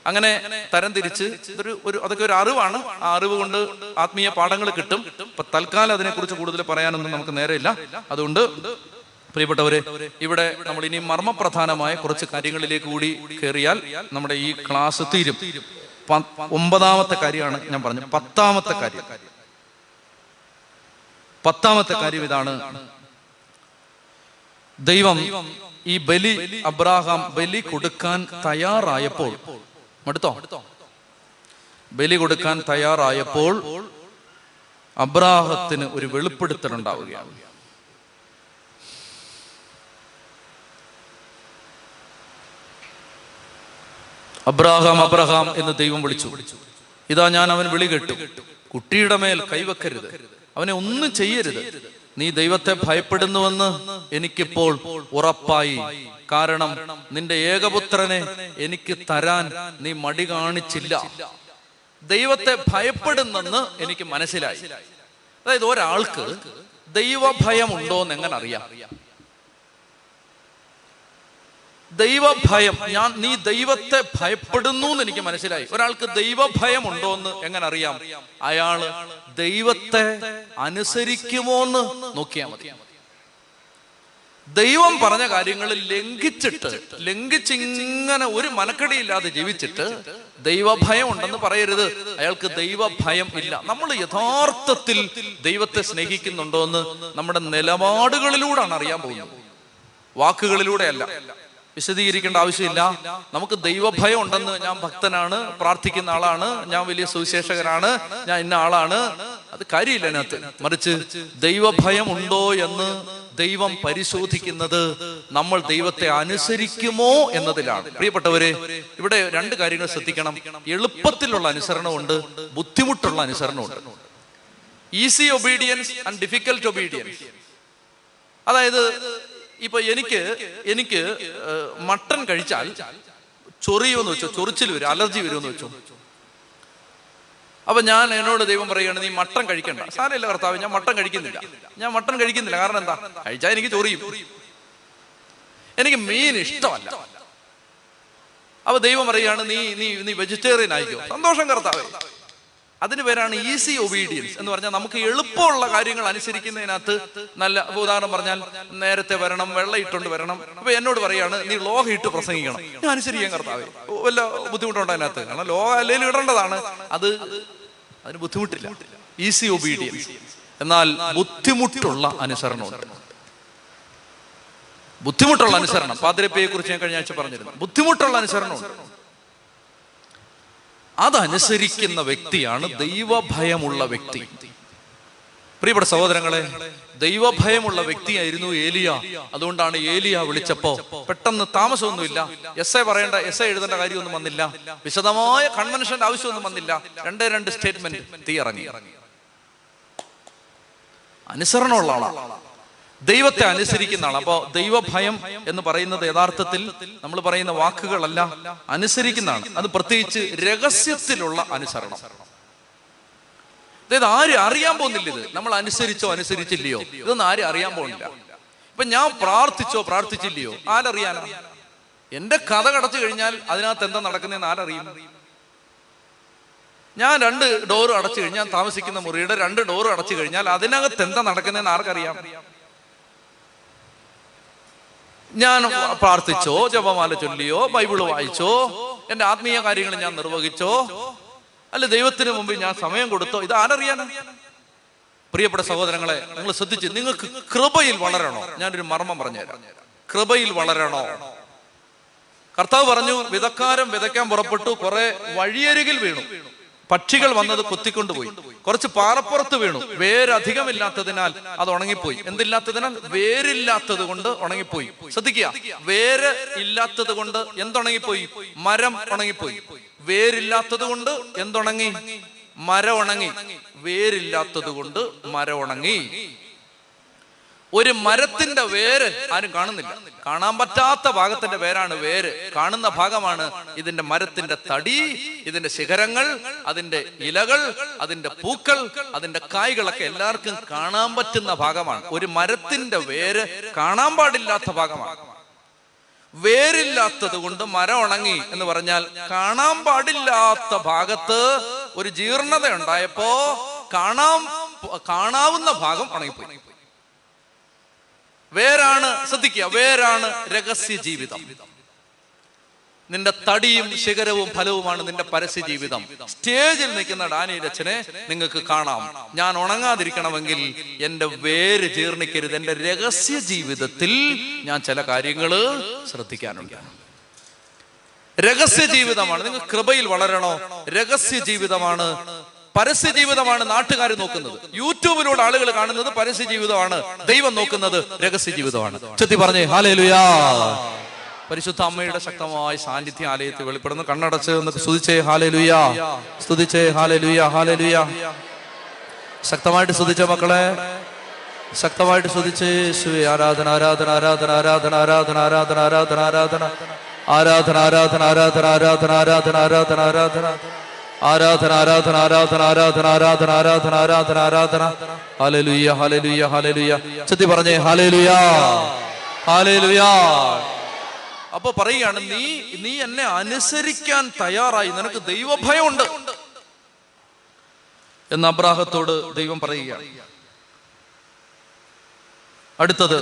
അങ്ങനെ തരംതിരിച്ച് ഇതൊരു ഒരു അതൊക്കെ ഒരു അറിവാണ്. ആ അറിവ് കൊണ്ട് ആത്മീയ പാഠങ്ങൾ കിട്ടും. ഇപ്പൊ തൽക്കാലം അതിനെക്കുറിച്ച് കൂടുതൽ പറയാനൊന്നും നമുക്ക് നേരെയില്ല. അതുകൊണ്ട് പ്രിയപ്പെട്ടവരെ ഇവിടെ നമ്മൾ ഇനി മർമ്മപ്രധാനമായ കുറച്ച് കാര്യങ്ങളിലേക്ക് കൂടി കയറിയാൽ നമ്മുടെ ഈ ക്ലാസ് തീരും. ഒമ്പതാമത്തെ കാര്യമാണ് ഞാൻ പറഞ്ഞു പത്താമത്തെ കാര്യം. പത്താമത്തെ കാര്യം ഇതാണ്. ദൈവം ഈ ബലി അബ്രാഹാം ബലി കൊടുക്കാൻ തയ്യാറായപ്പോൾ മടുത്തോ? ബലി കൊടുക്കാൻ തയ്യാറായപ്പോൾ അബ്രാഹത്തിന് ഒരു വെളിപ്പെടുത്തൽ ഉണ്ടാവുകയാണ്. അബ്രാഹാം അബ്രഹാം എന്ന് ദൈവം വിളിച്ചു. ഇതാ ഞാൻ അവൻ വിളി കേട്ടു. കുട്ടിയുടെ മേൽ കൈവെക്കരുത്. അവനെ ഒന്നും ചെയ്യരുത്. നീ ദൈവത്തെ ഭയപ്പെടുന്നുവെന്ന് എനിക്കിപ്പോൾ ഉറപ്പായി. കാരണം നിന്റെ ഏകപുത്രനെ എനിക്ക് തരാൻ നീ മടി കാണിച്ചില്ല. ദൈവത്തെ ഭയപ്പെടുന്നെന്ന് എനിക്ക് മനസ്സിലായി. അതായത് ഒരാൾക്ക് ദൈവഭയം ഉണ്ടോ എന്ന് എങ്ങനെ അറിയാം? ദൈവഭയം. ഞാൻ നീ ദൈവത്തെ ഭയപ്പെടുന്നു എന്ന് എനിക്ക് മനസ്സിലായി. ഒരാൾക്ക് ദൈവഭയം ഉണ്ടോ എന്ന് എങ്ങനെ അറിയാം? അയാൾ ദൈവത്തെ അനുസരിക്കുമോ എന്ന് നോക്കിയാൽ മതി. ദൈവം പറഞ്ഞ കാര്യങ്ങൾ ലംഘിച്ചിട്ട് ലംഘിച്ചിങ്ങനെ ഒരു മനക്കടിയില്ലാതെ ജീവിച്ചിട്ട് ദൈവഭയം ഉണ്ടെന്ന് പറയരുത്. അയാൾക്ക് ദൈവഭയം ഇല്ല. നമ്മൾ യഥാർത്ഥത്തിൽ ദൈവത്തെ സ്നേഹിക്കുന്നുണ്ടോ എന്ന് നമ്മുടെ നിലപാടുകളിലൂടെയാണ് അറിയാൻ പോകുന്നത്. വാക്കുകളിലൂടെയല്ല. വിശദീകരിക്കേണ്ട ആവശ്യമില്ല. നമുക്ക് ദൈവഭയം ഉണ്ടെന്ന് ഞാൻ ഭക്തനാണ് പ്രാർത്ഥിക്കുന്ന ആളാണ് ഞാൻ വലിയ സുവിശേഷകനാണ് ഞാൻ ഇന്ന ആളാണ്. അത് കാര്യമില്ല അതിനകത്ത്. മറിച്ച് ദൈവഭയം ഉണ്ടോ എന്ന് ദൈവം പരിശോധിക്കുന്നത് നമ്മൾ ദൈവത്തെ അനുസരിക്കുമോ എന്നതിലാണ്. പ്രിയപ്പെട്ടവരെ ഇവിടെ രണ്ട് കാര്യങ്ങൾ ശ്രദ്ധിക്കണം. എളുപ്പത്തിലുള്ള അനുസരണമുണ്ട് ബുദ്ധിമുട്ടുള്ള അനുസരണമുണ്ട്. Easy obedience and difficult obedience അതായത് ഇപ്പൊ എനിക്ക് എനിക്ക് മട്ടൺ കഴിച്ചാൽ ചൊറിയോന്ന് വെച്ചോ ചൊറിച്ചിൽ വരും അലർജി വരുമെന്ന് വെച്ചോ. അപ്പൊ ഞാൻ എന്നോട് ദൈവം പറയുകയാണ് നീ മട്ടൺ കഴിക്കണ്ട. സാരമില്ല കർത്താവ് ഞാൻ മട്ടൺ കഴിക്കുന്നില്ല. ഞാൻ മട്ടൺ കഴിക്കുന്നില്ല കാരണം എന്താ? കഴിച്ചാൽ എനിക്ക് ചൊറിയും. എനിക്ക് മീൻ ഇഷ്ടമല്ല. അപ്പൊ ദൈവം പറയുകയാണ് നീ നീ നീ വെജിറ്റേറിയൻ ആയിക്കോ. സന്തോഷം കർത്താവേ. അതിന് പേരാണ് ഈസി ഒബീഡിയൻസ് എന്ന് പറഞ്ഞാൽ നമുക്ക് എളുപ്പമുള്ള കാര്യങ്ങൾ അനുസരിക്കുന്നതിനകത്ത് നല്ല ഉദാഹരണം പറഞ്ഞാൽ നേരത്തെ വരണം വെള്ളം ഇട്ടുകൊണ്ട് വരണം. അപ്പൊ എന്നോട് പറയാണ് നീ ലോഹ ഇട്ട് പ്രസംഗിക്കണം. ഞാൻ അനുസരിക്കാൻ കർത്താവേ. വല്ല ബുദ്ധിമുട്ടുണ്ടോ അതിനകത്ത്? കാരണം ലോഹ അല്ലെങ്കിൽ ഇടേണ്ടതാണ്. അത് അതിന് ബുദ്ധിമുട്ടില്ല. ഈസി ഒബീഡിയൻസ് എന്നാൽ ബുദ്ധിമുട്ടുള്ള അനുസരണമുണ്ട്. ബുദ്ധിമുട്ടുള്ള അനുസരണം. പാതിരപ്പയെ കുറിച്ച് ഞാൻ കഴിഞ്ഞ ആഴ്ച പറഞ്ഞിരുന്നു. ബുദ്ധിമുട്ടുള്ള അനുസരണമുണ്ട്. അതനുസരിക്കുന്ന വ്യക്തിയാണ് ദൈവഭയമുള്ള വ്യക്തി. പ്രിയപ്പെട്ട സഹോദരങ്ങളെ ദൈവഭയമുള്ള വ്യക്തിയായിരുന്നു ഏലിയ. അതുകൊണ്ടാണ് ഏലിയ വിളിച്ചപ്പോ പെട്ടെന്ന് താമസമൊന്നുമില്ല. എസ് എ പറയേണ്ട എസ് എ എഴുതേണ്ട കാര്യമൊന്നും വന്നില്ല. വിശദമായ കൺവെൻഷന്റെ ആവശ്യമൊന്നും വന്നില്ല. രണ്ടേ രണ്ട് സ്റ്റേറ്റ്മെന്റ് തീ ഇറങ്ങി. അനുസരണമുള്ള ആളാണ് ദൈവത്തെ അനുസരിക്കുന്നതാണ്. അപ്പോൾ അപ്പോ ദൈവഭയം എന്ന് പറയുന്നത് യഥാർത്ഥത്തിൽ നമ്മൾ പറയുന്ന വാക്കുകളല്ല അനുസരിക്കുന്നതാണ്. അത് പ്രത്യേകിച്ച് രഹസ്യത്തിലുള്ള അനുസരണം. അതായത് ആരും അറിയാൻ പോകുന്നില്ല ഇത്. നമ്മൾ അനുസരിച്ചോ അനുസരിച്ചില്ലയോ? ഇതൊന്നും ആരും അറിയാൻ പോകുന്നില്ല. ഇപ്പൊ ഞാൻ പ്രാർത്ഥിച്ചോ പ്രാർത്ഥിച്ചില്ലയോ? ആരറിയാനോ? എന്റെ കഥ കടച്ചു കഴിഞ്ഞാൽ അതിനകത്ത് എന്താ നടക്കുന്നതെന്ന് ആരറിയും? ഞാൻ രണ്ട് ഡോർ അടച്ചു കഴിഞ്ഞാൽ താമസിക്കുന്ന മുറിയുടെ രണ്ട് ഡോർ അടച്ചു കഴിഞ്ഞാൽ അതിനകത്ത് എന്താ നടക്കുന്നതെന്ന് ആർക്കറിയാം? ഞാൻ പ്രാർത്ഥിച്ചോ ജപമാല ചൊല്ലിയോ ബൈബിൾ വായിച്ചോ എന്റെ ആത്മീയ കാര്യങ്ങൾ ഞാൻ നിർവഹിച്ചോ അല്ല ദൈവത്തിന് മുമ്പിൽ ഞാൻ സമയം കൊടുത്തോ? ഇത് ആരറിയാൻ പ്രിയപ്പെട്ട സഹോദരങ്ങളെ നിങ്ങൾ ശ്രദ്ധിച്ച് നിങ്ങൾക്ക് കൃപയിൽ വളരണോ? ഞാനൊരു മർമ്മം പറഞ്ഞുതരാം. കൃപയിൽ വളരണോ? കർത്താവ് പറഞ്ഞു വിതക്കാരം വിതയ്ക്കാൻ പുറപ്പെട്ടു കുറെ വഴിയരികിൽ വീണു. പക്ഷികൾ വന്നത് കൊത്തിക്കൊണ്ടുപോയി. കുറച്ച് പാറപ്പുറത്ത് വീണു. വേരധികമില്ലാത്തതിനാൽ അത് ഉണങ്ങിപ്പോയി. എന്തില്ലാത്തതിനാൽ വേരില്ലാത്തത് കൊണ്ട് ഉണങ്ങിപ്പോയി. ശ്രദ്ധിക്കുക. വേര് ഇല്ലാത്തത് കൊണ്ട് എന്തുണങ്ങിപ്പോയി? മരം ഉണങ്ങിപ്പോയി. വേരില്ലാത്തത് കൊണ്ട് എന്തുണങ്ങി? മര ഉണങ്ങി. വേരില്ലാത്തത് കൊണ്ട് മര ഉണങ്ങി. ഒരു മരത്തിന്റെ വേര് ആരും കാണുന്നില്ല. കാണാൻ പറ്റാത്ത ഭാഗത്തിന്റെ പേരാണ് വേര്. കാണുന്ന ഭാഗമാണ് ഇതിന്റെ മരത്തിന്റെ തടി ഇതിന്റെ ശിഖരങ്ങൾ അതിന്റെ ഇലകൾ അതിന്റെ പൂക്കൾ അതിന്റെ കായ്കളൊക്കെ എല്ലാവർക്കും കാണാൻ പറ്റുന്ന ഭാഗമാണ്. ഒരു മരത്തിന്റെ വേര് കാണാൻ പാടില്ലാത്ത ഭാഗമാണ്. വേരില്ലാത്തത് കൊണ്ട് മരം ഉണങ്ങി എന്ന് പറഞ്ഞാൽ കാണാൻ പാടില്ലാത്ത ഭാഗത്ത് ഒരു ജീർണത ഉണ്ടായപ്പോ കാണാം കാണാവുന്ന ഭാഗം ഉണങ്ങിപ്പോയി. വേരാണ് ശ്രദ്ധിക്കുക വേരാണ് രഹസ്യ ജീവിതം. നിന്റെ തടിയും ശിഖരവും ഫലവുമാണ് നിന്റെ പരസ്യ ജീവിതം. സ്റ്റേജിൽ നിൽക്കുന്ന ഡാനിയലച്ഛനെ നിങ്ങൾക്ക് കാണാം. ഞാൻ ഉണങ്ങാതിരിക്കണമെങ്കിൽ എന്റെ വേര് ജീർണിക്കരുത്. എന്റെ രഹസ്യ ജീവിതത്തിൽ ഞാൻ ചില കാര്യങ്ങൾ ശ്രദ്ധിക്കാനുണ്ട്. രഹസ്യ ജീവിതമാണ്. നിങ്ങൾ കൃപയിൽ വളരണോ? രഹസ്യ ജീവിതമാണ് പരസ്യ ജീവിതമാണ് നാട്ടുകാർ നോക്കുന്നത് യൂട്യൂബിലൂടെ ആളുകൾ കാണുന്നത് പരസ്യ ജീവിതമാണ് ദൈവം നോക്കുന്നത് രഹസ്യ ജീവിതമാണ് ചെത്തി പറഞ്ഞേ ഹാലേലുയാ പരിശുദ്ധ അമ്മയുടെ ശക്തമായ സാന്നിധ്യം ആലയത്തിൽ വെളിപ്പെടുന്നു കണ്ണടച്ച് ഒന്ന് സ്തുതിച്ചേ ഹാലേലുയാ സ്തുതിച്ചേ ഹാലേലുയാ ഹാലേലുയാ ശക്തമായിട്ട് സ്തുതിച്ച മക്കളെ ശക്തമായിട്ട് സ്തുതിച്ചേ യേശുവേ ആരാധന ആരാധന ആരാധന ആരാധന ആരാധന ആരാധന ആരാധന ആരാധന ആരാധന ആരാധന ആരാധന ആരാധന ആരാധന ആരാധന ആരാധന ആരാധന ആരാധന ആരാധന ആരാധന ആരാധന ആരാധന ആരാധന ആരാധന. ഹാലലുയ്യ ഹാലലുയ്യ ഹാലലുയ്യ ചെത്തി പറഞ്ഞേ ഹാലലുയാ ഹാലലുയാ അപ്പൊ പറയുകയാണ് നീ നീ എന്നെ അനുസരിക്കാൻ തയ്യാറായി. നിനക്ക് ദൈവഭയമുണ്ട്. എന്ന് അബ്രാഹത്തോട് ദൈവം പറയുകയാണ്. അടുത്തത്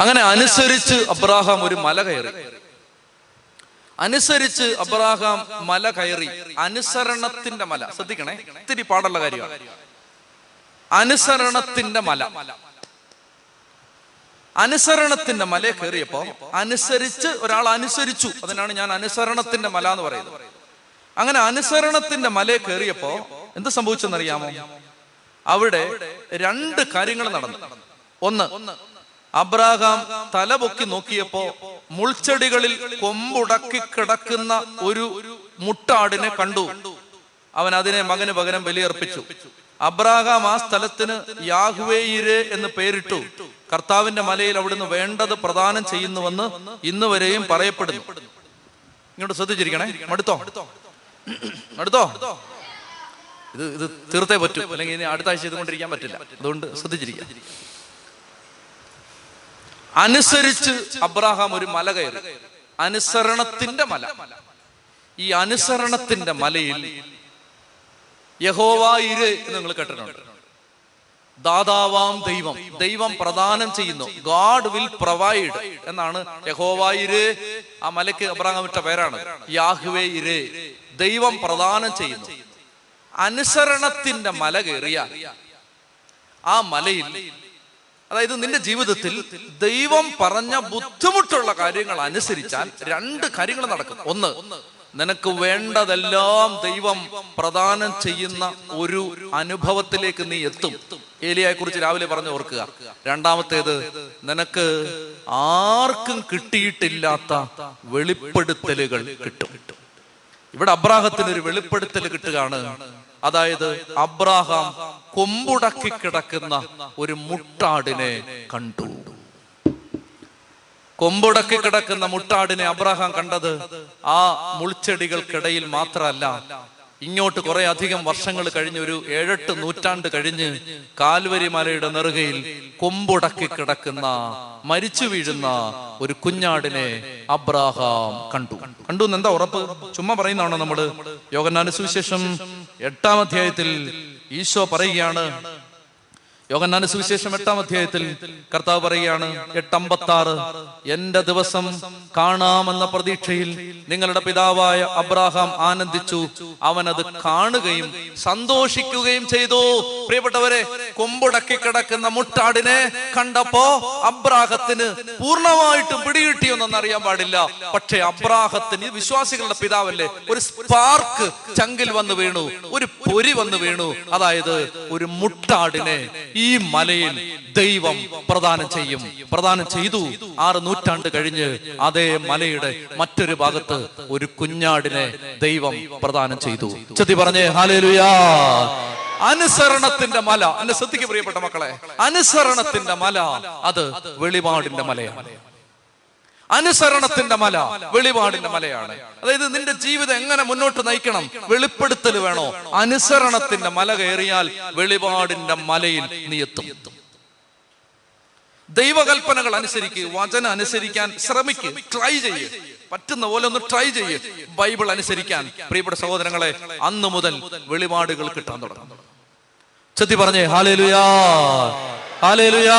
അങ്ങനെ അനുസരിച്ച് അബ്രാഹാം ഒരു മല കയറി. അനുസരിച്ച് അബ്രാഹാം മല കയറി. അനുസരണത്തിന്റെ മല. ശ്രദ്ധിക്കണേ ഇത്തിരി പാടുള്ള കാര്യമാണ്. അനുസരണത്തിന്റെ മല. അനുസരണത്തിന്റെ മല കയറിയപ്പോ അനുസരിച്ച് ഒരാൾ അനുസരിച്ചു. അതിനാണ് ഞാൻ അനുസരണത്തിന്റെ മല എന്ന് പറയുന്നത്. അങ്ങനെ അനുസരണത്തിന്റെ മല കയറിയപ്പോ എന്ത് സംഭവിച്ചെന്നറിയാമോ? അവിടെ രണ്ട് കാര്യങ്ങൾ നടന്നു. ഒന്ന് അബ്രാഹാം തലപൊക്കി നോക്കിയപ്പോ മുൾച്ചെടികളിൽ കൊമ്പുടക്കി കിടക്കുന്ന ഒരു മുട്ടാടിനെ കണ്ടു. അവൻ അതിനെ മകന് പകരം ബലിയർപ്പിച്ചു. അബ്രാഹാം ആ സ്ഥലത്തിന് യാഹുവേയിരെ എന്ന് പേരിട്ടു. കർത്താവിന്റെ മലയിൽ അവിടുന്ന് വേണ്ടത് പ്രദാനം ചെയ്യുന്നുവെന്ന് ഇന്ന് വരെയും പറയപ്പെടുന്നു. ഇങ്ങോട്ട് ശ്രദ്ധിച്ചിരിക്കണേ? അടുത്തോ അടുത്തോ ഇത് ഇത് തീർത്തേ പറ്റൂ. അല്ലെങ്കിൽ ഇനി അടുത്ത ആഴ്ച ചെയ്തുകൊണ്ടിരിക്കാൻ പറ്റില്ല. അതുകൊണ്ട് ശ്രദ്ധിച്ചിരിക്കുക. അനുസരിച്ച് അബ്രാഹാം ഒരു മല കയറി. അനുസരണത്തിന്റെ മല. ഈ അനുസരണത്തിന്റെ മലയിൽ യഹോവായിര് നിങ്ങൾ കേട്ടിട്ടുണ്ട്. ദാതാവാം ദൈവം. ദൈവം പ്രദാനം ചെയ്യുന്നു. ഗാഡ് വിൽ പ്രൊവൈഡ് എന്നാണ് യഹോവായിര് ആ മലയ്ക്ക് അബ്രാഹാം ഇട്ട പേരാണ്. യാഹുവേ ഇര്. ദൈവം പ്രദാനം ചെയ്യുന്നു. അനുസരണത്തിന്റെ മല കയറിയ ആ മലയിൽ അതായത് നിന്റെ ജീവിതത്തിൽ ദൈവം പറഞ്ഞ ബുദ്ധിമുട്ടുള്ള കാര്യങ്ങൾ അനുസരിച്ചാൽ രണ്ട് കാര്യങ്ങൾ നടക്കും. ഒന്ന് നിനക്ക് വേണ്ടതെല്ലാം ദൈവം പ്രദാനം ചെയ്യുന്ന ഒരു അനുഭവത്തിലേക്ക് നീ എത്തും. ഏലിയെ കുറിച്ച് രാവിലെ പറഞ്ഞു ഓർക്കുക. രണ്ടാമത്തേത് നിനക്ക് ആർക്കും കിട്ടിയിട്ടില്ലാത്ത വെളിപ്പെടുത്തലുകൾ കിട്ടും. ഇവിടെ അബ്രാഹത്തിന് ഒരു വെളിപ്പെടുത്തൽ കിട്ടുകയാണ്. അതായത് അബ്രാഹാം കൊമ്പുടക്കി കിടക്കുന്ന ഒരു മുട്ടാടിനെ കണ്ടു. കൊമ്പുടക്കി കിടക്കുന്ന മുട്ടാടിനെ അബ്രാഹാം കണ്ടത് ആ മുൾച്ചെടികൾക്കിടയിൽ മാത്രമല്ല ഇങ്ങോട്ട് കുറെ അധികം വർഷങ്ങൾ കഴിഞ്ഞ് ഒരു ഏഴെട്ട് നൂറ്റാണ്ട് കഴിഞ്ഞ് കാൽവരി മലയുടെ നെറുകയിൽ കൊമ്പുടക്കി കിടക്കുന്ന മരിച്ചു വീഴുന്ന ഒരു കുഞ്ഞാടിനെ അബ്രാഹാം കണ്ടു. കണ്ടു എന്താ ഉറപ്പ്? ചുമ്മാ പറയുന്നതാണോ നമ്മൾ? യോഗനാനുസുവിശേഷം എട്ടാം അധ്യായത്തിൽ ഈശോ പറയുകയാണ് യോഗന്നാന സുവിശേഷം എട്ടാം അധ്യായത്തിൽ കർത്താവ് പറയുകയാണ് എട്ടമ്പത്തി ആറ് എന്റെ ദിവസം കാണാമെന്ന പ്രതീക്ഷയിൽ നിങ്ങളുടെ പിതാവായ അബ്രാഹാം ആനന്ദിച്ചു. അവൻ അത് കാണുകയും സന്തോഷിക്കുകയും ചെയ്തു. പ്രിയപ്പെട്ടവരെ കൊമ്പുടക്കി കിടക്കുന്ന മുട്ടാടിനെ കണ്ടപ്പോ അബ്രാഹത്തിന് പൂർണമായിട്ടും പിടികിട്ടിയൊന്നും അറിയാൻ പാടില്ല. പക്ഷേ അബ്രാഹത്തിന് വിശ്വാസികളുടെ പിതാവല്ലേ ഒരു സ്പാർക്ക് ചങ്കിൽ വന്ന് വീണു ഒരു പൊരി വന്ന് വീണു. അതായത് ഒരു മുട്ടാടിനെ ഈ മലയിൽ ദൈവം പ്രദാനം ചെയ്യും. പ്രദാനം ചെയ്തു. ആറ് നൂറ്റാണ്ട് കഴിഞ്ഞ് അതേ മലയുടെ മറ്റൊരു ഭാഗത്ത് ഒരു കുഞ്ഞാടിനെ ദൈവം പ്രദാനം ചെയ്തു. ചെത്തി പറഞ്ഞേ ഹാലേലുയാ അനുസരണത്തിന്റെ മല. എന്നെ ശ്രദ്ധിക്ക് പ്രിയപ്പെട്ട മക്കളെ. അനുസരണത്തിന്റെ മല. അത് വെളിപാടിന്റെ മലയാണ്. അനുസരണത്തിന്റെ മല വെളിപാടിന്റെ മലയാണ്. അതായത് നിന്റെ ജീവിതം എങ്ങനെ മുന്നോട്ട് നയിക്കണം? വെളിപ്പെടുത്തൽ വേണോ? അനുസരണത്തിന്റെ മല കയറിയാൽ വെളിപാടിന്റെ മലയിൽ നീ എത്തും. ദൈവകൽപ്പനകൾ അനുസരിക്കുക വചനം അനുസരിക്കാൻ ശ്രമിക്കുക ട്രൈ ചെയ്യുക പറ്റുന്ന പോലെ ഒന്ന് ട്രൈ ചെയ്യുക ബൈബിൾ അനുസരിക്കാൻ. പ്രിയപ്പെട്ട സഹോദരങ്ങളെ അന്ന് മുതൽ വെളിപാടുകൾ കിട്ടാൻ തുടങ്ങും. ചെത്തി പറഞ്ഞേ ഹാലേലുയാ ഹാലേലുയാ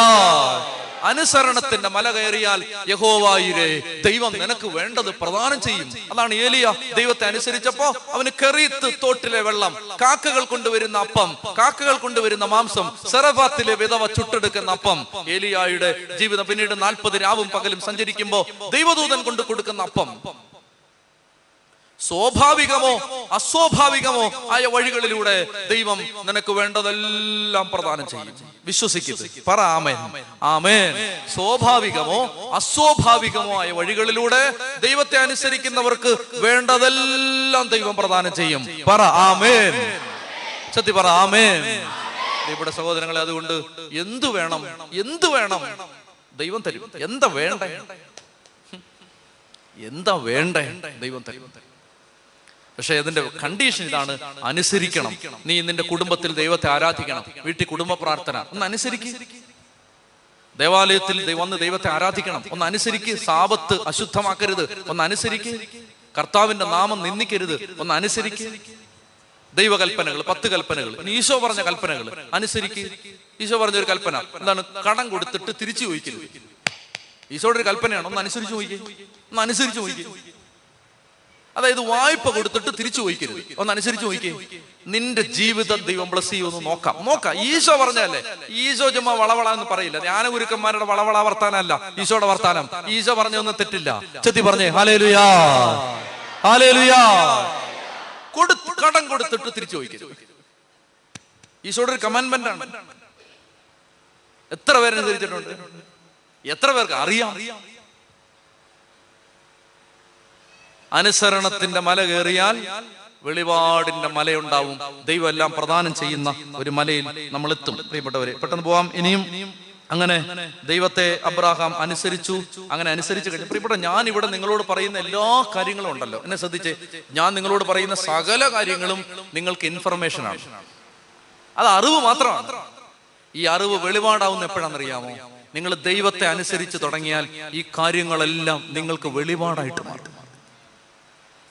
അനുസരണത്തിന്റെ മല കയറിയാൽ യഹോവായിരെ ദൈവം നിനക്ക് വേണ്ടത് പ്രദാനം ചെയ്യും. അതാണ് ഏലിയ. ദൈവത്തെ അനുസരിച്ചപ്പോ അവന് കെറിയത്ത് തോട്ടിലെ വെള്ളം കാക്കകൾ കൊണ്ടുവരുന്ന അപ്പം കാക്കകൾ കൊണ്ടുവരുന്ന മാംസം സെറഫാത്തിലെ വിധവ ചുട്ടെടുക്കുന്ന അപ്പം. ഏലിയായുടെ ജീവിതം പിന്നീട് നാൽപ്പത് രാവും പകലും സഞ്ചരിക്കുമ്പോ ദൈവദൂതൻ കൊണ്ട് കൊടുക്കുന്ന അപ്പം. സ്വാഭാവികമോ അസ്വാഭാവികമോ ആയ വഴികളിലൂടെ ദൈവം നിനക്ക് വേണ്ടതെല്ലാം പ്രദാനം ചെയ്യും. വിശ്വസിക്കുന്നു പറ ആമേൻ. ആമേൻ. സ്വാഭാവികമോ അസ്വാഭാവികമോ ആയ വഴികളിലൂടെ ദൈവത്തെ അനുസരിക്കുന്നവർക്ക് വേണ്ടതെല്ലാം ദൈവം പ്രദാനം ചെയ്യും. പറ ആമേൻ. സത്യ പറ ആമേൻ. ഇവിടെ സഹോദരങ്ങളെ അതുകൊണ്ട് എന്തു വേണം? എന്തു വേണം? ദൈവം തരും. എന്താ വേണ്ട? എന്താ വേണ്ട? ദൈവം തരും. പക്ഷെ അതിന്റെ കണ്ടീഷൻ ഇതാണ് അനുസരിക്കണം. നീ നിന്റെ കുടുംബത്തിൽ ദൈവത്തെ ആരാധിക്കണം. വീട്ടിൽ കുടുംബ പ്രാർത്ഥന. ഒന്ന് അനുസരിക്കും. ദേവാലയത്തിൽ വന്ന് ദൈവത്തെ ആരാധിക്കണം. ഒന്ന് അനുസരിക്ക്. സാപത്ത് അശുദ്ധമാക്കരുത്. ഒന്ന് അനുസരിക്ക്. കർത്താവിന്റെ നാമം നിന്ദിക്കരുത്. ഒന്ന് അനുസരിക്ക്. ദൈവകൽപ്പനകൾ പത്ത് കൽപ്പനകൾ. ഈശോ പറഞ്ഞ കൽപ്പനകൾ. അനുസരിക്ക്. ഈശോ പറഞ്ഞ ഒരു കൽപ്പന. എന്താണ്? കടം കൊടുത്തിട്ട് തിരിച്ചു ചോദിക്കരുത്. ഈശോയുടെ ഒരു കൽപ്പനയാണ്. ഒന്ന് അനുസരിച്ച് ചോദിക്കും. ഒന്ന് അനുസരിച്ച് നോക്കിക്കേ അതായത് വായ്പ കൊടുത്തിട്ട് തിരിച്ചു ചോദിക്കരുത്. ഒന്ന് അനുസരിച്ച് ചോദിക്കേ. നിന്റെ ജീവിതം ദൈവം ബ്ലസ് ചെയ്യുമെന്ന് നോക്കാം. നോക്കാം. ഈശോ പറഞ്ഞല്ലേ ഈശോ ചുമ്മാ വളവള എന്ന് പറയില്ല. ധ്യാനഗുരുക്കന്മാരുടെ വളവള വർത്താനല്ല ഈശോയുടെ വർത്താനം. ഈശോ പറഞ്ഞൊന്നും തെറ്റില്ല. ചെത്തി പറഞ്ഞേ ഹാലേലുയാ ഹാലേലുയാ കൊടുത്ത് കടം കൊടുത്തിട്ട് തിരിച്ചു ചോദിക്കരുത്. ഈശോയുടെ ഒരു കമാൻമെന്റ് ആണ്. എത്ര പേരനുസരിച്ചിട്ടുണ്ട് എത്ര പേർക്ക്? അറിയാം. അനുസരണത്തിന്റെ മല കയറിയാൽ വെളിപാടിന്റെ മലയുണ്ടാവും. ദൈവം എല്ലാം പ്രദാനം ചെയ്യുന്ന ഒരു മലയിൽ നമ്മൾ എത്തും. പ്രിയപ്പെട്ടവരെ പെട്ടെന്ന് പോവാം. ഇനിയും അങ്ങനെ ദൈവത്തെ അബ്രാഹാം അനുസരിച്ചു അങ്ങനെ അനുസരിച്ച് കഴിഞ്ഞു പ്രിയപ്പെട്ട ഞാൻ ഇവിടെ നിങ്ങളോട് പറയുന്ന എല്ലാ കാര്യങ്ങളും ഉണ്ടല്ലോ. എന്നെ ശ്രദ്ധിച്ച്. ഞാൻ നിങ്ങളോട് പറയുന്ന സകല കാര്യങ്ങളും നിങ്ങൾക്ക് ഇൻഫർമേഷൻ ആണ്. അത് അറിവ് മാത്രമാണ്. ഈ അറിവ് വെളിപാടാവുന്ന എപ്പോഴാണെന്നറിയാമോ? നിങ്ങൾ ദൈവത്തെ അനുസരിച്ച് തുടങ്ങിയാൽ ഈ കാര്യങ്ങളെല്ലാം നിങ്ങൾക്ക് വെളിപാടായിട്ട് മാറും.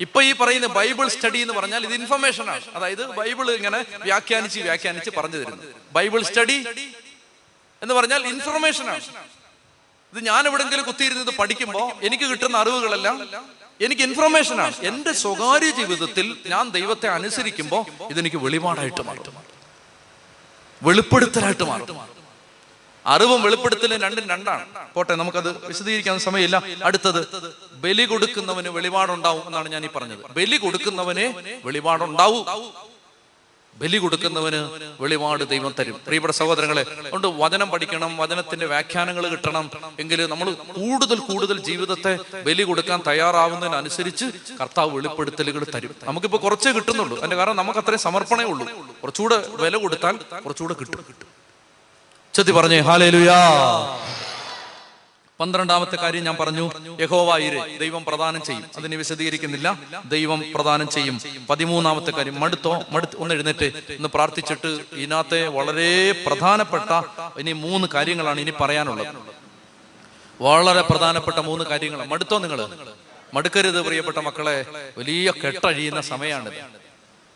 ഇപ്പൊ ഈ പറയുന്ന ബൈബിൾ സ്റ്റഡി എന്ന് പറഞ്ഞാൽ ഇത് ഇൻഫർമേഷൻ ആണ്. അതായത് ബൈബിൾ ഇങ്ങനെ വ്യാഖ്യാനിച്ച് വ്യാഖ്യാനിച്ച് പറഞ്ഞു തരുന്നു. ബൈബിൾ സ്റ്റഡി എന്ന് പറഞ്ഞാൽ ഇൻഫർമേഷൻ ആണ്. ഇത് ഞാൻ എവിടെങ്കിലും കുത്തിയിരുന്നത് പഠിക്കുമ്പോൾ എനിക്ക് കിട്ടുന്ന അറിവുകളെല്ലാം എനിക്ക് ഇൻഫർമേഷൻ ആണ്. എന്റെ സ്വകാര്യ ജീവിതത്തിൽ ഞാൻ ദൈവത്തെ അനുസരിക്കുമ്പോൾ ഇതെനിക്ക് വെളിപാടായിട്ട് മാറും. വെളിപ്പെടുത്തലായിട്ട് മാറും. അറിവും വെളിപ്പെടുത്തലും രണ്ടും രണ്ടാണ്. പോട്ടെ നമുക്കത് വിശദീകരിക്കാൻ സമയമില്ല. അടുത്തത് ബലി കൊടുക്കുന്നവന് വെളിപാടുണ്ടാവും എന്നാണ് ഞാൻ ഈ പറഞ്ഞത്. ബലി കൊടുക്കുന്നവന് വെളിപാടുണ്ടാവും. ബലി കൊടുക്കുന്നവന് വെളിപാട് ദൈവം തരും. പ്രിയപ്പെട്ട സഹോദരങ്ങളെ അതുകൊണ്ട് വചനം പഠിക്കണം വചനത്തിന്റെ വ്യാഖ്യാനങ്ങൾ കിട്ടണം. എങ്കിൽ നമ്മൾ കൂടുതൽ കൂടുതൽ ജീവിതത്തെ ബലി കൊടുക്കാൻ തയ്യാറാവുന്നതിനനുസരിച്ച് കർത്താവ് വെളിപ്പെടുത്തലുകൾ തരും. നമുക്കിപ്പോ കുറച്ചേ കിട്ടുന്നുള്ളൂ. അതിന്റെ കാരണം നമുക്ക് അത്രയും സമർപ്പണേ ഉള്ളൂ. കുറച്ചുകൂടെ വില കൊടുത്താൽ കുറച്ചുകൂടെ കിട്ടും. ചെത്തി പറഞ്ഞേ ഹാലേലുയാ. പന്ത്രണ്ടാമത്തെ കാര്യം ഞാൻ പറഞ്ഞു യഹോവായിരെ ദൈവം പ്രദാനം ചെയ്യും. അതിനെ വിശദീകരിക്കുന്നില്ല. ദൈവം പ്രദാനം ചെയ്യും. പതിമൂന്നാമത്തെ കാര്യം മടുത്തോ? മടുത്ത് ഒന്ന് എഴുന്നേറ്റ് ഒന്ന് പ്രാർത്ഥിച്ചിട്ട് ഇതിനകത്തെ വളരെ പ്രധാനപ്പെട്ട ഇനി മൂന്ന് കാര്യങ്ങളാണ് ഇനി പറയാനുള്ളത്. വളരെ പ്രധാനപ്പെട്ട മൂന്ന് കാര്യങ്ങളാണ്. മടുത്തോ നിങ്ങൾ മടുക്കരുത് പ്രിയപ്പെട്ട മക്കളെ. വലിയ കെട്ടഴിയുന്ന സമയമാണ്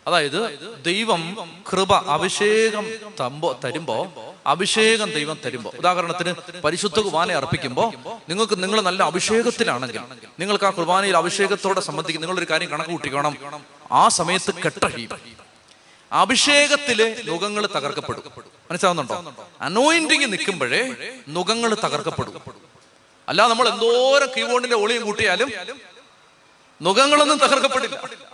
അതായത് ദൈവം കൃപ അഭിഷേകം തമ്പോ തരുമ്പോ അഭിഷേകം ദൈവം തരുമ്പോ. ഉദാഹരണത്തിന് പരിശുദ്ധ കുർബാന അർപ്പിക്കുമ്പോൾ നിങ്ങൾക്ക് നിങ്ങൾ നല്ല അഭിഷേകത്തിലാണെങ്കിൽ നിങ്ങൾക്ക് ആ കുർബാനയിൽ അഭിഷേകത്തോടെ സംബന്ധിക്കും നിങ്ങളൊരു കാര്യം കണക്ക് കൂട്ടിക്കണം. ആ സമയത്ത് കെട്ടഴിയും അഭിഷേകത്തിലെ നുഖങ്ങൾ തകർക്കപ്പെടും. മനസ്സിലാവുന്നുണ്ടോ? അനോയിന്റിങ് നിൽക്കുമ്പോഴേ നുഖങ്ങൾ തകർക്കപ്പെടും. അല്ല നമ്മൾ എന്തോരം കീബോർഡിന്റെ ഒളിയും കൂട്ടിയാലും നുഖങ്ങളൊന്നും തകർക്കപ്പെടില്ല.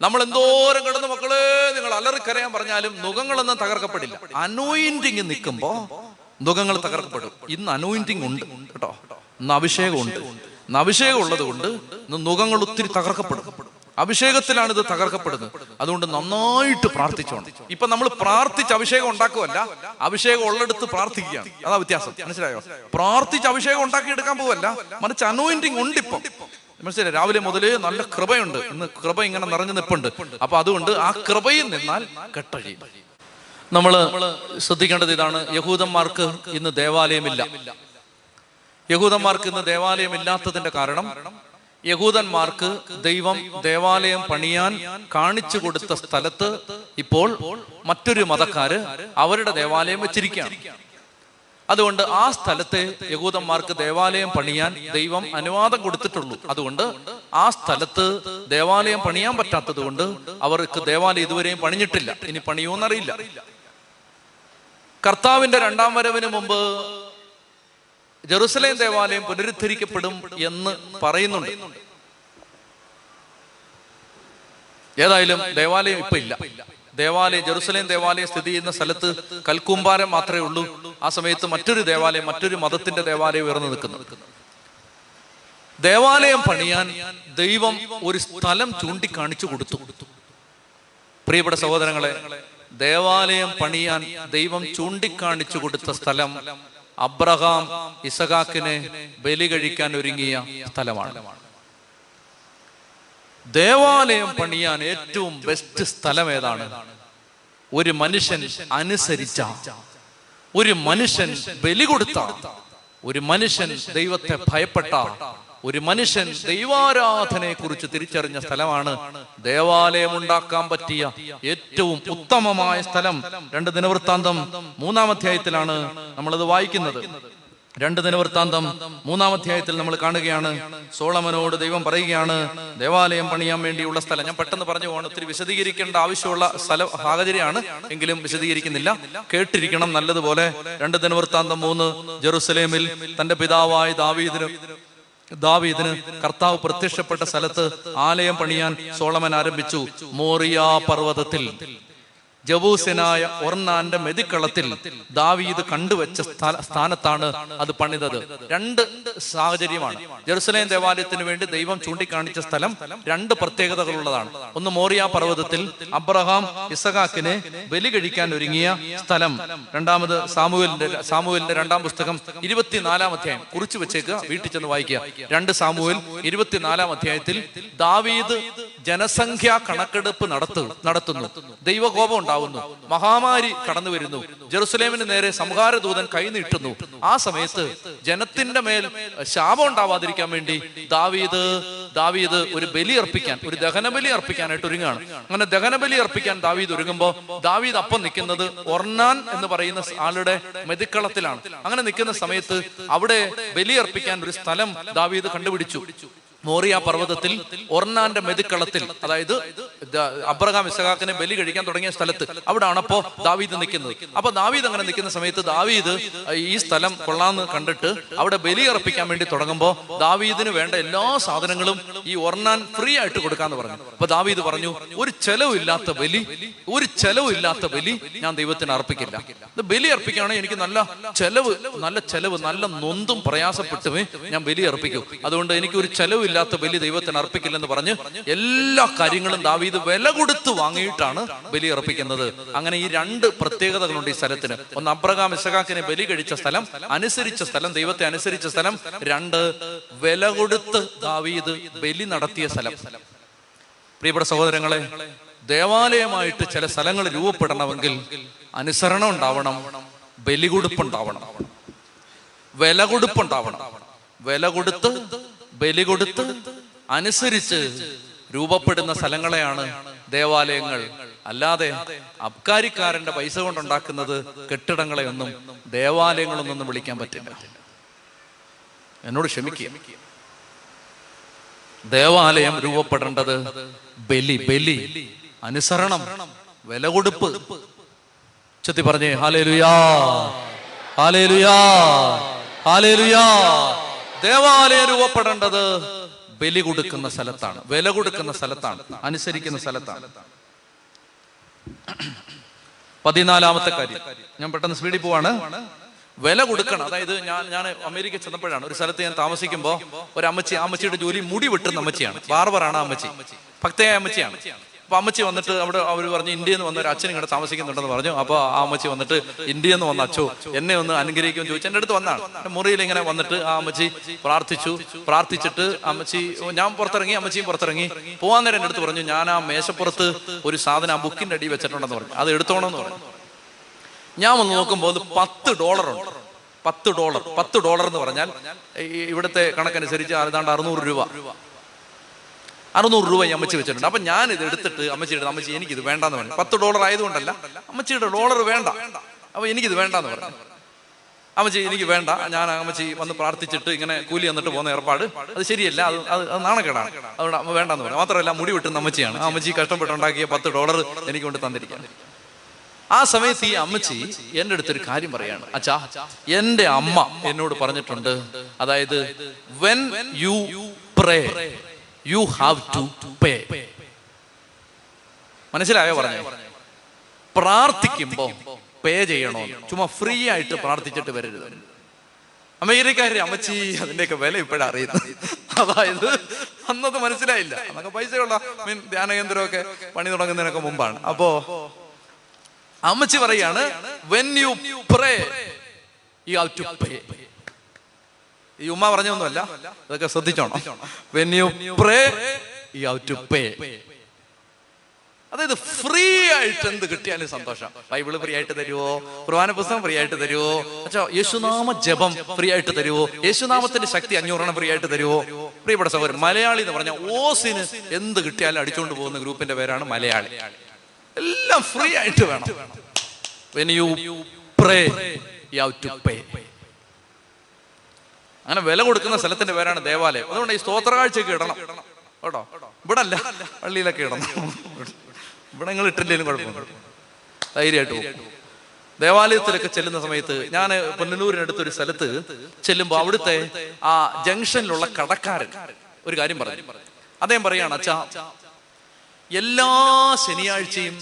നമ്മൾ എന്തോരം കിടന്ന് മക്കളെ നിങ്ങൾ അലറിക്കരയാൻ പറഞ്ഞാലും നുഖങ്ങളൊന്നും തകർക്കപ്പെടില്ല. അനോയിന്റിങ് നിൽക്കുമ്പോ നുഖങ്ങൾ തകർക്കപ്പെടും. ഇന്ന് അനോയിന്റിങ് ഉണ്ട് കേട്ടോ. ഇന്ന് അഭിഷേകം ഉണ്ട് ഇന്ന് അഭിഷേകം ഉള്ളത് കൊണ്ട് ഇന്ന് നുഖങ്ങൾ ഒത്തിരി തകർക്കപ്പെടും. അഭിഷേകത്തിലാണ് ഇത് തകർക്കപ്പെടുന്നത്. അതുകൊണ്ട് നന്നായിട്ട് പ്രാർത്ഥിച്ചോണം. ഇപ്പൊ നമ്മൾ പ്രാർത്ഥിച്ച് അഭിഷേകം ഉണ്ടാക്കുമല്ല അഭിഷേകം ഉള്ളെടുത്ത് പ്രാർത്ഥിക്കുകയാണ്. അതാ വ്യത്യാസം. മനസ്സിലായോ? പ്രാർത്ഥിച്ച് അഭിഷേകം ഉണ്ടാക്കി എടുക്കാൻ പോവല്ല. മറിച്ച് അനോയിന്റിങ് ഉണ്ട് ഇപ്പം. മനസ്സിലായി രാവിലെ മുതൽ നല്ല കൃപയുണ്ട്. ഇന്ന് കൃപ ഇങ്ങനെ നിറഞ്ഞു നിൽപ്പുണ്ട് അപ്പൊ അതുകൊണ്ട് ആ കൃപയിൽ നിന്നാൽ കെട്ടഴിയും. നമ്മൾ ശ്രദ്ധിക്കേണ്ടത് ഇതാണ്. യഹൂദന്മാർക്ക് ഇന്ന് ദേവാലയമില്ല. യഹൂദന്മാർക്ക് ഇന്ന് ദേവാലയം ഇല്ലാത്തതിന്റെ കാരണം യഹൂദന്മാർക്ക് ദൈവം ദേവാലയം പണിയാൻ കാണിച്ചു കൊടുത്ത സ്ഥലത്ത് ഇപ്പോൾ മറ്റൊരു മതക്കാര് അവരുടെ ദേവാലയം വെച്ചിരിക്കുകയാണ്. അതുകൊണ്ട് ആ സ്ഥലത്തെ യഹൂദന്മാർക്ക് ദേവാലയം പണിയാൻ ദൈവം അനുവാദം കൊടുത്തിട്ടുള്ളൂ. അതുകൊണ്ട് ആ സ്ഥലത്ത് ദേവാലയം പണിയാൻ പറ്റാത്തത് കൊണ്ട് അവർക്ക് ദേവാലയം ഇതുവരെയും പണിഞ്ഞിട്ടില്ല. ഇനി പണിയോന്നറിയില്ല കർത്താവിന്റെ രണ്ടാം വരവിന് മുമ്പ് ജെറുസലേം ദേവാലയം പുനരുദ്ധരിക്കപ്പെടും എന്ന് പറയുന്നുണ്ട്. ഏതായാലും ദേവാലയം ഇപ്പൊ ഇല്ല. ദേവാലയം ജെറുസലേം ദേവാലയം സ്ഥിതി ചെയ്യുന്ന സ്ഥലത്ത് കൽക്കൂമ്പാരം മാത്രമേ ഉള്ളൂ. ആ സമയത്ത് മറ്റൊരു ദേവാലയം മറ്റൊരു മതത്തിന്റെ ദേവാലയം ഉയർന്നു നിൽക്കുന്നു. ദേവാലയം പണിയാൻ ദൈവം ഒരു സ്ഥലം ചൂണ്ടിക്കാണിച്ചു കൊടുത്തു. പ്രിയപ്പെട്ട സഹോദരങ്ങളെ ദേവാലയം പണിയാൻ ദൈവം ചൂണ്ടിക്കാണിച്ചു കൊടുത്ത സ്ഥലം അബ്രഹാം ഇസഹാക്കിനെ ബലി കഴിക്കാൻ ഒരുങ്ങിയ സ്ഥലമാണ്. ദേവാലയം പണിയാൻ ഏറ്റവും ബെസ്റ്റ് സ്ഥലം ഏതാണ്? ഒരു മനുഷ്യൻ അനുസരിച്ച ഒരു മനുഷ്യൻ ബലി കൊടുത്ത ഒരു മനുഷ്യൻ ദൈവത്തെ ഭയപ്പെട്ട ഒരു മനുഷ്യൻ ദൈവാരാധനയെ കുറിച്ച് തിരിച്ചറിഞ്ഞ സ്ഥലമാണ് ദേവാലയം ഉണ്ടാക്കാൻ പറ്റിയ ഏറ്റവും ഉത്തമമായ സ്ഥലം. രണ്ട് ദിനവൃത്താന്തം മൂന്നാം അധ്യായത്തിലാണ് നമ്മളത് വായിക്കുന്നത്. രണ്ട് ദിനവൃത്താന്തം മൂന്നാം അധ്യായത്തിൽ നമ്മൾ കാണുകയാണ്. സോളമനോട് ദൈവം പറയുകയാണ് ദേവാലയം പണിയാൻ വേണ്ടിയുള്ള സ്ഥലം. ഞാൻ പെട്ടെന്ന് പറഞ്ഞു പോകണം ഒത്തിരി വിശദീകരിക്കേണ്ട ആവശ്യമുള്ള സ്ഥല സാഹചര്യമാണ് എങ്കിലും വിശദീകരിക്കുന്നില്ല. കേട്ടിരിക്കണം നല്ലതുപോലെ. രണ്ട് ദിനവൃത്താന്തം മൂന്ന് ജെറുസലേമിൽ തന്റെ പിതാവായ ദാവീദിന് ദാവീദിന് കർത്താവ് പ്രത്യക്ഷപ്പെട്ട സ്ഥലത്ത് ആലയം പണിയാൻ സോളമൻ ആരംഭിച്ചു മോറിയ പർവതത്തിൽ. ജബൂസനായ ഒർണാന്റെ മെതിക്കളത്തിൽ ദാവീദ് കണ്ടുവച്ച സ്ഥാനത്താണ് അത് പണിതത്. രണ്ട് സാഹചര്യമാണ്. ജെറുസലേം ദേവാലയത്തിന് വേണ്ടി ദൈവം ചൂണ്ടിക്കാണിച്ച സ്ഥലം രണ്ട് പ്രത്യേകതകളുള്ളതാണ്. ഒന്ന് മോറിയ പർവതത്തിൽ അബ്രഹാം ഇസഹാക്കിനെ ബലി കഴിക്കാൻ ഒരുങ്ങിയ സ്ഥലം. രണ്ടാമത് സാമുവലിന്റെ സാമുവലിന്റെ രണ്ടാം പുസ്തകം ഇരുപത്തിനാലാം അധ്യായം. കുറിച്ചു വെച്ചേക്കുക വീട്ടിൽ ചെന്ന് വായിക്കുക. രണ്ട് സാമുവൽ ഇരുപത്തിനാലാം അധ്യായത്തിൽ ദാവീദ് ജനസംഖ്യാ കണക്കെടുപ്പ് നടത്തു നടത്തുന്നു. ദൈവകോപം ഉണ്ടാവുന്നു. മഹാമാരി കടന്നു വരുന്നു. ജെറുസലേമിന് നേരെ സംഹാരദൂതൻ കൈനീട്ടുന്നു. ആ സമയത്ത് ജനത്തിന്റെ മേൽ ശാപം ഉണ്ടാവാതിരിക്കാൻ വേണ്ടി ദാവീദ് ദാവീദ് ഒരു ബലി അർപ്പിക്കാൻ ഒരു ദഹനബലി അർപ്പിക്കാനായിട്ട് ഒരുങ്ങാണ് അങ്ങനെ ദഹനബലി അർപ്പിക്കാൻ ദാവീദ് ഒരുങ്ങുമ്പോൾ ദാവീദ് അപ്പം നിൽക്കുന്നത് ഒർണാൻ എന്ന് പറയുന്ന ആളുടെ മെതിക്കളത്തിലാണ്. അങ്ങനെ നിൽക്കുന്ന സമയത്ത് അവിടെ ബലി അർപ്പിക്കാൻ ഒരു സ്ഥലം ദാവീദ് കണ്ടുപിടിച്ചു. മോറിയ പർവതത്തിൽ ഒർണാന്റെ മെതിക്കളത്തിൽ അതായത് അബ്രഹാം ഇസഹാക്കിനെ ബലി കഴിക്കാൻ തുടങ്ങിയ സ്ഥലത്ത് അവിടാണ് അപ്പോ ദാവീദ് നിൽക്കുന്നത്. അപ്പൊ ദാവീദ് അങ്ങനെ നിൽക്കുന്ന സമയത്ത് ദാവീദ് ഈ സ്ഥലം കൊള്ളാന്ന് കണ്ടിട്ട് അവിടെ ബലി അർപ്പിക്കാൻ വേണ്ടി തുടങ്ങുമ്പോൾ ദാവീദിന് വേണ്ട എല്ലാ സാധനങ്ങളും ഈ ഒർണാൻ ഫ്രീ ആയിട്ട് കൊടുക്കാന്ന് പറഞ്ഞു. അപ്പൊ ദാവീദ് പറഞ്ഞു ഒരു ചെലവില്ലാത്ത ബലി ഒരു ചെലവില്ലാത്ത ബലി ഞാൻ ദൈവത്തിന് അർപ്പിക്കില്ല. ഇത് ബലി അർപ്പിക്കുകയാണെങ്കിൽ എനിക്ക് നല്ല ചെലവ് നല്ല ചെലവ് നല്ല നൊന്തും പ്രയാസപ്പെട്ടുമേ ഞാൻ ബലി അർപ്പിക്കും. അതുകൊണ്ട് എനിക്ക് ഒരു ചെലവില്ലാത്ത ബലി ദൈവത്തിന് അർപ്പിക്കില്ലെന്ന് പറഞ്ഞ് എല്ലാ കാര്യങ്ങളും ദാവീദ് വില കൊടുത്ത് വാങ്ങിയിട്ടാണ് ബലി അർപ്പിക്കുന്നത്. അങ്ങനെ ഈ രണ്ട് പ്രത്യേകതകളുണ്ട് ഈ സ്ഥലത്തിന്. ഒന്ന് അബ്രഹാം ഇസഹാക്കിനെ ബലി കഴിച്ച സ്ഥലം അനുസരിച്ച സ്ഥലം ദൈവത്തെ അനുസരിച്ച സ്ഥലം. രണ്ട് വില കൊടുത്ത് ദാവീദ് ബലി നടത്തിയ സ്ഥലം. പ്രിയപ്പെട്ട സഹോദരങ്ങളെ ദേവാലയമായിട്ട് ചില സ്ഥലങ്ങൾ രൂപപ്പെടണമെങ്കിൽ അനുസരണം ഉണ്ടാവണം ബലി ബലികൊടുപ്പുണ്ടാവണം വില കൊടുപ്പുണ്ടാവണം. വില കൊടുത്ത് ബലി കൊടുത്ത് അനുസരിച്ച് രൂപപ്പെടുന്ന സ്ഥലങ്ങളെയാണ് ദേവാലയങ്ങൾ. അല്ലാതെ അബ്കാരിക്കാരന്റെ പൈസ കൊണ്ടുണ്ടാക്കുന്നത് കെട്ടിടങ്ങളെ ഒന്നും ദേവാലയങ്ങളൊന്നും വിളിക്കാൻ പറ്റില്ല. എന്നോട് ക്ഷമിക്കുക. ദേവാലയം രൂപപ്പെടേണ്ടത് ബലി ബലി അനുസരണം വില കൊടുപ്പ്. ചെത്തി പറഞ്ഞേ ഹാലേലുയാ ഹാലേലുയാ ഹാലേലുയാ. ദേവാലയം രൂപപ്പെടേണ്ടത് ബലി കൊടുക്കുന്ന സ്ഥലത്താണ് വില കൊടുക്കുന്ന സ്ഥലത്താണ് അനുസരിക്കുന്ന സ്ഥലത്താണ്. പതിനാലാമത്തെ കാര്യം. ഞാൻ പെട്ടെന്ന് സ്പീഡിൽ പോവാണ്. വില കൊടുക്കണം. അതായത് ഞാൻ ഞാൻ അമേരിക്ക ചെന്നപ്പോഴാണ് ഒരു സ്ഥലത്ത് ഞാൻ താമസിക്കുമ്പോൾ ഒരു അമ്മച്ചി അമ്മച്ചിയുടെ ജോലി മുടി വെട്ടുന്ന അമ്മച്ചിയാണ്. ബാർബറാണ് അമ്മച്ചി. ഭക്തയായ അമ്മച്ചിയാണ്. അപ്പൊ അമ്മച്ചി വന്നിട്ട് അവിടെ അവർ പറഞ്ഞു ഇന്ത്യയിൽ നിന്ന് വന്ന ഒരു അച്ഛൻ ഇങ്ങോട്ട് താമസിക്കുന്നുണ്ടെന്ന് പറഞ്ഞു. അപ്പോൾ ആ അമ്മച്ചി വന്നിട്ട് ഇന്ത്യയിൽ നിന്ന് വന്ന അച്ഛോ എന്നെ ഒന്ന് അനുഗ്രഹിക്കുമെന്ന് ചോദിച്ചു. എന്റെ അടുത്ത് വന്നാണ്. മുറിയിൽ ഇങ്ങനെ വന്നിട്ട് ആ അമ്മച്ചി പ്രാർത്ഥിച്ചു. പ്രാർത്ഥിച്ചിട്ട് അമ്മച്ചി ഞാൻ പുറത്തിറങ്ങി അമ്മച്ചിയും പുറത്തിറങ്ങി. പോകാൻ നേരം എന്റെ അടുത്ത് പറഞ്ഞു ഞാൻ ആ മേശപ്പുറത്ത് ഒരു സാധനം ആ ബുക്കിന്റെ അടി വെച്ചിട്ടുണ്ടെന്ന് പറഞ്ഞു. അത് എടുത്തോണമെന്ന് പറഞ്ഞു. ഞാൻ ഒന്ന് നോക്കുമ്പോൾ അത് പത്ത് ഡോളർ ഉണ്ട്. പത്ത് ഡോളർ. പത്ത് ഡോളർ എന്ന് പറഞ്ഞാൽ ഇവിടുത്തെ കണക്കനുസരിച്ച് ഏതാണ്ട് അറുന്നൂറ് രൂപ. അറുന്നൂറ് രൂപ അമ്മച്ചി വെച്ചിട്ടുണ്ട്. അപ്പൊ ഞാൻ ഇത് എടുത്തിട്ട് അമ്മച്ചിയുടെ അമ്മച്ചി ഇത് വേണ്ടാന്ന് പറഞ്ഞു. പത്ത് ഡോളർ ആയതുകൊണ്ടല്ല അമ്മച്ചിയുടെ ഡോളർ വേണ്ട. അപ്പൊ എനിക്കിത് വേണ്ടാന്ന് പറഞ്ഞു. അമ്മച്ചി എനിക്ക് വേണ്ട. ഞാൻ അമ്മച്ചി വന്ന് പ്രാർത്ഥിച്ചിട്ട് ഇങ്ങനെ കൂലി വന്നിട്ട് പോകുന്ന ഏർപ്പാട്. അത് ശരിയല്ല അത് അത് അത് നാണക്കേടാണ്. അതുകൊണ്ട് അമ്മ വേണ്ടെന്ന് പറഞ്ഞു. മാത്രമല്ല മുടി വെട്ടുന്ന അമ്മച്ചിയാണ്. ആ അമ്മച്ചി കഷ്ടപ്പെട്ടുണ്ടാക്കിയ പത്ത് ഡോളർ എനിക്ക് കൊണ്ട് തന്നിരിക്കാം ആ സമയത്ത് ഈ അമ്മച്ചി എന്റെ അടുത്തൊരു കാര്യം പറയാണ്. അച്ഛാ എന്റെ അമ്മ എന്നോട് പറഞ്ഞിട്ടുണ്ട്. അതായത് when you pray you have to pay മനസ്സിലായോ പറഞ്ഞു? പ്രാർത്ഥിക്കുമ്പോ പേ ചെയ്യണോ ചുമ്മാ ഫ്രീ ആയിട്ട് പ്രാർത്ഥിച്ചിട്ട് വരരുത്. അമേരിക്കാരെ അമ്മച്ചി അതിന്റെയൊക്കെ വില ഇപ്പോഴാണ് അറിയുന്നത്. അതായത് അന്നത് മനസ്സിലായില്ല. അന്നൊക്കെ പൈസയുള്ള മീൻ ധ്യാന കേന്ദ്രമൊക്കെ പണി തുടങ്ങുന്നതിനൊക്കെ മുമ്പാണ്. അപ്പോ അമ്മച്ചി പറയാണ് when you pray you have to pay ഈ ഉമ്മ പറഞ്ഞൊന്നുമല്ല ഇതൊക്കെ ശ്രദ്ധിച്ചോണം. When you pray you to pay അതായത് ഫ്രീ ആയിട്ട് എന്ത് കിട്ടിയാലും സന്തോഷം. ബൈബിൾ ഫ്രീ ആയിട്ട് തരുവോ? കുർബാന പുസ്തകം ഫ്രീ ആയിട്ട് തരുവോ? അച്ഛാ യേശുനാമ ജപം ഫ്രീ ആയിട്ട് തരുവോ? യേശുനാമത്തിന്റെ ശക്തി അഞ്ഞൂറെണ്ണം ഫ്രീ ആയിട്ട് തരുവോ? പ്രിയപ്പെട്ട സഹോദരൻ മലയാളി എന്ന് പറഞ്ഞ ഓസിന് എന്ത് കിട്ടിയാലും അടിച്ചുകൊണ്ട് പോകുന്ന ഗ്രൂപ്പിന്റെ പേരാണ് മലയാളി. എല്ലാം ഫ്രീ ആയിട്ട് വേണം. When you pray you to pay അങ്ങനെ വില കൊടുക്കുന്ന സ്ഥലത്തിന്റെ പേരാണ് ദേവാലയം. അതുകൊണ്ട് ഈ സ്തോത്ര കാഴ്ചയൊക്കെ ഇടണം. കേട്ടോ? ഇവിടെ അല്ല പള്ളിയിലൊക്കെ ഇടണം. ഇവിടെ നിങ്ങൾ ഇട്ടില്ലേലും കുഴപ്പമില്ല. ധൈര്യമായിട്ട് ദേവാലയത്തിലൊക്കെ ചെല്ലുന്ന സമയത്ത് ഞാൻ പൊന്നലൂരിനടുത്ത് ഒരു സ്ഥലത്ത് ചെല്ലുമ്പോൾ അവിടുത്തെ ആ ജംഗ്ഷനിലുള്ള കടക്കാരൻ ഒരു കാര്യം പറഞ്ഞു. അദ്ദേഹം പറയാണ് അച്ഛാ എല്ലാ ശനിയാഴ്ചയും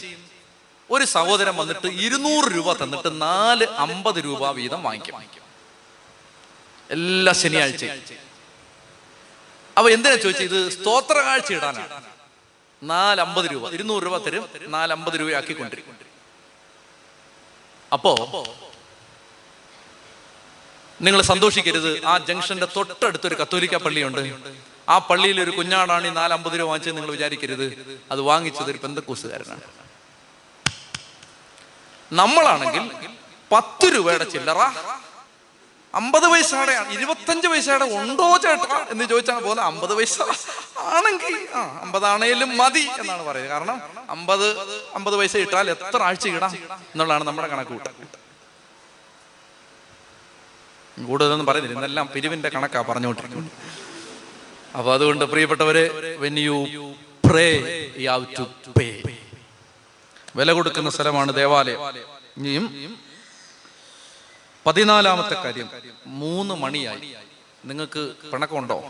ഒരു സഹോദരൻ വന്നിട്ട് ഇരുന്നൂറ് രൂപ തന്നിട്ട് നാല് അമ്പത് രൂപ വീതം വാങ്ങിക്കും. എല്ലാ ശനിയാഴ്ചയും. അപ്പൊ എന്തിനാ ചോദിച്ചത്? ഇത് സ്തോത്ര കാഴ്ച ഇടാനാണ് നാലമ്പത് രൂപ. ഇരുന്നൂറ് രൂപ തരും. നാലമ്പത് രൂപ രൂപയാക്കി കൊണ്ടിരിക്കും അപ്പോ നിങ്ങൾ സന്തോഷിക്കരുത്. ആ ജംഗ്ഷന്റെ തൊട്ടടുത്തൊരു കത്തോലിക്ക പള്ളിയുണ്ട്. ആ പള്ളിയിൽ ഒരു കുഞ്ഞാടാണ് ഈ നാലമ്പത് രൂപ വാങ്ങിച്ചത് നിങ്ങൾ വിചാരിക്കരുത്. അത് വാങ്ങിച്ചത് ഒരു പെന്തക്കൂസുകാരനാണ്. നമ്മളാണെങ്കിൽ പത്ത് രൂപയുടെ ചില്ലറ അമ്പത് പൈസയുടെ ഇരുപത്തഞ്ച് പൈസയുടെ ഉണ്ടോ ചേട്ടാ എന്ന് ചോദിച്ചാൽ പോലെ അമ്പത് പൈസ ആണെങ്കിൽ ആ അമ്പതാണേലും മതി എന്നാണ് പറയുന്നത് കാരണം അമ്പത് അമ്പത് പൈസ ഇട്ടാൽ എത്ര ആഴ്ച ഇടാം എന്നുള്ളതാണ് നമ്മുടെ കണക്ക് കൂട്ടം കൂടുതലൊന്നും പറയുന്നില്ല. ഇന്നെല്ലാം പിരിവിന്റെ കണക്കാ പറഞ്ഞുകൊണ്ടിരിക്കുന്നത്. അപ്പൊ അതുകൊണ്ട് പ്രിയപ്പെട്ടവരെ വില കൊടുക്കുന്ന സ്ഥലമാണ് ദേവാലയം. ഇനിയും പതിനാലാമത്തെ കാര്യം. മൂന്ന് മണിയായി. നിങ്ങൾക്ക് പിണക്കമുണ്ടോ?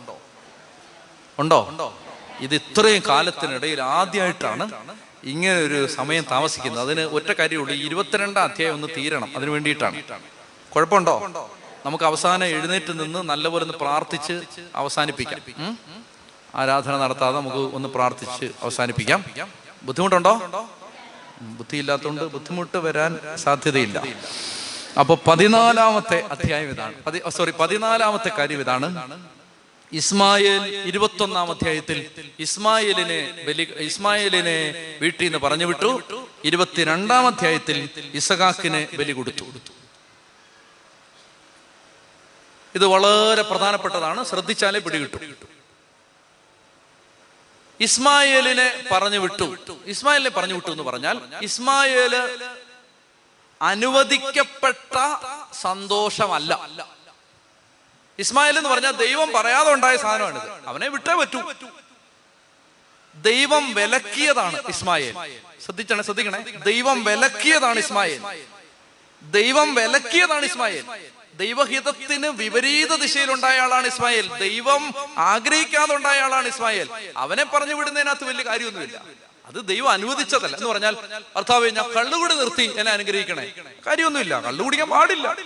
ഉണ്ടോ? ഇത് ഇത്രയും കാലത്തിനിടയിൽ ആദ്യമായിട്ടാണ് ഇങ്ങനെ ഒരു സമയം താമസിക്കുന്നത്. അതിന് ഒറ്റ കാര്യമുള്ളൂ. ഇരുപത്തിരണ്ടാം അധ്യായം ഒന്ന് തീരണം. അതിന് വേണ്ടിയിട്ടാണ്. കുഴപ്പമുണ്ടോ? നമുക്ക് അവസാനം എഴുന്നേറ്റ് നിന്ന് നല്ലപോലെ ഒന്ന് പ്രാർത്ഥിച്ച് അവസാനിപ്പിക്കാം. ആരാധന നടത്താതെ നമുക്ക് ഒന്ന് പ്രാർത്ഥിച്ച് അവസാനിപ്പിക്കാം. ബുദ്ധിമുട്ടുണ്ടോ? ബുദ്ധിയില്ലാത്തതുകൊണ്ട് ബുദ്ധിമുട്ട് വരാൻ സാധ്യതയില്ല. അപ്പൊ പതിനാലാമത്തെ അധ്യായം ഇതാണ്. സോറി പതിനാലാമത്തെ കാര്യം ഇതാണ്. ഇസ്മായേൽ ഇരുപത്തൊന്നാം അധ്യായത്തിൽ ഇസ്മായേലിനെ ബലി ഇസ്മായേലിനെ വീട്ടിൽ നിന്ന് പറഞ്ഞു വിട്ടു. ഇരുപത്തിരണ്ടാം അധ്യായത്തിൽ ഇസഹാക്കിനെ ബലി കൊടുത്തു. ഇത് വളരെ പ്രധാനപ്പെട്ടതാണ്. ശ്രദ്ധിച്ചാലേ പിടികിട്ടും. ഇസ്മായേലിനെ പറഞ്ഞു വിട്ടു. ഇസ്മായേലിനെ പറഞ്ഞു വിട്ടു എന്ന് പറഞ്ഞാൽ ഇസ്മായേൽ അനുവദിക്കപ്പെട്ട സന്തോഷമല്ല. ഇസ്മായിൽ എന്ന് പറഞ്ഞാൽ ദൈവം പറയാതെ ഉണ്ടായ സാധനമാണിത്. അവനെ വിട്ടേ പറ്റൂ. ദൈവം വിലക്കിയതാണ് ഇസ്മായിൽ. ശ്രദ്ധിച്ചണേ ശ്രദ്ധിക്കണേ. ദൈവം വിലക്കിയതാണ് ഇസ്മായിൽ. ദൈവം വിലക്കിയതാണ് ഇസ്മായിൽ. ദൈവഹിതത്തിന് വിപരീത ദിശയിലുണ്ടായ ആളാണ് ഇസ്മായിൽ. ദൈവം ആഗ്രഹിക്കാതെ ഉണ്ടായ ആളാണ് ഇസ്മായിൽ. അവനെ പറഞ്ഞു വിടുന്നതിനകത്ത് വലിയ കാര്യമൊന്നുമില്ല. അത് ദൈവം അനുവദിച്ചതല്ല. എന്ന് പറഞ്ഞാൽ ഭർത്താവ് ഞാൻ കള്ളുകൂടി നിർത്തി എന്നെ അനുഗ്രഹിക്കണേ. കാര്യമൊന്നുമില്ല. കള്ളു കുടിക്കാൻ പാടില്ല.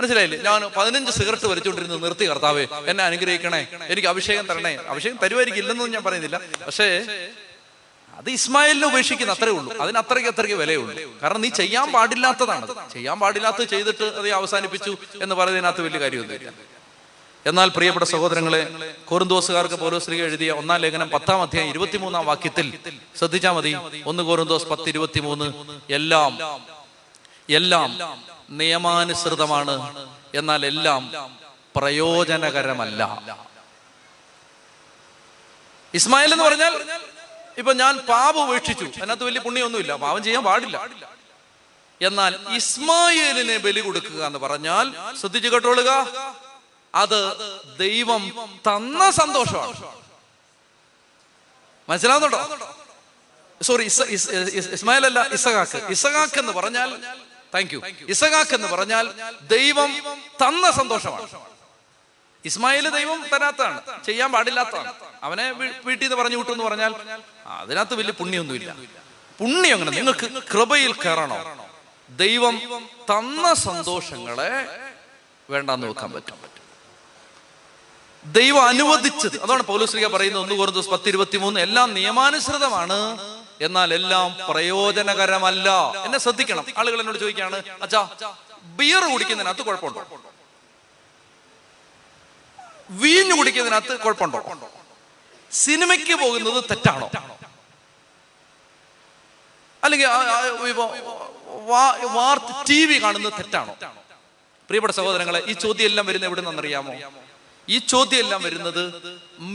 മനസ്സിലായില്ലേ? ഞാൻ പതിനഞ്ച് സിഗരറ്റ് വലിച്ചുകൊണ്ടിരുന്ന് നിർത്തി കർത്താവേ എന്നെ അനുഗ്രഹിക്കണേ. എനിക്ക് അഭിഷേകം തരണേ. അഭിഷേകം തരുമായിരിക്കും ഇല്ലെന്നൊന്നും ഞാൻ പറയുന്നില്ല. പക്ഷേ അത് ഇസ്മായിലിനെ ഉപേക്ഷിക്കുന്ന അത്രേ ഉള്ളൂ. അതിന് അത്രയ്ക്ക് അത്രയ്ക്ക് വിലയുള്ളൂ. കാരണം നീ ചെയ്യാൻ പാടില്ലാത്തതാണ്. ചെയ്യാൻ പാടില്ലാത്തത് ചെയ്തിട്ട് അത് അവസാനിപ്പിച്ചു എന്ന് പറയുന്നതിനകത്ത് വലിയ കാര്യമൊന്നുമില്ല. എന്നാൽ പ്രിയപ്പെട്ട സഹോദരങ്ങളെ കോറുന്തോസുകാർക്ക് പൗലോസ്ലിക എഴുതിയ ഒന്നാം ലേഖനം പത്താം അധ്യായം ഇരുപത്തിമൂന്നാം വാക്യത്തിൽ ശ്രദ്ധിച്ചാൽ മതി. ഒന്ന് കോറിന്തോസ് പത്ത് ഇരുപത്തിമൂന്ന് എല്ലാം എല്ലാം നിയമാനുസൃതമാണ് എന്നാൽ എല്ലാം പ്രയോജനകരമല്ല. ഇസ്മായിൽ എന്ന് പറഞ്ഞാൽ ഇപ്പൊ ഞാൻ പാപം ഉപേക്ഷിച്ചു അതിനകത്ത് വലിയ പുണ്യമൊന്നുമില്ല പാപം ചെയ്യാൻ പാടില്ല. എന്നാൽ ഇസ്മായിലിനെ ബലി കൊടുക്കുക എന്ന് പറഞ്ഞാൽ ശ്രദ്ധിച്ചു കേട്ടോളുക. അത് ദൈവം തന്ന സന്തോഷമാണ്. മനസ്സിലാവുന്നുണ്ടോ? സോറി ഇസ്മായിൽ അല്ല ഇസഹാക്ക്. ഇസഹാക്ക് എന്ന് പറഞ്ഞാൽ താങ്ക് യു ഇസഹാക്ക് എന്ന് പറഞ്ഞാൽ ദൈവം തന്ന സന്തോഷമാണ്. ഇസ്മായിൽ ദൈവം തരാത്താണ് ചെയ്യാൻ പാടില്ലാത്തതാണ്. അവനെ വീട്ടിൽ നിന്ന് പറഞ്ഞു വിട്ടു എന്ന് പറഞ്ഞാൽ അതിനകത്ത് വലിയ പുണ്യൊന്നുമില്ല. പുണ്യം അങ്ങനെ നിങ്ങൾക്ക് കൃപയിൽ കയറണോ? ദൈവം തന്ന സന്തോഷങ്ങളെ വേണ്ടാന്ന് വെക്കാൻ പറ്റും. ദൈവം അനുവദിച്ചത്. അതാണ് പൗലോസ്ലിക പറയുന്നത് ഒന്ന് ദിവസം പത്ത് ഇരുപത്തി മൂന്ന് എല്ലാം നിയമാനുസൃതമാണ്. എന്നാൽ എല്ലാം പ്രയോജനകരമല്ല. എന്നെ ശ്രദ്ധിക്കണം. ആളുകൾ എന്നോട് ചോദിക്കാണ് അച്ഛാ ബിയർ കുടിക്കുന്നതിനകത്ത് കുഴപ്പമുണ്ടോ? വീഞ്ഞു കുടിക്കുന്നതിനകത്ത് കുഴപ്പമുണ്ടോ? സിനിമയ്ക്ക് പോകുന്നത് തെറ്റാണോ? അല്ലെങ്കിൽ ടി വി കാണുന്നത് തെറ്റാണോ? പ്രിയപ്പെട്ട സഹോദരങ്ങളെ ഈ ചോദ്യം എല്ലാം വരുന്ന എവിടെ നിന്നറിയാമോ ഈ ചോദ്യം എല്ലാം വരുന്നത്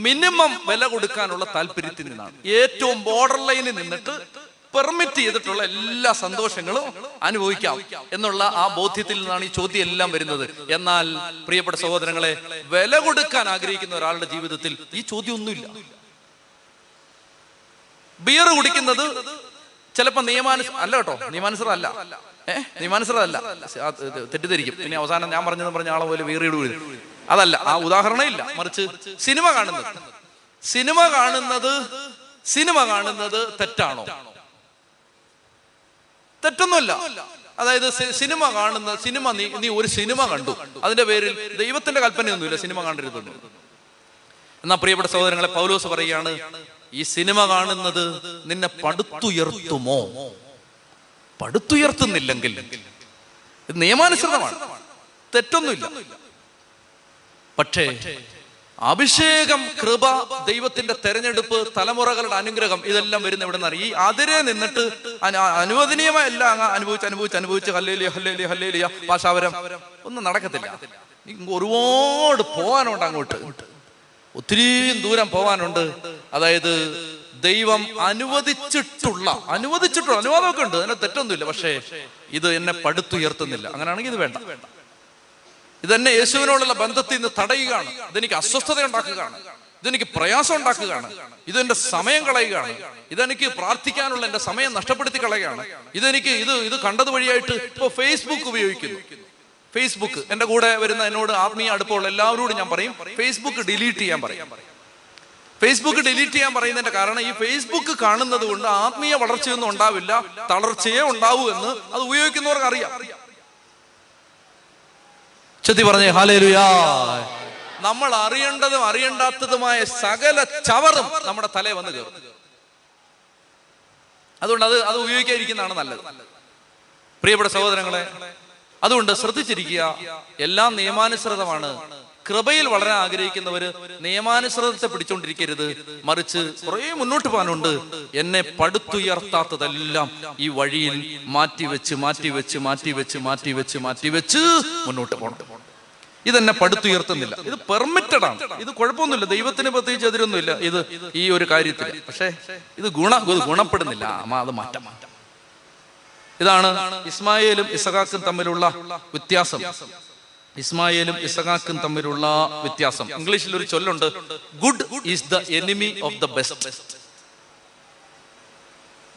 മിനിമം വില കൊടുക്കാനുള്ള താല്പര്യത്തിൽ നിന്നാണ്. ഏറ്റവും ബോർഡർ ലൈനിൽ നിന്നിട്ട് പെർമിറ്റ് ചെയ്തിട്ടുള്ള എല്ലാ സന്തോഷങ്ങളും അനുഭവിക്കാം എന്നുള്ള ആ ബോധ്യത്തിൽ നിന്നാണ് ഈ ചോദ്യം എല്ലാം വരുന്നത്. എന്നാൽ പ്രിയപ്പെട്ട സഹോദരങ്ങളെ വില കൊടുക്കാൻ ആഗ്രഹിക്കുന്ന ഒരാളുടെ ജീവിതത്തിൽ ഈ ചോദ്യം ഒന്നുമില്ല ബിയർ കുടിക്കുന്നത് ചിലപ്പോ നിയമാനുസ അല്ല കേട്ടോ നിയമാനുസൃതം അല്ല ഏഹ് നിയമാനുസൃതം അല്ല തെറ്റിദ്ധരിക്കും. പിന്നെ അവസാനം ഞാൻ പറഞ്ഞത് പറഞ്ഞ ആളെ പോലെ വീഴും അതല്ല ആ ഉദാഹരണം ഇല്ല. മറിച്ച് സിനിമ കാണുന്നത്. സിനിമ കാണുന്നത് സിനിമ കാണുന്നത് തെറ്റാണോ? തെറ്റൊന്നുമില്ല. അതായത് സിനിമ കാണുന്ന സിനിമ നീ നീ ഒരു സിനിമ കണ്ടു. അതിന്റെ പേരിൽ ദൈവത്തിന്റെ കൽപ്പനയൊന്നുമില്ല. സിനിമ കണ്ടരുതെന്ന് എന്നാ പ്രിയപ്പെട്ട സഹോദരങ്ങളെ പൗലോസ് പറയുകയാണ് ഈ സിനിമ കാണുന്നത് നിന്നെ പടുത്തുയർത്തുമോ? പടുത്തുയർത്തുന്നില്ലെങ്കിൽ ഇത് നിയമാനുസൃതമാണ്. തെറ്റൊന്നുമില്ല. പക്ഷേ അഭിഷേകം കൃപ ദൈവത്തിന്റെ തെരഞ്ഞെടുപ്പ് തലമുറകളുടെ അനുഗ്രഹം ഇതെല്ലാം വരുന്ന എവിടെ നിന്നാണ് ഈ അതിരെ നിന്നിട്ട് അനു- അനുവദനീയമായ എല്ലാം അങ്ങ് അനുഭവിച്ച് അനുഭവിച്ച് അനുഭവിച്ച് ഹല്ലേലിയ ഹല്ലേലിയ ഹല്ലേലിയ പാശാവരം. ഒന്നും നടക്കത്തില്ല. ഒരുപാട് പോകാനുണ്ട് അങ്ങോട്ട്. ഒത്തിരി ദൂരം പോകാനുണ്ട് അതായത് ദൈവം അനുവദിച്ചിട്ടുള്ള അനുവദിച്ചിട്ടുള്ള അനുവാദമൊക്കെ ഉണ്ട്. അതിന് തെറ്റൊന്നുമില്ല. പക്ഷേ ഇത് എന്നെ പടുത്തുയർത്തുന്നില്ല. അങ്ങനെയാണെങ്കിൽ ഇത് വേണ്ട. ഇതെന്നെ യേശുവിനോടുള്ള ബന്ധത്തിൽ നിന്ന് തടയുകയാണ്. ഇതെനിക്ക് അസ്വസ്ഥത ഉണ്ടാക്കുകയാണ്. ഇതെനിക്ക് പ്രയാസം ഉണ്ടാക്കുകയാണ്. ഇതെന്റെ സമയം കളയുകയാണ്. ഇതെനിക്ക് പ്രാർത്ഥിക്കാനുള്ള എന്റെ സമയം നഷ്ടപ്പെടുത്തി കളയുകയാണ്. ഇതെനിക്ക് ഇത് ഇത് കണ്ടത് വഴിയായിട്ട് ഇപ്പൊ ഫേസ്ബുക്ക് ഉപയോഗിക്കുന്നു. ഫേസ്ബുക്ക് എന്റെ കൂടെ വരുന്ന എന്നോട് ആത്മീയ അടുപ്പമുള്ള എല്ലാവരോടും ഞാൻ പറയും ഫേസ്ബുക്ക് ഡിലീറ്റ് ചെയ്യാൻ പറയും. ഫേസ്ബുക്ക് ഡിലീറ്റ് ചെയ്യാൻ പറയുന്നതിന്റെ കാരണം ഈ ഫേസ്ബുക്ക് കാണുന്നത് കൊണ്ട് ആത്മീയ വളർച്ചയൊന്നും ഉണ്ടാവില്ല തളർച്ചയേ ഉണ്ടാവൂ എന്ന് അത് ഉപയോഗിക്കുന്നവർക്ക് അറിയാം. ചെത്തി പറഞ്ഞേ ഹാലേലുയാ നമ്മൾ അറിയേണ്ടതും അറിയണ്ടാത്തതുമായ സകല ചവറും നമ്മുടെ തലേ വന്ന് കയറും അതുകൊണ്ട് അത് അത് ഉപയോഗിക്കാതിരിക്കുന്നതാണ് നല്ലത്. പ്രിയപ്പെട്ട സഹോദരങ്ങളെ അതുകൊണ്ട് ശ്രദ്ധിച്ചിരിക്കുക എല്ലാം നിയമാനുസൃതമാണ്. കൃപയിൽ വളരാൻ ആഗ്രഹിക്കുന്നവര് നിയമാനുസൃതത്തെ പിടിച്ചോണ്ടിരിക്കരുത്. മറിച്ച് കുറേ മുന്നോട്ട് പോകാനുണ്ട്. എന്നെ പടുത്തുയർത്താത്തതെല്ലാം ഈ വഴിയിൽ മാറ്റി വെച്ച് മാറ്റി വെച്ച് മാറ്റി വെച്ച് മാറ്റി വെച്ച് മാറ്റി വെച്ച് മുന്നോട്ട് പോകണം. ഇതെന്നെ പടുത്തുയർത്തുന്നില്ല. ഇത് പെർമിറ്റഡ് ആണ്. ഇത് കുഴപ്പമൊന്നുമില്ല. ദൈവത്തിന് പ്രത്യേകിച്ച് എതിരൊന്നുമില്ല. ഇത് ഈ ഒരു കാര്യത്തിൽ പക്ഷേ ഇത് ഗുണ ഗുണപ്പെടുന്നില്ല. അത് മാറ്റം മാറ്റം. ഇതാണ് ഇസ്മായേലും ഇസഹാക്കും തമ്മിലുള്ള വ്യത്യാസം. ഇസ്മായേലും ഇസഹാക്കും തമ്മിലുള്ള വ്യത്യാസം. ഇംഗ്ലീഷിൽ ഒരു ചൊല്ലുണ്ട് good is the enemy of the best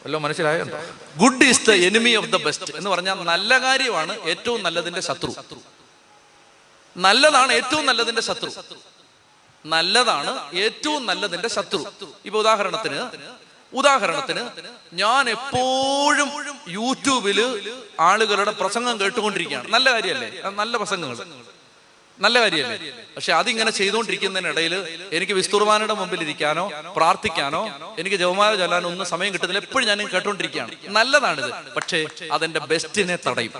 വല്ലോ മനസ്സിലായോ good is the enemy of the best എന്ന് പറഞ്ഞാൽ നല്ല കാര്യമാണ് ഏറ്റവും നല്ലതിന്റെ ശത്രു. നല്ലതാണ് ഏറ്റവും നല്ലതിന്റെ ശത്രു. നല്ലതാണ് ഏറ്റവും നല്ലതിന്റെ ശത്രു. ഇപ്പൊ ഉദാഹരണത്തിന് ഉദാഹരണത്തിന് ഞാൻ എപ്പോഴും യൂട്യൂബിൽ ആളുകളുടെ പ്രസംഗം കേട്ടുകൊണ്ടിരിക്കുകയാണ്. നല്ല കാര്യമല്ലേ? നല്ല പ്രസംഗങ്ങൾ. നല്ല കാര്യമല്ലേ? പക്ഷെ അതിങ്ങനെ ചെയ്തുകൊണ്ടിരിക്കുന്നതിനിടയിൽ എനിക്ക് വിസ്തുർവാനയുടെ മുമ്പിൽ ഇരിക്കാനോ പ്രാർത്ഥിക്കാനോ എനിക്ക് ജവമാല ചൊല്ലാനോ ഒന്നും സമയം കിട്ടുന്നില്ല. എപ്പോഴും ഞാൻ കേട്ടോണ്ടിരിക്കുകയാണ് നല്ലതാണിത്. പക്ഷേ അതെന്റെ ബെസ്റ്റിനെ തടയും.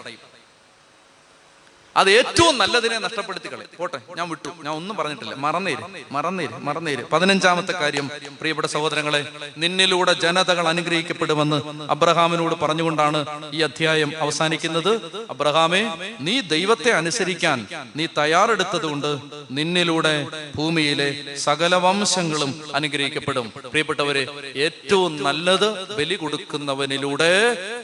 അത് ഏറ്റവും നല്ലതിനെ നഷ്ടപ്പെടുത്തി കളയും പോട്ടെ ഞാൻ വിട്ടു. ഞാൻ ഒന്നും പറഞ്ഞിട്ടില്ല. മറന്നേര് മറന്നേര് മറന്നേര്. പതിനഞ്ചാമത്തെ കാര്യം. പ്രിയപ്പെട്ട സഹോദരങ്ങളെ നിന്നിലൂടെ ജനതകൾ അനുഗ്രഹിക്കപ്പെടുമെന്ന് അബ്രഹാമിനോട് പറഞ്ഞുകൊണ്ടാണ് ഈ അധ്യായം അവസാനിക്കുന്നത്. അബ്രഹാമെ നീ ദൈവത്തെ അനുസരിക്കാൻ നീ തയ്യാറെടുത്തതുകൊണ്ട് നിന്നിലൂടെ ഭൂമിയിലെ സകല വംശങ്ങളും അനുഗ്രഹിക്കപ്പെടും. പ്രിയപ്പെട്ടവരെ ഏറ്റവും നല്ലത് ബലി കൊടുക്കുന്നവനിലൂടെ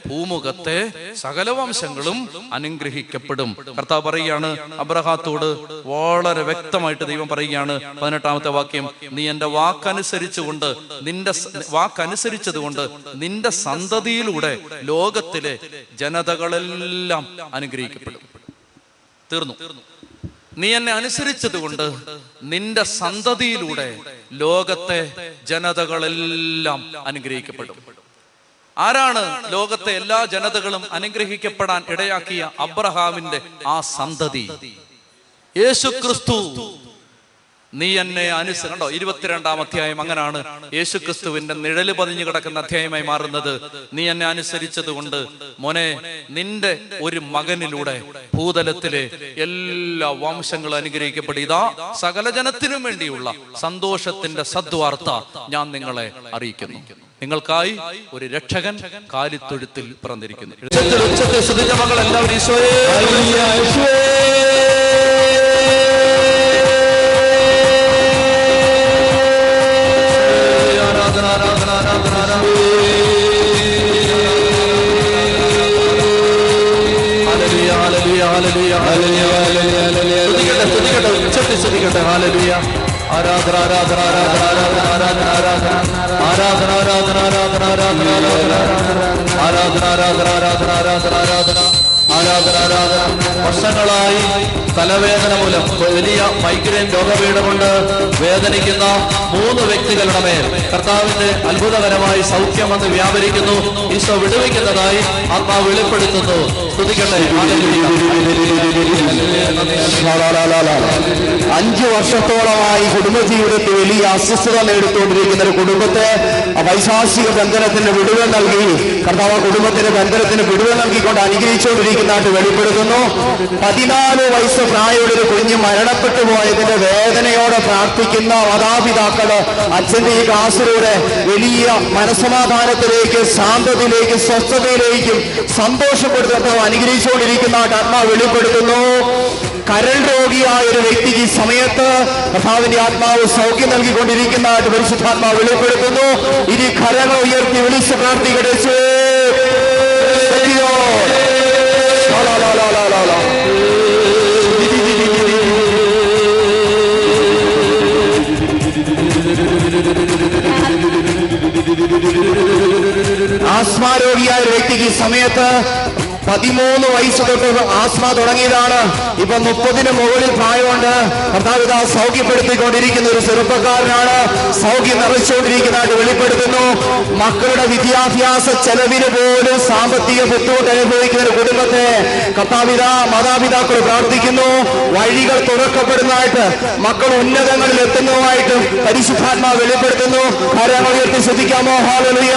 ഭൂമുഖത്തെ സകല വംശങ്ങളും അനുഗ്രഹിക്കപ്പെടും. കർത്താവ് പറയുകയാണ് അബ്രഹാത്തോട് വളരെ വ്യക്തമായിട്ട് ദൈവം പറയുകയാണ്. പതിനെട്ടാമത്തെ വാക്യം നീ എന്റെ വാക്കനുസരിച്ചുകൊണ്ട് നിന്റെ വാക്കനുസരിച്ചത് വാക്കനുസരിച്ചതുകൊണ്ട് നിന്റെ സന്തതിയിലൂടെ ലോകത്തിലെ ജനതകളെല്ലാം അനുഗ്രഹിക്കപ്പെടും. തീർന്നു. നീ എന്നെ അനുസരിച്ചതുകൊണ്ട് നിന്റെ സന്തതിയിലൂടെ ലോകത്തെ ജനതകളെല്ലാം അനുഗ്രഹിക്കപ്പെടും. ആരാണ് ലോകത്തെ എല്ലാ ജനതകളും അനുഗ്രഹിക്കപ്പെടാൻ ഇടയാക്കിയ അബ്രഹാമിന്റെ ആ സന്തതി? യേശു ക്രിസ്തു നീ എന്നെ അനുസരണ്ടോ ഇരുപത്തിരണ്ടാം അധ്യായം അങ്ങനാണ്. യേശു ക്രിസ്തുവിന്റെ നിഴൽ പതിഞ്ഞു കിടക്കുന്ന അധ്യായമായി മാറുന്നത്. നീ എന്നെ അനുസരിച്ചത് കൊണ്ട് മോനെ നിന്റെ ഒരു മകനിലൂടെ ഭൂതലത്തിലെ എല്ലാ വംശങ്ങളും അനുഗ്രഹിക്കപ്പെടും. ഇതാ സകല ജനത്തിനും വേണ്ടിയുള്ള സന്തോഷത്തിന്റെ സദ്വാർത്ത ഞാൻ നിങ്ങളെ അറിയിക്കുന്നു. നിങ്ങൾക്കായി ഒരു രക്ഷകൻ കാലിത്തൊഴുത്തിൽ പിറന്നിരിക്കുന്നു. ശ്രദ്ധിച്ച മകൾ എല്ലാവരും ആരാധന ആരാധന ആരാധന ആരാധന ആരാധന ആരാധന ആരാധന ആരാധന ആരാധന ആരാധന ആരാധന ആരാധന ആരാധന ആരാധന ആരാധന ആരാധന ആരാധന ആരാധന ആരാധന വർഷങ്ങളായി തലവേദന മൂലം വലിയ മൈഗ്രെയിൻ രോഗപീഠമുണ്ട്. വേദനിക്കുന്ന മൂന്ന് വ്യക്തികളുടെ മേൽ കർത്താവിന്റെ അത്ഭുതകരമായി സൗഖ്യം വന്ന് വ്യാപരിക്കുന്നു. ഈശോ വിടുവിക്കുന്നതായി ആത്മാവ് വെളിപ്പെടുത്തുന്നു. സ്തുതിക്കട്ടെ. അഞ്ചു വർഷത്തോളമായി കുടുംബജീവിതത്തിൽ വലിയ അസ്വസ്ഥത നേടിക്കൊണ്ടിരിക്കുന്ന ഒരു കുടുംബത്തെ വൈശാസിക ബന്ധനത്തിന് വിടുവ് നൽകി. കർത്താവ് കുടുംബത്തിന് ബന്ധനത്തിന് വിടുവ് നൽകിക്കൊണ്ട് അനുഗ്രഹിച്ചുകൊണ്ടിരിക്കുന്നതായിട്ട് വെളിപ്പെടുത്തുന്നു. പതിനാല് വയസ്സ് പ്രായമുള്ള ഒരു കുഞ്ഞ് മരണപ്പെട്ടു പോയതിന്റെ വേദനയോടെ പ്രാർത്ഥിക്കുന്ന മാതാപിതാക്കൾ അച്ഛന്റെ ഈ ക്ലാസ്സിലൂടെ വലിയ മനസമാധാനത്തിലേക്ക് ശാന്തതയിലേക്ക് സ്വസ്ഥതയിലേക്കും സന്തോഷപ്പെടുത്തുന്ന അനുഗ്രഹിച്ചുകൊണ്ടിരിക്കുന്ന ആത്മാ വെളിപ്പെടുത്തുന്നു. കരൾ രോഗിയായ ഒരു വ്യക്തിക്ക് ഈ സമയത്ത് കഥാവിന്റെ ആത്മാവ് സൗഖ്യം നൽകിക്കൊണ്ടിരിക്കുന്നതായിട്ട് പരിശുദ്ധാത്മാവ് വെളിപ്പെടുത്തുന്നു. ഇനി കരങ്ങൾ ഉയർത്തി വിളിച്ച് പ്രാർത്ഥിക്കട്ടെ ला ला आसमान व्यक्ति की समेत പതിമൂന്ന് വയസ്സ് തൊട്ട് ആസ്മ തുടങ്ങിയതാണ്. ഇപ്പൊ മുപ്പതിന് മുകളിൽ പ്രായമുണ്ട്. കർത്താവിത സൗഖ്യപ്പെടുത്തിക്കൊണ്ടിരിക്കുന്ന ഒരു ചെറുപ്പക്കാരനാണ്. സൗഖ്യം നിറച്ചുകൊണ്ടിരിക്കുന്നതായിട്ട് വെളിപ്പെടുത്തുന്നു. മക്കളുടെ വിദ്യാഭ്യാസ ചെലവിന് പോലും സാമ്പത്തിക ബുദ്ധിമുട്ട് അനുഭവിക്കുന്ന ഒരു കുടുംബത്തെ കർത്താവിത മാതാപിതാക്കൾ പ്രാർത്ഥിക്കുന്നു. വഴികൾ തുറക്കപ്പെടുന്നതായിട്ട് മക്കൾ ഉന്നതങ്ങളിൽ എത്തുന്നതുമായിട്ടും പരിശുദ്ധാത്മാ വെളിപ്പെടുത്തുന്നു. കരങ്ങൾ ഉയർത്തി ശ്രദ്ധിക്കാമോ? ഹാലലുയ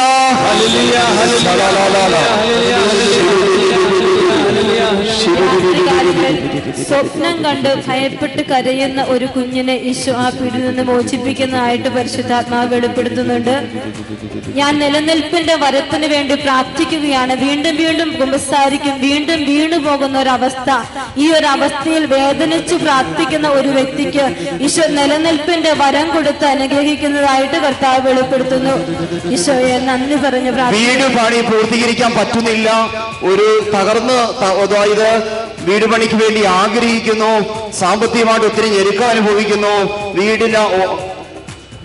Shri സ്വപ്നം കണ്ട് ഭയപ്പെട്ട് കരയുന്ന ഒരു കുഞ്ഞിനെ ഈശോ ആ പിടിയിൽ നിന്ന് മോചിപ്പിക്കുന്നതായിട്ട് പരിശുദ്ധാത്മാവ് വെളിപ്പെടുത്തുന്നുണ്ട്. ഞാൻ നിലനിൽപ്പിന്റെ വരത്തിന് വേണ്ടി പ്രാർത്ഥിക്കുകയാണ്. വീണ്ടും വീണ്ടും കുമ്പസാരിക്കും. വീണ്ടും വീണു പോകുന്ന ഒരവസ്ഥ. ഈ ഒരു അവസ്ഥയിൽ വേദനിച്ച് പ്രാർത്ഥിക്കുന്ന ഒരു വ്യക്തിക്ക് ഈശോ നിലനിൽപ്പിന്റെ വരം കൊടുത്ത് അനുഗ്രഹിക്കുന്നതായിട്ട് കർത്താവ് വെളിപ്പെടുത്തുന്നു. ഈശോയെ നന്ദി പറഞ്ഞു വീട് പണി പൂർത്തീകരിക്കാൻ പറ്റുന്നില്ല. ഒരു തകർന്ന് വീട് പണിക്ക് വേണ്ടി ആഗ്രഹിക്കുന്നു. സാമ്പത്തികമായിട്ട് ഒത്തിരി ഞെരുക്കം അനുഭവിക്കുന്നു. വീടിന് ഒ-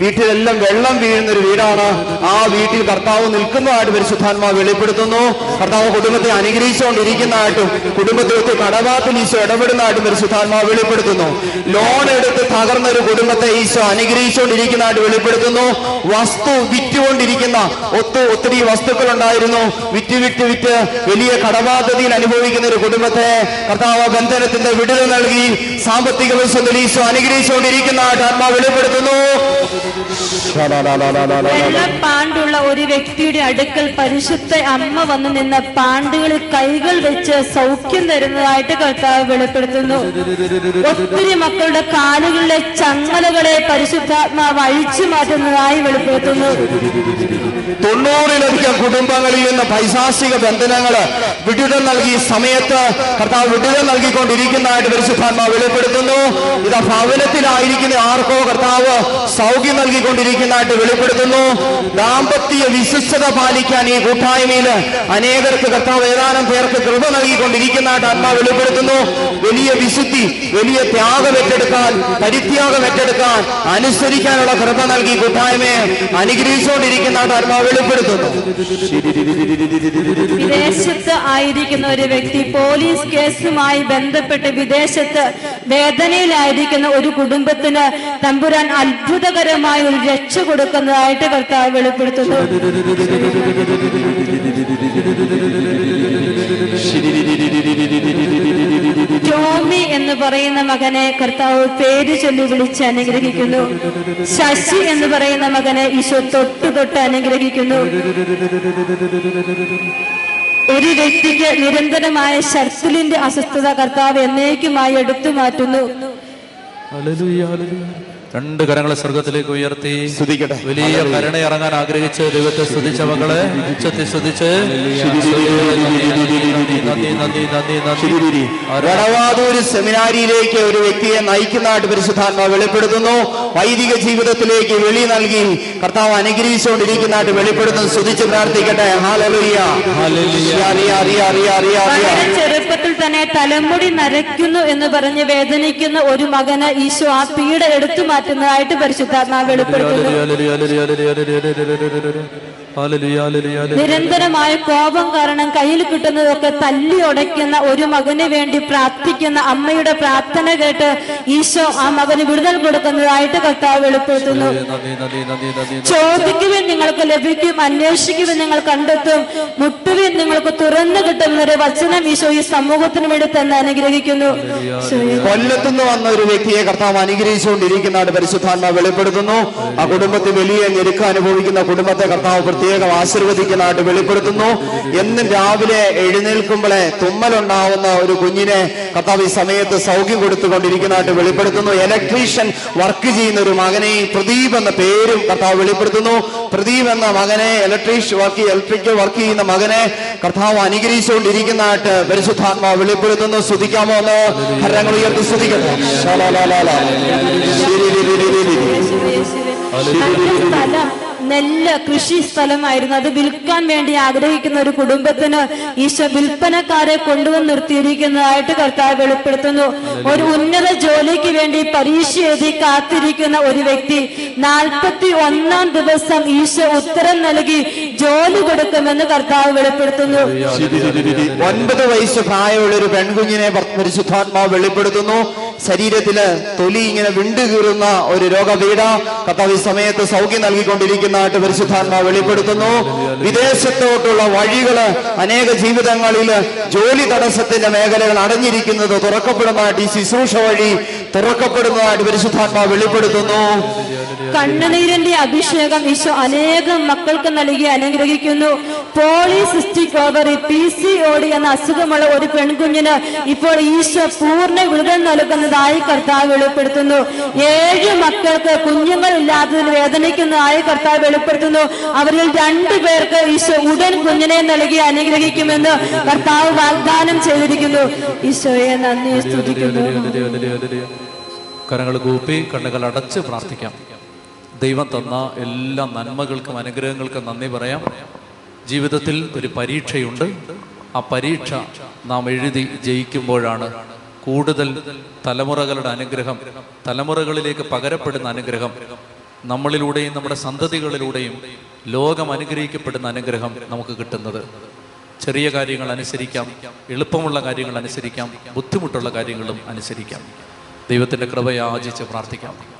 വീട്ടിലെല്ലാം വെള്ളം വീഴുന്ന ഒരു വീടാണ്. ആ വീട്ടിൽ കർത്താവ് നിൽക്കുന്നതായിട്ട് പരിശുദ്ധാത്മാവ് വെളിപ്പെടുത്തുന്നു. കർത്താവ് കുടുംബത്തെ അനുഗ്രഹിച്ചുകൊണ്ടിരിക്കുന്നതായിട്ടും കുടുംബത്തെ ഒത്തിരി കടബാത്തിൽ ഈശോ ഇടപെടുന്നതായിട്ടും പരിശുദ്ധാത്മാവ് വെളിപ്പെടുത്തുന്നു. ലോൺ എടുത്ത് തകർന്ന ഒരു കുടുംബത്തെ ഈശോ അനുഗ്രഹിച്ചുകൊണ്ടിരിക്കുന്നതായിട്ട് വെളിപ്പെടുത്തുന്നു. വസ്തു വിറ്റുകൊണ്ടിരിക്കുന്ന ഒത്തു ഒത്തിരി വസ്തുക്കൾ ഉണ്ടായിരുന്നു വിറ്റ് വിറ്റ് വിറ്റ് വലിയ കടബാധ്യതയിൽ അനുഭവിക്കുന്ന ഒരു കുടുംബത്തെ കർത്താവ് ബന്ധനത്തിന്റെ വിടുതൽ നൽകി സാമ്പത്തിക വിശ്വത്തിൽ ഈശോ അനുഗ്രഹിച്ചുകൊണ്ടിരിക്കുന്നതായിട്ട് ആത്മാവ് വെളിപ്പെടുത്തുന്നു. വെള്ളപ്പാണ്ടുള്ള ഒരു വ്യക്തിയുടെ അടുക്കൽ പരിശുദ്ധ അമ്മ വന്നു നിന്ന പാണ്ടുകളിൽ കൈകൾ വെച്ച് സൗഖ്യം തരുന്നതായിട്ട് കർത്താവ് വെളിപ്പെടുത്തുന്നു. ഒത്തിരി മക്കളുടെ കാലുകളിലെ ചങ്ങലകളെ പരിശുദ്ധാത്മാവ് അഴിച്ചു മാറ്റുന്നതായി വെളിപ്പെടുത്തുന്നു. തൊണ്ണൂറിലധികം കുടുംബങ്ങളിൽ നിന്ന് പൈശാസിക ബന്ധനങ്ങൾ വിടുതൽ നൽകി സമയത്ത് കർത്താവ് വിടുതൽ നൽകിക്കൊണ്ടിരിക്കുന്നതായിട്ട് പരിശുദ്ധാത്മാവ് വെളിപ്പെടുത്തുന്നു. ഇതാ ഭവനത്തിലായിരിക്കുന്ന ആർക്കോ കർത്താവ് സൗഖ്യം നൽകിക്കൊണ്ടിരിക്കുന്നതായിട്ട് വെളിപ്പെടുത്തുന്നു. ദാമ്പത്യ വിശിഷ്ടത പാലിക്കാൻ ഈ കൂട്ടായ്മയിൽ അനേകർക്ക് കർത്താവ് ഏതാനും പേർക്ക് കൃപ നൽകിക്കൊണ്ടിരിക്കുന്നതായിട്ട് ആത്മാ വെളിപ്പെടുത്തുന്നു. വലിയ വിശുദ്ധി വലിയ ത്യാഗം ഏറ്റെടുക്കാൻ പരിത്യാഗം ഏറ്റെടുക്കാൻ അനുസരിക്കാനുള്ള കൃപ നൽകി കൂട്ടായ്മയെ അനുഗ്രഹിച്ചുകൊണ്ടിരിക്കുന്നതായിട്ട് ആത്മാ വെളിപ്പെടുത്തുന്നു. വിദേശത്ത് ആയിരിക്കുന്ന ഒരു വ്യക്തി പോലീസ് കേസുമായി ബന്ധപ്പെട്ട് വിദേശത്ത് വേദനയിലായിരിക്കുന്ന ഒരു കുടുംബത്തിന് തമ്പുരാൻ അത്ഭുതകരമായ ഒരു രക്ഷ കൊടുക്കുന്നതായിട്ട് കർത്താവ് വെളിപ്പെടുത്തുന്നു. ടോമി എന്ന് പറയുന്ന മകനെ കർത്താവ് പേര് ചൊല്ലി വിളിച്ച് അനുഗ്രഹിക്കുന്നു. ശശി എന്ന് പറയുന്ന മകനെ ഈശോ തൊട്ട് തൊട്ട് അനുഗ്രഹിക്കുന്നു. ഒരു വ്യക്തിക്ക് നിരന്തരമായ ഷർസിലിന്റെ അസ്വസ്ഥത കർത്താവ് എന്നേക്കുമായി എടുത്തു മാറ്റുന്നു. രണ്ട് കരങ്ങളെ സ്വർഗത്തിലേക്ക് ഉയർത്തി. സ്തുതിക്കട്ടെ. വലിയ കരുണ ഇറങ്ങാൻ ആഗ്രഹിച്ച് ദൈവത്തെ സ്തുതിച്ച മകളെ ഉച്ചത്തിൽ സ്തുതിച്ച്. സെമിനാരിയിലേക്ക് ഒരു വ്യക്തിയെ നയിക്കുന്നതായിട്ട് പരിശുദ്ധാത്മാവ് വെളിപ്പെടുത്തുന്നു. വൈദിക ജീവിതത്തിലേക്ക് വെളി നൽകി കർത്താവ് അനുഗ്രഹിച്ചുകൊണ്ടിരിക്കുന്നതായിട്ട് വെളിപ്പെടുത്തുന്നു. സ്തുതിച്ച് പ്രാർത്ഥിക്കട്ടെ. ചെറുപ്പത്തിൽ തന്നെ തലമുടി നരയ്ക്കുന്നു എന്ന് പറഞ്ഞ് വേദനിക്കുന്ന ഒരു മകന് ഈശോ ആ പീഡ എടുത്തു മാറ്റുന്നതായിട്ട് പരിശുദ്ധാത്മാവ് വെളിപ്പെടുത്തുന്നു. നിരന്തരമായ കോപം കാരണം കയ്യിൽ കിട്ടുന്നതൊക്കെ തല്ലി ഉടയ്ക്കുന്ന ഒരു മകന് വേണ്ടി പ്രാർത്ഥിക്കുന്ന അമ്മയുടെ പ്രാർത്ഥന കേട്ട് ഈശോ ആ മകന് വിടുതൽ കൊടുക്കുന്നതായിട്ട് കർത്താവ് വെളിപ്പെടുത്തുന്നു. ചോദിക്കുവിൻ നിങ്ങൾക്ക് ലഭിക്കും അന്വേഷിക്കുവിൻ നിങ്ങൾ കണ്ടെത്തും. മുട്ടുവിൻ നിങ്ങൾക്ക് തുറന്നു കിട്ടുന്നൊരു വചനം ഈശോ ഈ സമൂഹത്തിന് വേണ്ടി തന്നെ അനുഗ്രഹിക്കുന്നു. കൊല്ലത്തുനിന്ന് വന്ന ഒരു വ്യക്തിയെ കർത്താവ് അനുഗ്രഹിച്ചുകൊണ്ടിരിക്കുന്ന പരിശുദ്ധാത്മ വെളിപ്പെടുത്തുന്നു. ആ കുടുംബത്തെ വലിയ ഞെരുക്കം അനുഭവിക്കുന്ന കുടുംബത്തെ കർത്താവ് പ്രത്യേകം ആശീർവദിക്കുന്നതായിട്ട് വെളിപ്പെടുത്തുന്നു. എന്നും രാവിലെ എഴുന്നേൽക്കുമ്പോഴേ തുമ്മലുണ്ടാവുന്ന ഒരു കുഞ്ഞിനെ കർത്താവ് ഈ സമയത്ത് സൗഖ്യം കൊടുത്തുകൊണ്ടിരിക്കുന്നതായിട്ട് വെളിപ്പെടുത്തുന്നു. ഇലക്ട്രീഷ്യൻ വർക്ക് ചെയ്യുന്ന ഒരു മകനെ പ്രദീപ് എന്ന പേരും കർത്താവ് വെളിപ്പെടുത്തുന്നു. പ്രദീപ് എന്ന മകനെ ഇലക്ട്രീഷ് വർക്ക് ഇലക്ട്രിക്കൽ വർക്ക് ചെയ്യുന്ന മകനെ കർത്താവ് അനുഗ്രഹിച്ചുകൊണ്ടിരിക്കുന്നതായിട്ട് പരിശുദ്ധാത്മാവ് വെളിപ്പെടുത്തുന്നു. സ്തുതിക്കാമോ എന്ന് ഹരങ്ങൾ ഉയർത്തി സ്തുതിക്കുന്നു ശരി ശരി ശരി ശരി സ്ഥലം നെല്ല് കൃഷി സ്ഥലമായിരുന്നു. അത് വിൽക്കാൻ വേണ്ടി ആഗ്രഹിക്കുന്ന ഒരു കുടുംബത്തിന് ഈശോ വിൽപ്പനക്കാരെ കൊണ്ടുവന്ന് നിർത്തിയിരിക്കുന്നതായിട്ട് കർത്താവ് വെളിപ്പെടുത്തുന്നു. ഒരു ഉന്നത ജോലിക്ക് വേണ്ടി പരീക്ഷ എഴുതി കാത്തിരിക്കുന്ന ഒരു വ്യക്തി നാൽപ്പത്തി ഒന്നാം ദിവസം ഈശോ ഉത്തരം നൽകി ജോലി കൊടുക്കുമെന്ന് കർത്താവ് വെളിപ്പെടുത്തുന്നു. ഒൻപത് വയസ്സ് പ്രായമുള്ള ഒരു പെൺകുഞ്ഞിനെ പരിശുദ്ധാത്മാവ് വെളിപ്പെടുത്തുന്നു. ശരീരത്തിൽ തൊലി ഇങ്ങനെ വിണ്ടുകീറുന്ന ഒരു രോഗപീഠ കർത്താവ് ഈ സമയത്ത് സൗഖ്യം നൽകിക്കൊണ്ടിരിക്കുന്നതായിട്ട് പരിശുദ്ധാത്മാവ് വെളിപ്പെടുത്തുന്നു. വിദേശത്തോട്ടുള്ള വഴികൾ അനേക ജീവിതങ്ങളിൽ ജോലി തടസ്സത്തിന്റെ മേഖലകൾ അടഞ്ഞിരിക്കുന്നത് തുറക്കപ്പെടുന്നതായിട്ട് ഈ ശുശ്രൂഷ വഴി തുറക്കപ്പെടുന്നതായിട്ട് പരിശുദ്ധാത്മാവ് വെളിപ്പെടുത്തുന്നു. കണ്ണുനീരിന്റെ അഭിഷേകം ഈശോ അനേകം മക്കൾക്ക് നൽകി അനുഗ്രഹിക്കുന്നു. പോളിസിസ്റ്റിക് ഓവറി പി സി ഓടി എന്ന അസുഖമുള്ള ഒരു പെൺകുഞ്ഞിന് ഇപ്പോൾ ഈശോ പൂർണ വിടുതൽ നൽകുന്നതായി കർത്താവ് വെളിപ്പെടുത്തുന്നു. ഏഴ് മക്കൾക്ക് കുഞ്ഞുങ്ങൾ ഇല്ലാത്തതിന് വേദനിക്കുന്നതായി കർത്താവ് വെളിപ്പെടുത്തുന്നു. അവരിൽ രണ്ടു പേർക്ക് ഈശോ ഉടൻ കുഞ്ഞിനെ നൽകി അനുഗ്രഹിക്കുമെന്ന് കർത്താവ് വാഗ്ദാനം ചെയ്തിരിക്കുന്നു. ഈശോയെ നന്ദി സ്തുതിക്കുന്നു. കരങ്ങൾ കൂപ്പി കണ്ണുകൾ അടച്ച് പ്രാർത്ഥിക്കാം. ദൈവം തന്ന എല്ലാ നന്മകൾക്കും അനുഗ്രഹങ്ങൾക്കും നന്ദി പറയാം. ജീവിതത്തിൽ ഒരു പരീക്ഷയുണ്ട്. ആ പരീക്ഷ നാം എഴുതി ജയിക്കുമ്പോഴാണ് കൂടുതൽ തലമുറകളുടെ അനുഗ്രഹം തലമുറകളിലേക്ക് പകരപ്പെടുന്ന അനുഗ്രഹം നമ്മളിലൂടെയും നമ്മുടെ സന്തതികളിലൂടെയും ലോകം അനുഗ്രഹിക്കപ്പെടുന്ന അനുഗ്രഹം നമുക്ക് കിട്ടുന്നത്. ചെറിയ കാര്യങ്ങൾ അനുസരിക്കാം എളുപ്പമുള്ള കാര്യങ്ങൾ അനുസരിക്കാം ബുദ്ധിമുട്ടുള്ള കാര്യങ്ങളും അനുസരിക്കാം. ദൈവത്തിന്റെ കൃപയാചിച്ച് പ്രാർത്ഥിക്കാം.